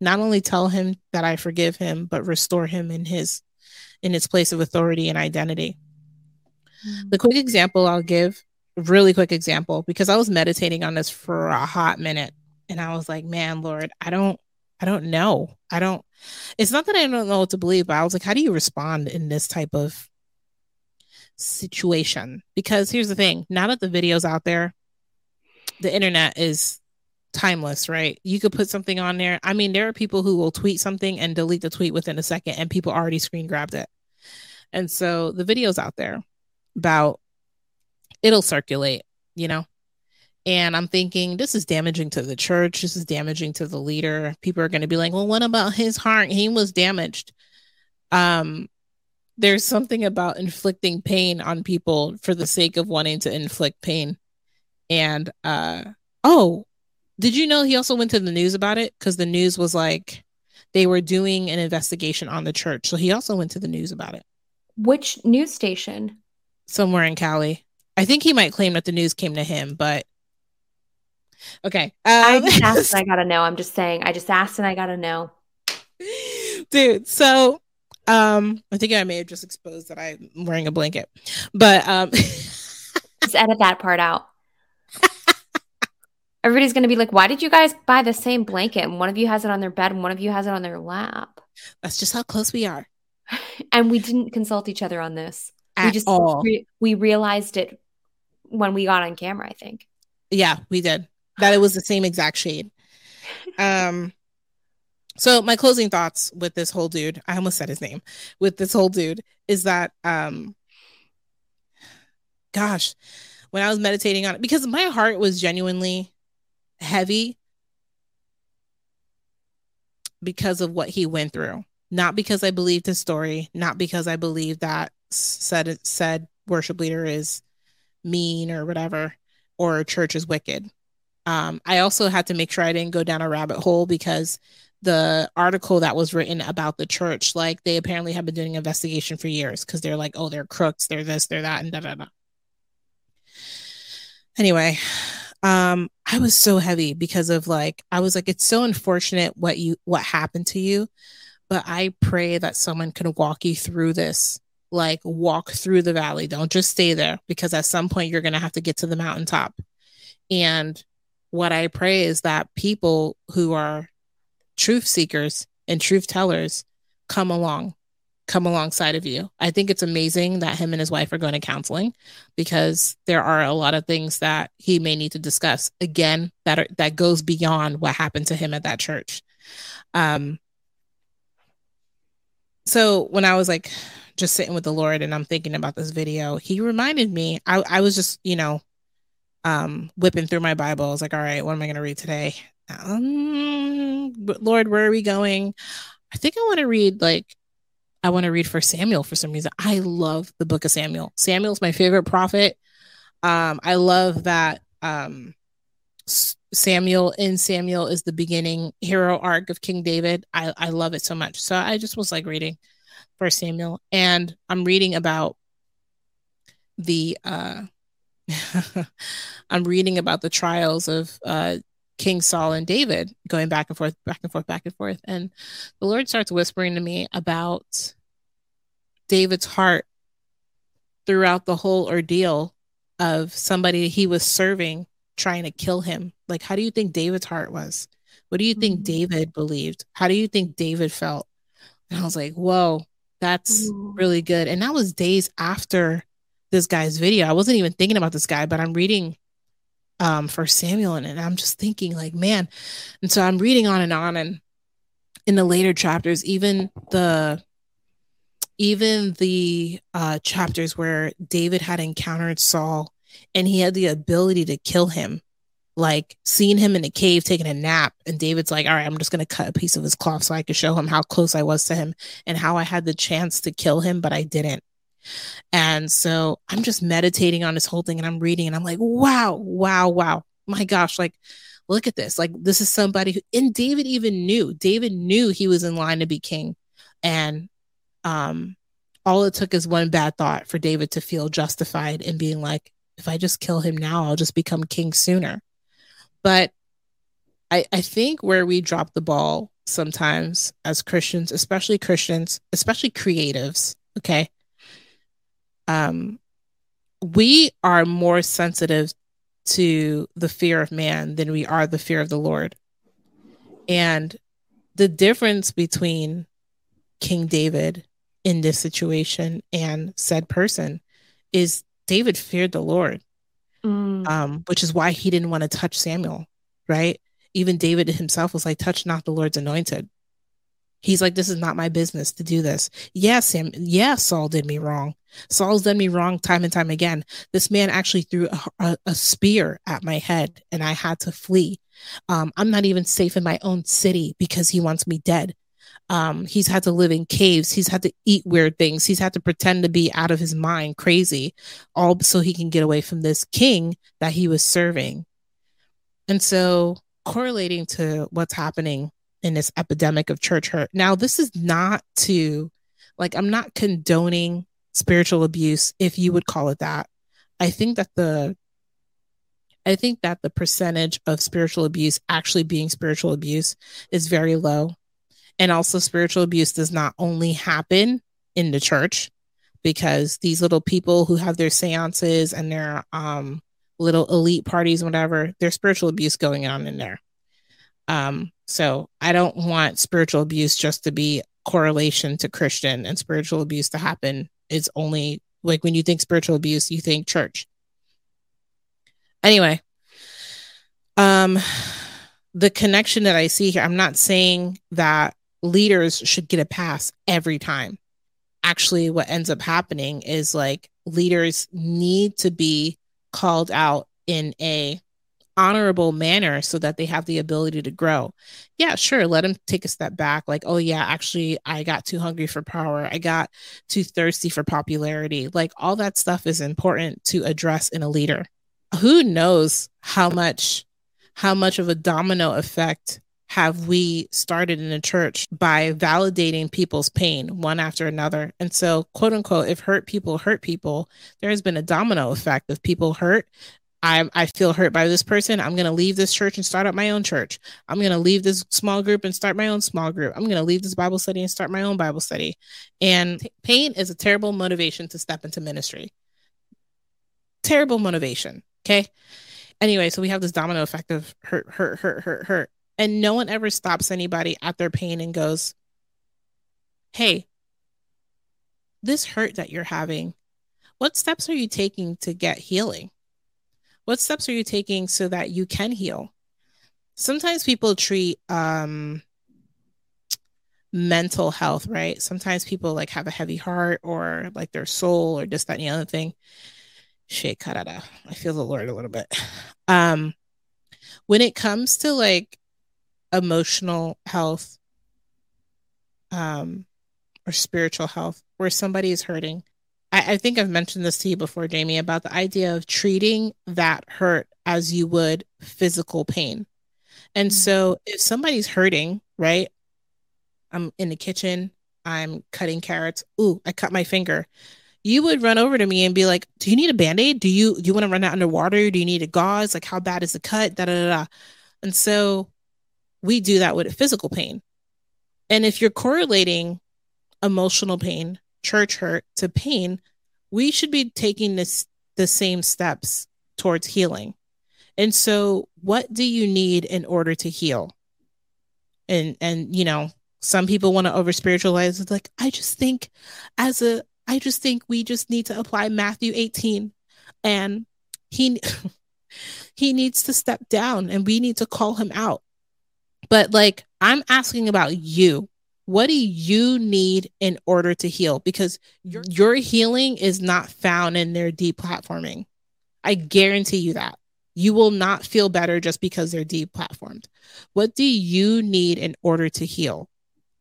not only tell him that I forgive him, but restore him in his in his place of authority and identity. The quick example I'll give, really quick example, because I was meditating on this for a hot minute and I was like, man, Lord, I don't, I don't know. I don't, it's not that I don't know what to believe, but I was like, how do you respond in this type of situation? Because here's the thing now that the video's out there, the internet is timeless, right? You could put something on there. I mean, there are people who will tweet something and delete the tweet within a second, and people already screen grabbed it. And so the video's out there about it'll circulate, you know. And I'm thinking this is damaging to the church. This is damaging to the leader. People are going to be like, "Well, what about his heart? He was damaged." Um, there's something about inflicting pain on people for the sake of wanting to inflict pain. And uh, oh, did you know he also went to the news about it? Because the news was like they were doing an investigation on the church. So he also went to the news about it.
Which news station?
Somewhere in Cali. I think he might claim that the news came to him, but okay. Um,
I just asked and I gotta know. I'm just saying. I just asked and I gotta know.
Dude, so um I think I may have just exposed that I'm wearing a blanket. But um
just edit that part out. Everybody's going to be like, why did you guys buy the same blanket? And one of you has it on their bed and one of you has it on their lap.
That's just how close we are.
and we didn't consult each other on this.
At
we just
all.
Re- we realized it when we got on camera, I think.
Yeah, we did. That it was the same exact shade. Um so my closing thoughts with this whole dude, I almost said his name, with this whole dude is that um gosh, when I was meditating on it because my heart was genuinely heavy because of what he went through not because i believed his story not because i believe that said said worship leader is mean or whatever or church is wicked um, i also had to make sure i didn't go down a rabbit hole because the article that was written about the church like they apparently have been doing investigation for years because they're like oh they're crooks they're this they're that and da da da. Anyway um i was so heavy because of like i was like it's so unfortunate what you what happened to you but i pray that someone can walk you through this like walk through the valley. Don't just stay there because at some point you're going to have to get to the mountaintop. And what i pray is that people who are truth seekers and truth tellers come along come alongside of you. I think it's amazing that him and his wife are going to counseling because there are a lot of things that he may need to discuss again that are, that goes beyond what happened to him at that church. Um so when I was like just sitting with the Lord and I'm thinking about this video, he reminded me I I was just, you know, um whipping through my Bible. I was like, all right, what am I going to read today? Um Lord, where are we going? I think I want to read like I want to read First Samuel for some reason. I love the book of Samuel. Samuel's my favorite prophet. Um, I love that um, Samuel in Samuel is the beginning hero arc of King David. I, I love it so much. So I just was like reading First Samuel, and I'm reading about the uh, I'm reading about the trials of uh, King Saul and David going back and forth, back and forth, back and forth. And the Lord starts whispering to me about David's heart throughout the whole ordeal of somebody he was serving trying to kill him. Like, how do you think David's heart was? What do you think mm-hmm. David believed? How do you think David felt? And I was like, whoa, that's Ooh. really good. And that was days after this guy's video. I wasn't even thinking about this guy, but I'm reading um, First Samuel, and, I'm just thinking, like, man. And so I'm reading on and on, and in the later chapters, even the even the uh, chapters where David had encountered Saul and he had the ability to kill him, like seeing him in a cave taking a nap, and David's like, "All right, I'm just gonna cut a piece of his cloth so I could show him how close I was to him and how I had the chance to kill him, but I didn't." And so I'm just meditating on this whole thing and I'm reading and I'm like, wow, wow, wow. My gosh, like, look at this. Like, this is somebody who, and David even knew, David knew he was in line to be king. And um, all it took is one bad thought for David to feel justified in being like, if I just kill him now, I'll just become king sooner. But I, I think where we drop the ball sometimes as Christians, especially Christians, especially creatives, okay, um, we are more sensitive to the fear of man than we are the fear of the Lord. And the difference between King David in this situation and said person is David feared the Lord, mm. um, which is why he didn't want to touch Samuel, right? Even David himself was like, touch not the Lord's anointed. He's like, this is not my business to do this. Yes, Sam. Yeah, Saul did me wrong. Saul's done me wrong time and time again. This man actually threw a, a, a spear at my head and I had to flee. Um, I'm not even safe in my own city because he wants me dead. Um, he's had to live in caves. He's had to eat weird things. He's had to pretend to be out of his mind, crazy, all so he can get away from this king that he was serving. And so, correlating to what's happening in this epidemic of church hurt. Now, this is not to, like, I'm not condoning spiritual abuse, if you would call it that. I think that the I think that the percentage of spiritual abuse actually being spiritual abuse is very low. And also, spiritual abuse does not only happen in the church because these little people who have their seances and their um, little elite parties, whatever, there's spiritual abuse going on in there. Um, so I don't want spiritual abuse just to be correlation to Christian and spiritual abuse to happen. It's only like when you think spiritual abuse, you think church. Anyway, um, the connection that I see here, I'm not saying that leaders should get a pass every time. Actually, what ends up happening is like leaders need to be called out in a honorable manner so that they have the ability to grow. Yeah, sure, let them take a step back like, "Oh yeah, actually I got too hungry for power. I got too thirsty for popularity." Like all that stuff is important to address in a leader. Who knows how much how much of a domino effect have we started in the church by validating people's pain one after another. And so, quote unquote, if hurt people hurt people, there has been a domino effect of people hurt. I, I feel hurt by this person. I'm going to leave this church and start up my own church. I'm going to leave this small group and start my own small group. I'm going to leave this Bible study and start my own Bible study. And pain is a terrible motivation to step into ministry. Terrible motivation. Okay. Anyway, so we have this domino effect of hurt, hurt, hurt, hurt, hurt. And no one ever stops anybody at their pain and goes, Hey, this hurt that you're having, what steps are you taking to get healing? What steps are you taking so that you can heal? Sometimes people treat um, mental health, right? Sometimes people like have a heavy heart or like their soul or just that and the other thing. Shit, carada. I feel the Lord a little bit. Um, when it comes to like emotional health um, or spiritual health where somebody is hurting. I, I think I've mentioned this to you before, Jamie, about the idea of treating that hurt as you would physical pain. And mm-hmm. so if somebody's hurting, right? I'm in the kitchen, I'm cutting carrots. Ooh, I cut my finger. You would run over to me and be like, "Do you need a band-aid? Do you do you want to run out underwater? Do you need a gauze? Like how bad is the cut?" Da da da. da. And so we do that with physical pain. And if you're correlating emotional pain, church hurt to pain, we should be taking this the same steps towards healing. And so what do you need in order to heal? And and you know, some people want to over spiritualize it's like I just think as a I just think we just need to apply Matthew 18 and he he needs to step down and we need to call him out but like, I'm asking about you. What do you need in order to heal? Because your, your healing is not found in their deplatforming. I guarantee you that. You will not feel better just because they're deplatformed. What do you need in order to heal?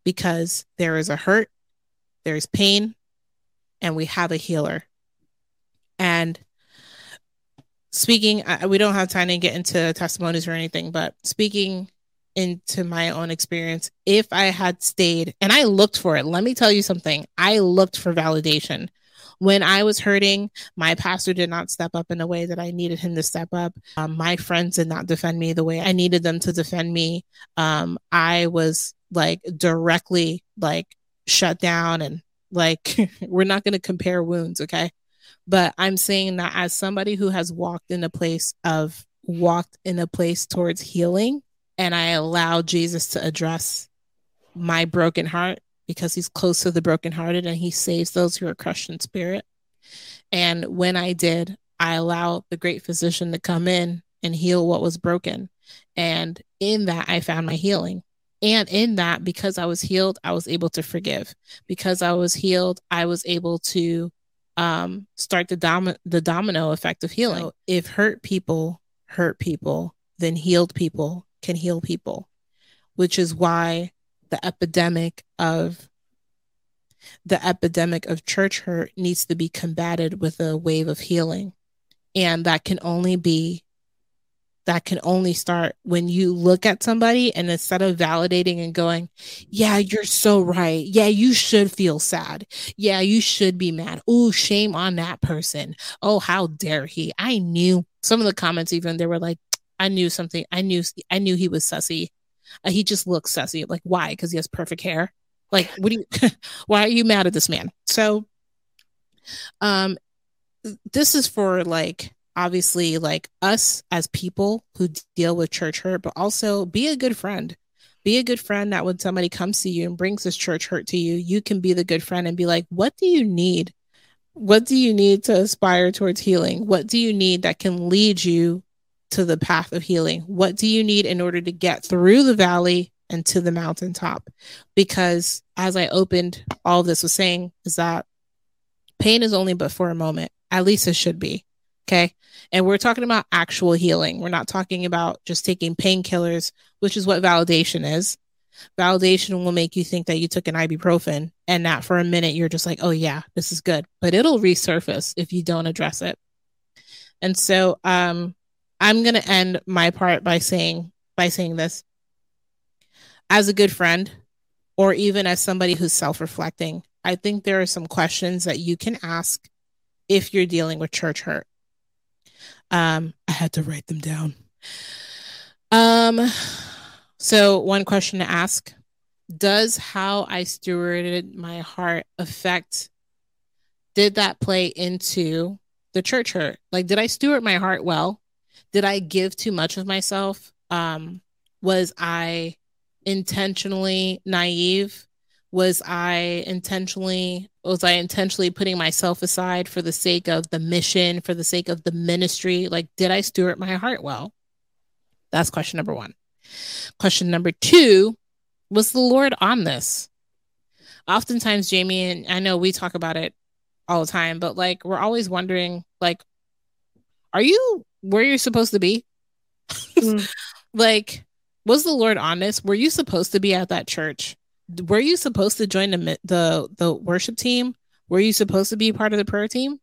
Because there is a hurt, there is pain, and we have a healer. And speaking, we don't have time to get into testimonies or anything, but speaking into my own experience if I had stayed and I looked for it. Let me tell you something. I looked for validation. When I was hurting, my pastor did not step up in a way that I needed him to step up. Um, my friends did not defend me the way I needed them to defend me. Um, I was like directly like shut down and like we're not going to compare wounds, okay? But I'm saying that as somebody who has walked in a place of walked in a place towards healing, and I allow Jesus to address my broken heart because he's close to the brokenhearted and he saves those who are crushed in spirit. And when I did, I allowed the great physician to come in and heal what was broken. And in that, I found my healing. And in that, because I was healed, I was able to forgive. Because I was healed, I was able to um, start the dom- the domino effect of healing. So if hurt people hurt people, then healed people can heal people, which is why the epidemic of the epidemic of church hurt needs to be combated with a wave of healing. And that can only be that can only start when you look at somebody and instead of validating and going, Yeah, you're so right. Yeah, you should feel sad. Yeah, you should be mad. Oh, shame on that person. Oh, how dare he? I knew some of the comments, even they were like, I knew something. I knew, I knew he was sussy. Uh, he just looks sussy. Like, why? Because he has perfect hair. Like, what do you, why are you mad at this man? So, um, this is for like, obviously like us as people who deal with church hurt, but also be a good friend. Be a good friend that when somebody comes to you and brings this church hurt to you, you can be the good friend and be like, what do you need? What do you need to aspire towards healing? What do you need that can lead you to the path of healing? What do you need in order to get through the valley and to the mountaintop? Because as I opened all this was saying, is that pain is only but for a moment. At least it should be. Okay. And we're talking about actual healing. We're not talking about just taking painkillers, which is what validation is. Validation will make you think that you took an ibuprofen and that for a minute you're just like, oh, yeah, this is good. But it'll resurface if you don't address it. And so um, I'm going to end my part by saying, by saying this as a good friend, or even as somebody who's self reflecting, I think there are some questions that you can ask if you're dealing with church hurt. Um, I had to write them down. Um, so one question to ask Does how I stewarded my heart affect, did that play into the church hurt? Like, did I steward my heart well? Did I give too much of myself? Um, was I intentionally naive? Was I intentionally was I intentionally putting myself aside for the sake of the mission, for the sake of the ministry? Like, did I steward my heart well? That's question number one. Question number two was the Lord on this? Oftentimes, Jamie and I know we talk about it all the time, but like, we're always wondering, like, are you where you're supposed to be? Mm. like, was the Lord on this? Were you supposed to be at that church? were you supposed to join the the the worship team? Were you supposed to be part of the prayer team?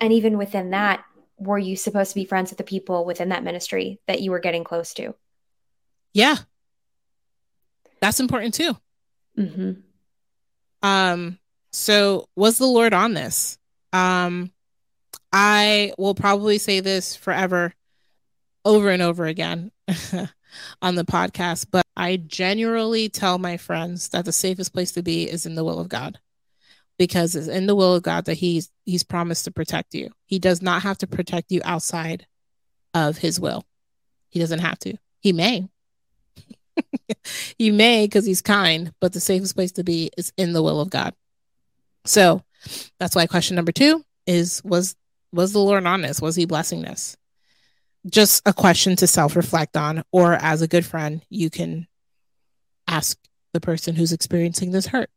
And even within that, were you supposed to be friends with the people within that ministry that you were getting close to?
Yeah. That's important too.
Mm-hmm.
Um, so was the Lord on this? Um, I will probably say this forever, over and over again. on the podcast, but I genuinely tell my friends that the safest place to be is in the will of God because it's in the will of God that he's he's promised to protect you. He does not have to protect you outside of his will. He doesn't have to. He may. he may because he's kind, but the safest place to be is in the will of God. So that's why question number 2 is was was the Lord honest? Was he blessing this? just a question to self reflect on, or as a good friend, you can ask the person who's experiencing this hurt.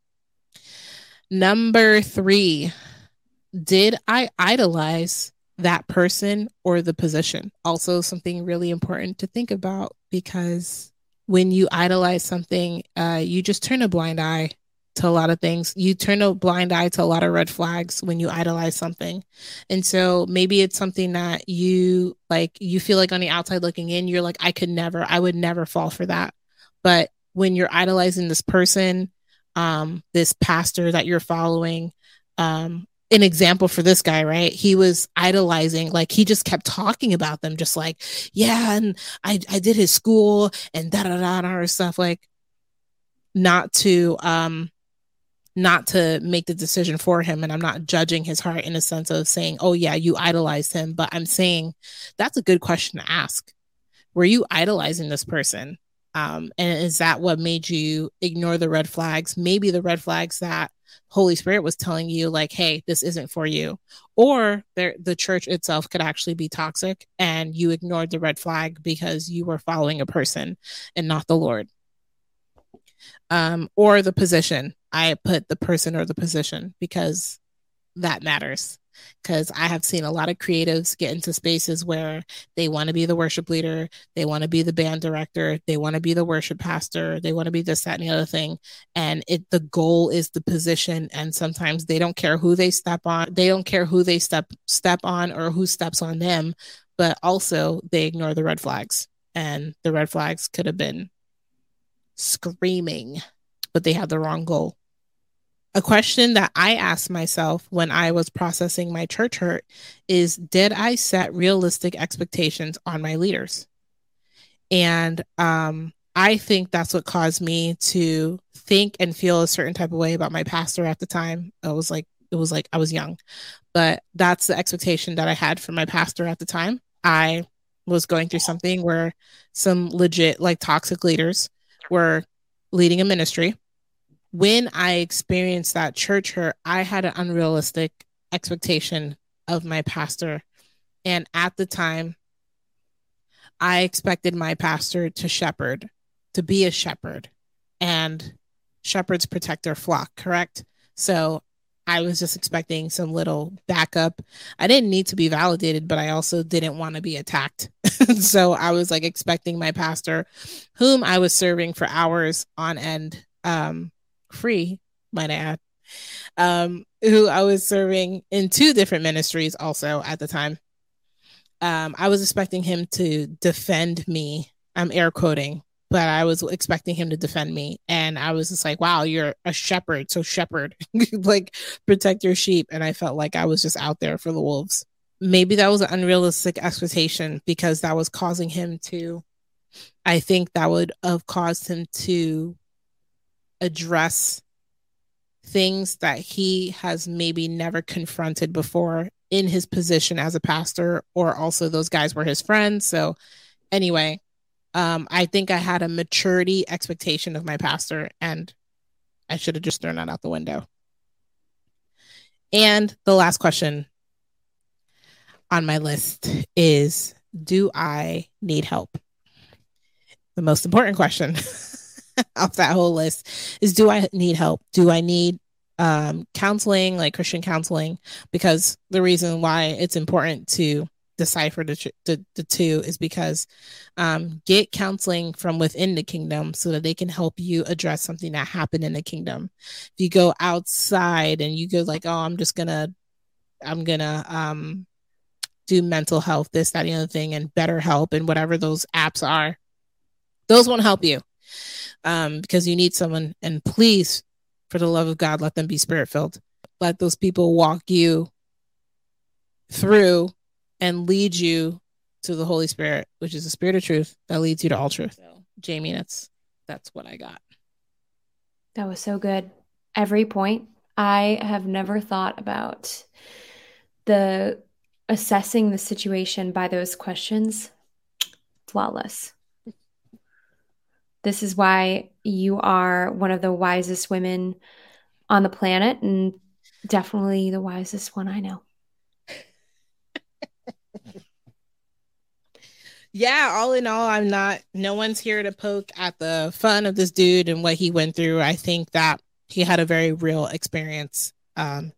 Number three, did I idolize that person or the position? Also, something really important to think about because when you idolize something, uh, you just turn a blind eye to a lot of things. You turn a blind eye to a lot of red flags when you idolize something. And so maybe it's something that you like, you feel like on the outside looking in, you're like, I could never, I would never fall for that. But when you're idolizing this person, um, this pastor that you're following, um, an example for this guy, right? He was idolizing, like he just kept talking about them, just like, yeah, and I I did his school and da da da da or stuff like not to um not to make the decision for him and i'm not judging his heart in a sense of saying oh yeah you idolized him but i'm saying that's a good question to ask were you idolizing this person Um, and is that what made you ignore the red flags? Maybe the red flags that Holy Spirit was telling you, like, hey, this isn't for you. Or the church itself could actually be toxic and you ignored the red flag because you were following a person and not the Lord. Um, or the position. I put the person or the position because that matters because I have seen a lot of creatives get into spaces where they want to be the worship leader, they want to be the band director, they want to be the worship pastor, they want to be this, that, and the other thing. And it the goal is the position. And sometimes they don't care who they step on, they don't care who they step step on or who steps on them, but also they ignore the red flags. And the red flags could have been screaming, but they had the wrong goal a question that I asked myself when I was processing my church hurt is Did I set realistic expectations on my leaders? And um, I think that's what caused me to think and feel a certain type of way about my pastor at the time. I was like, it was like I was young, but that's the expectation that I had for my pastor at the time. I was going through something where some legit, like toxic leaders were leading a ministry when I experienced that church hurt, I had an unrealistic expectation of my pastor. And at the time, I expected my pastor to shepherd, to be a shepherd, and shepherds protect their flock, correct? So I was just expecting some little backup. I didn't need to be validated, but I also didn't want to be attacked. so I was like expecting my pastor, whom I was serving for hours on end, um, free, might I add, um, who I was serving in two different ministries also at the time. Um, I was expecting him to defend me. I'm air quoting, but I was expecting him to defend me. And I was just like, wow, you're a shepherd. So, shepherd, like protect your sheep. And I felt like I was just out there for the wolves. Maybe that was an unrealistic expectation because that was causing him to, I think that would have caused him to address things that he has maybe never confronted before in his position as a pastor or also those guys were his friends so anyway um i think i had a maturity expectation of my pastor and i should have just thrown that out the window and the last question on my list is do i need help the most important question off that whole list is do I need help? Do I need um, counseling, like Christian counseling? Because the reason why it's important to decipher the, the, the two is because um, get counseling from within the kingdom so that they can help you address something that happened in the kingdom. If you go outside and you go like, oh, I'm just gonna, I'm gonna um, do mental health, this, that, the other thing, and BetterHelp and whatever those apps are, those won't help you um, because you need someone. And please, for the love of God, let them be spirit filled. Let those people walk you through and lead you to the Holy Spirit, which is the spirit of truth that leads you to all truth. So, Jamie, that's that's what I got.
That was so good. Every point I have never thought about the assessing the situation by those questions. Flawless. This is why you are one of the wisest women on the planet and definitely the wisest one I know.
Yeah, all in all, I'm not, no one's here to poke at the fun of this dude and what he went through. I think that he had a very real experience. Um,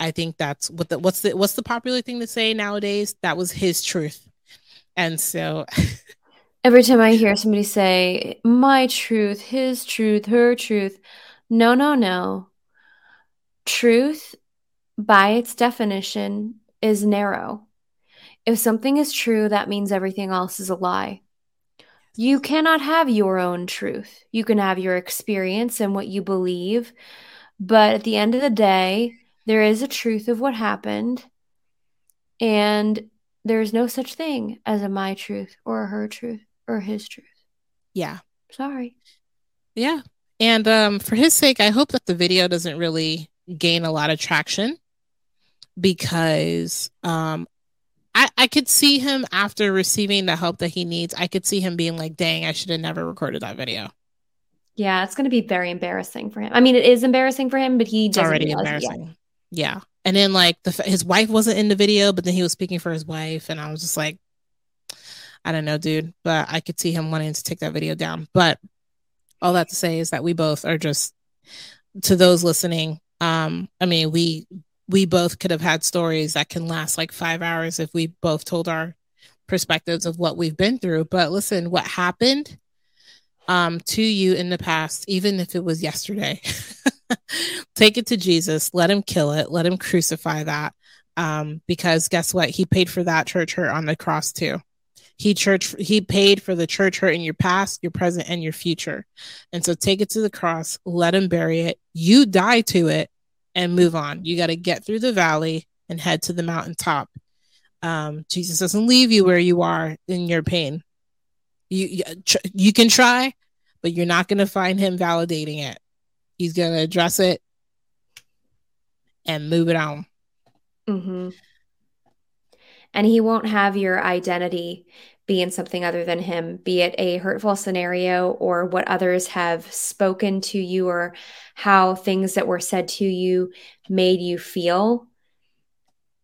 I think that's what the what's the what's the popular thing to say nowadays? That was his truth. And so
Every time I hear somebody say, my truth, his truth, her truth, no, no, no. Truth, by its definition, is narrow. If something is true, that means everything else is a lie. You cannot have your own truth. You can have your experience and what you believe, but at the end of the day, there is a truth of what happened, and there is no such thing as a my truth or a her truth or his truth.
Yeah.
Sorry.
Yeah. And um, for his sake, I hope that the video doesn't really gain a lot of traction because um, I, I could see him after receiving the help that he needs. I could see him being like, dang, I should have never recorded that video.
Yeah, it's going to be very embarrassing for him. I mean, it is embarrassing for him, but he doesn't
already
realize it yet.
embarrassing. Yeah. And then like the his wife wasn't in the video, but then he was speaking for his wife, and I was just like, I don't know, dude. But I could see him wanting to take that video down. But all that to say is that we both are just to those listening. Um, I mean, we we both could have had stories that can last like five hours if we both told our perspectives of what we've been through. But listen, what happened um to you in the past, even if it was yesterday. Take it to Jesus, let him kill it, let him crucify that. Um, because guess what? He paid for that church hurt on the cross too. He church he paid for the church hurt in your past, your present, and your future. And so take it to the cross, let him bury it. You die to it and move on. You got to get through the valley and head to the mountaintop. Um, Jesus doesn't leave you where you are in your pain. You you, can try, but you're not going to find him validating it. He's going to address it and move it on.
hmm And he won't have your identity be in something other than him, be it a hurtful scenario or what others have spoken to you or how things that were said to you made you feel.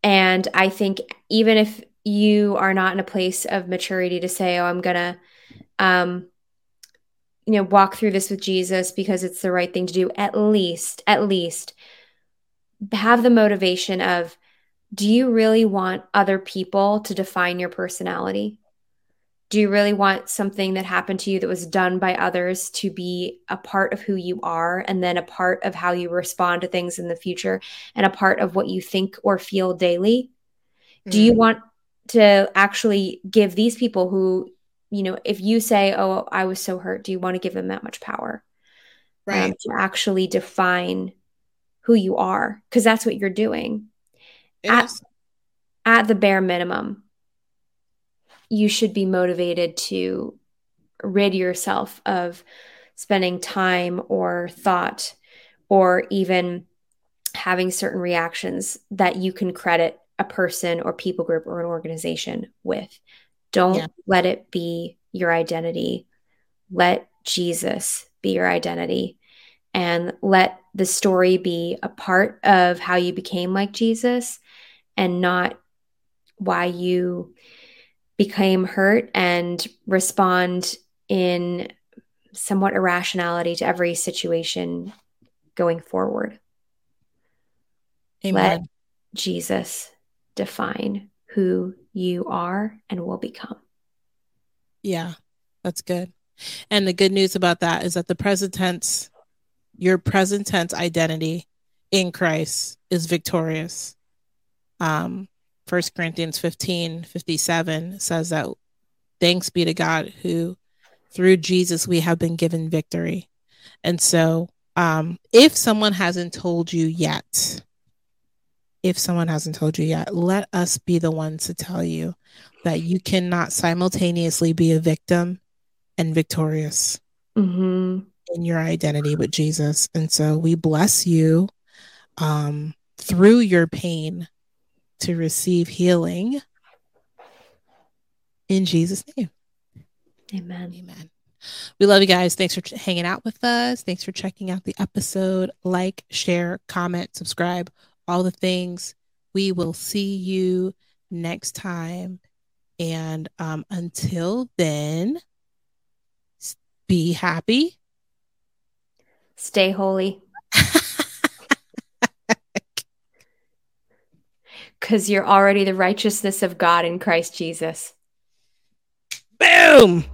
And I think even if you are not in a place of maturity to say, oh, I'm going to, um, you know, walk through this with Jesus because it's the right thing to do, at least, at least have the motivation of, do you really want other people to define your personality? Do you really want something that happened to you that was done by others to be a part of who you are and then a part of how you respond to things in the future and a part of what you think or feel daily? Do you want to actually give these people who, you know, if you say, Oh, I was so hurt, do you want to give them that much power? um,
right?
to actually define who you are because that's what you're doing
Yes.
at the bare minimum you should be motivated to rid yourself of spending time or thought or even having certain reactions that you can credit a person or people group or an organization with don't
Yeah.
let it be your identity let jesus be your identity and let the story be a part of how you became like Jesus and not why you became hurt and respond in somewhat irrationality to every situation going forward.
Amen.
Let Jesus define who you are and will become.
Yeah, that's good. And the good news about that is that the present tense, your present tense identity in Christ is victorious. Um, 1 Corinthians 15 57 says that thanks be to God who through Jesus we have been given victory. And so, um, if someone hasn't told you yet, if someone hasn't told you yet, let us be the ones to tell you that you cannot simultaneously be a victim and victorious
hmm
in your identity with Jesus. And so we bless you um, through your pain to receive healing in Jesus' name.
Amen.
Amen. We love you guys. Thanks for ch- hanging out with us. Thanks for checking out the episode. Like, share, comment, subscribe, all the things. We will see you next time. And um, until then, be happy.
Stay holy because you're already the righteousness of God in Christ Jesus.
Boom.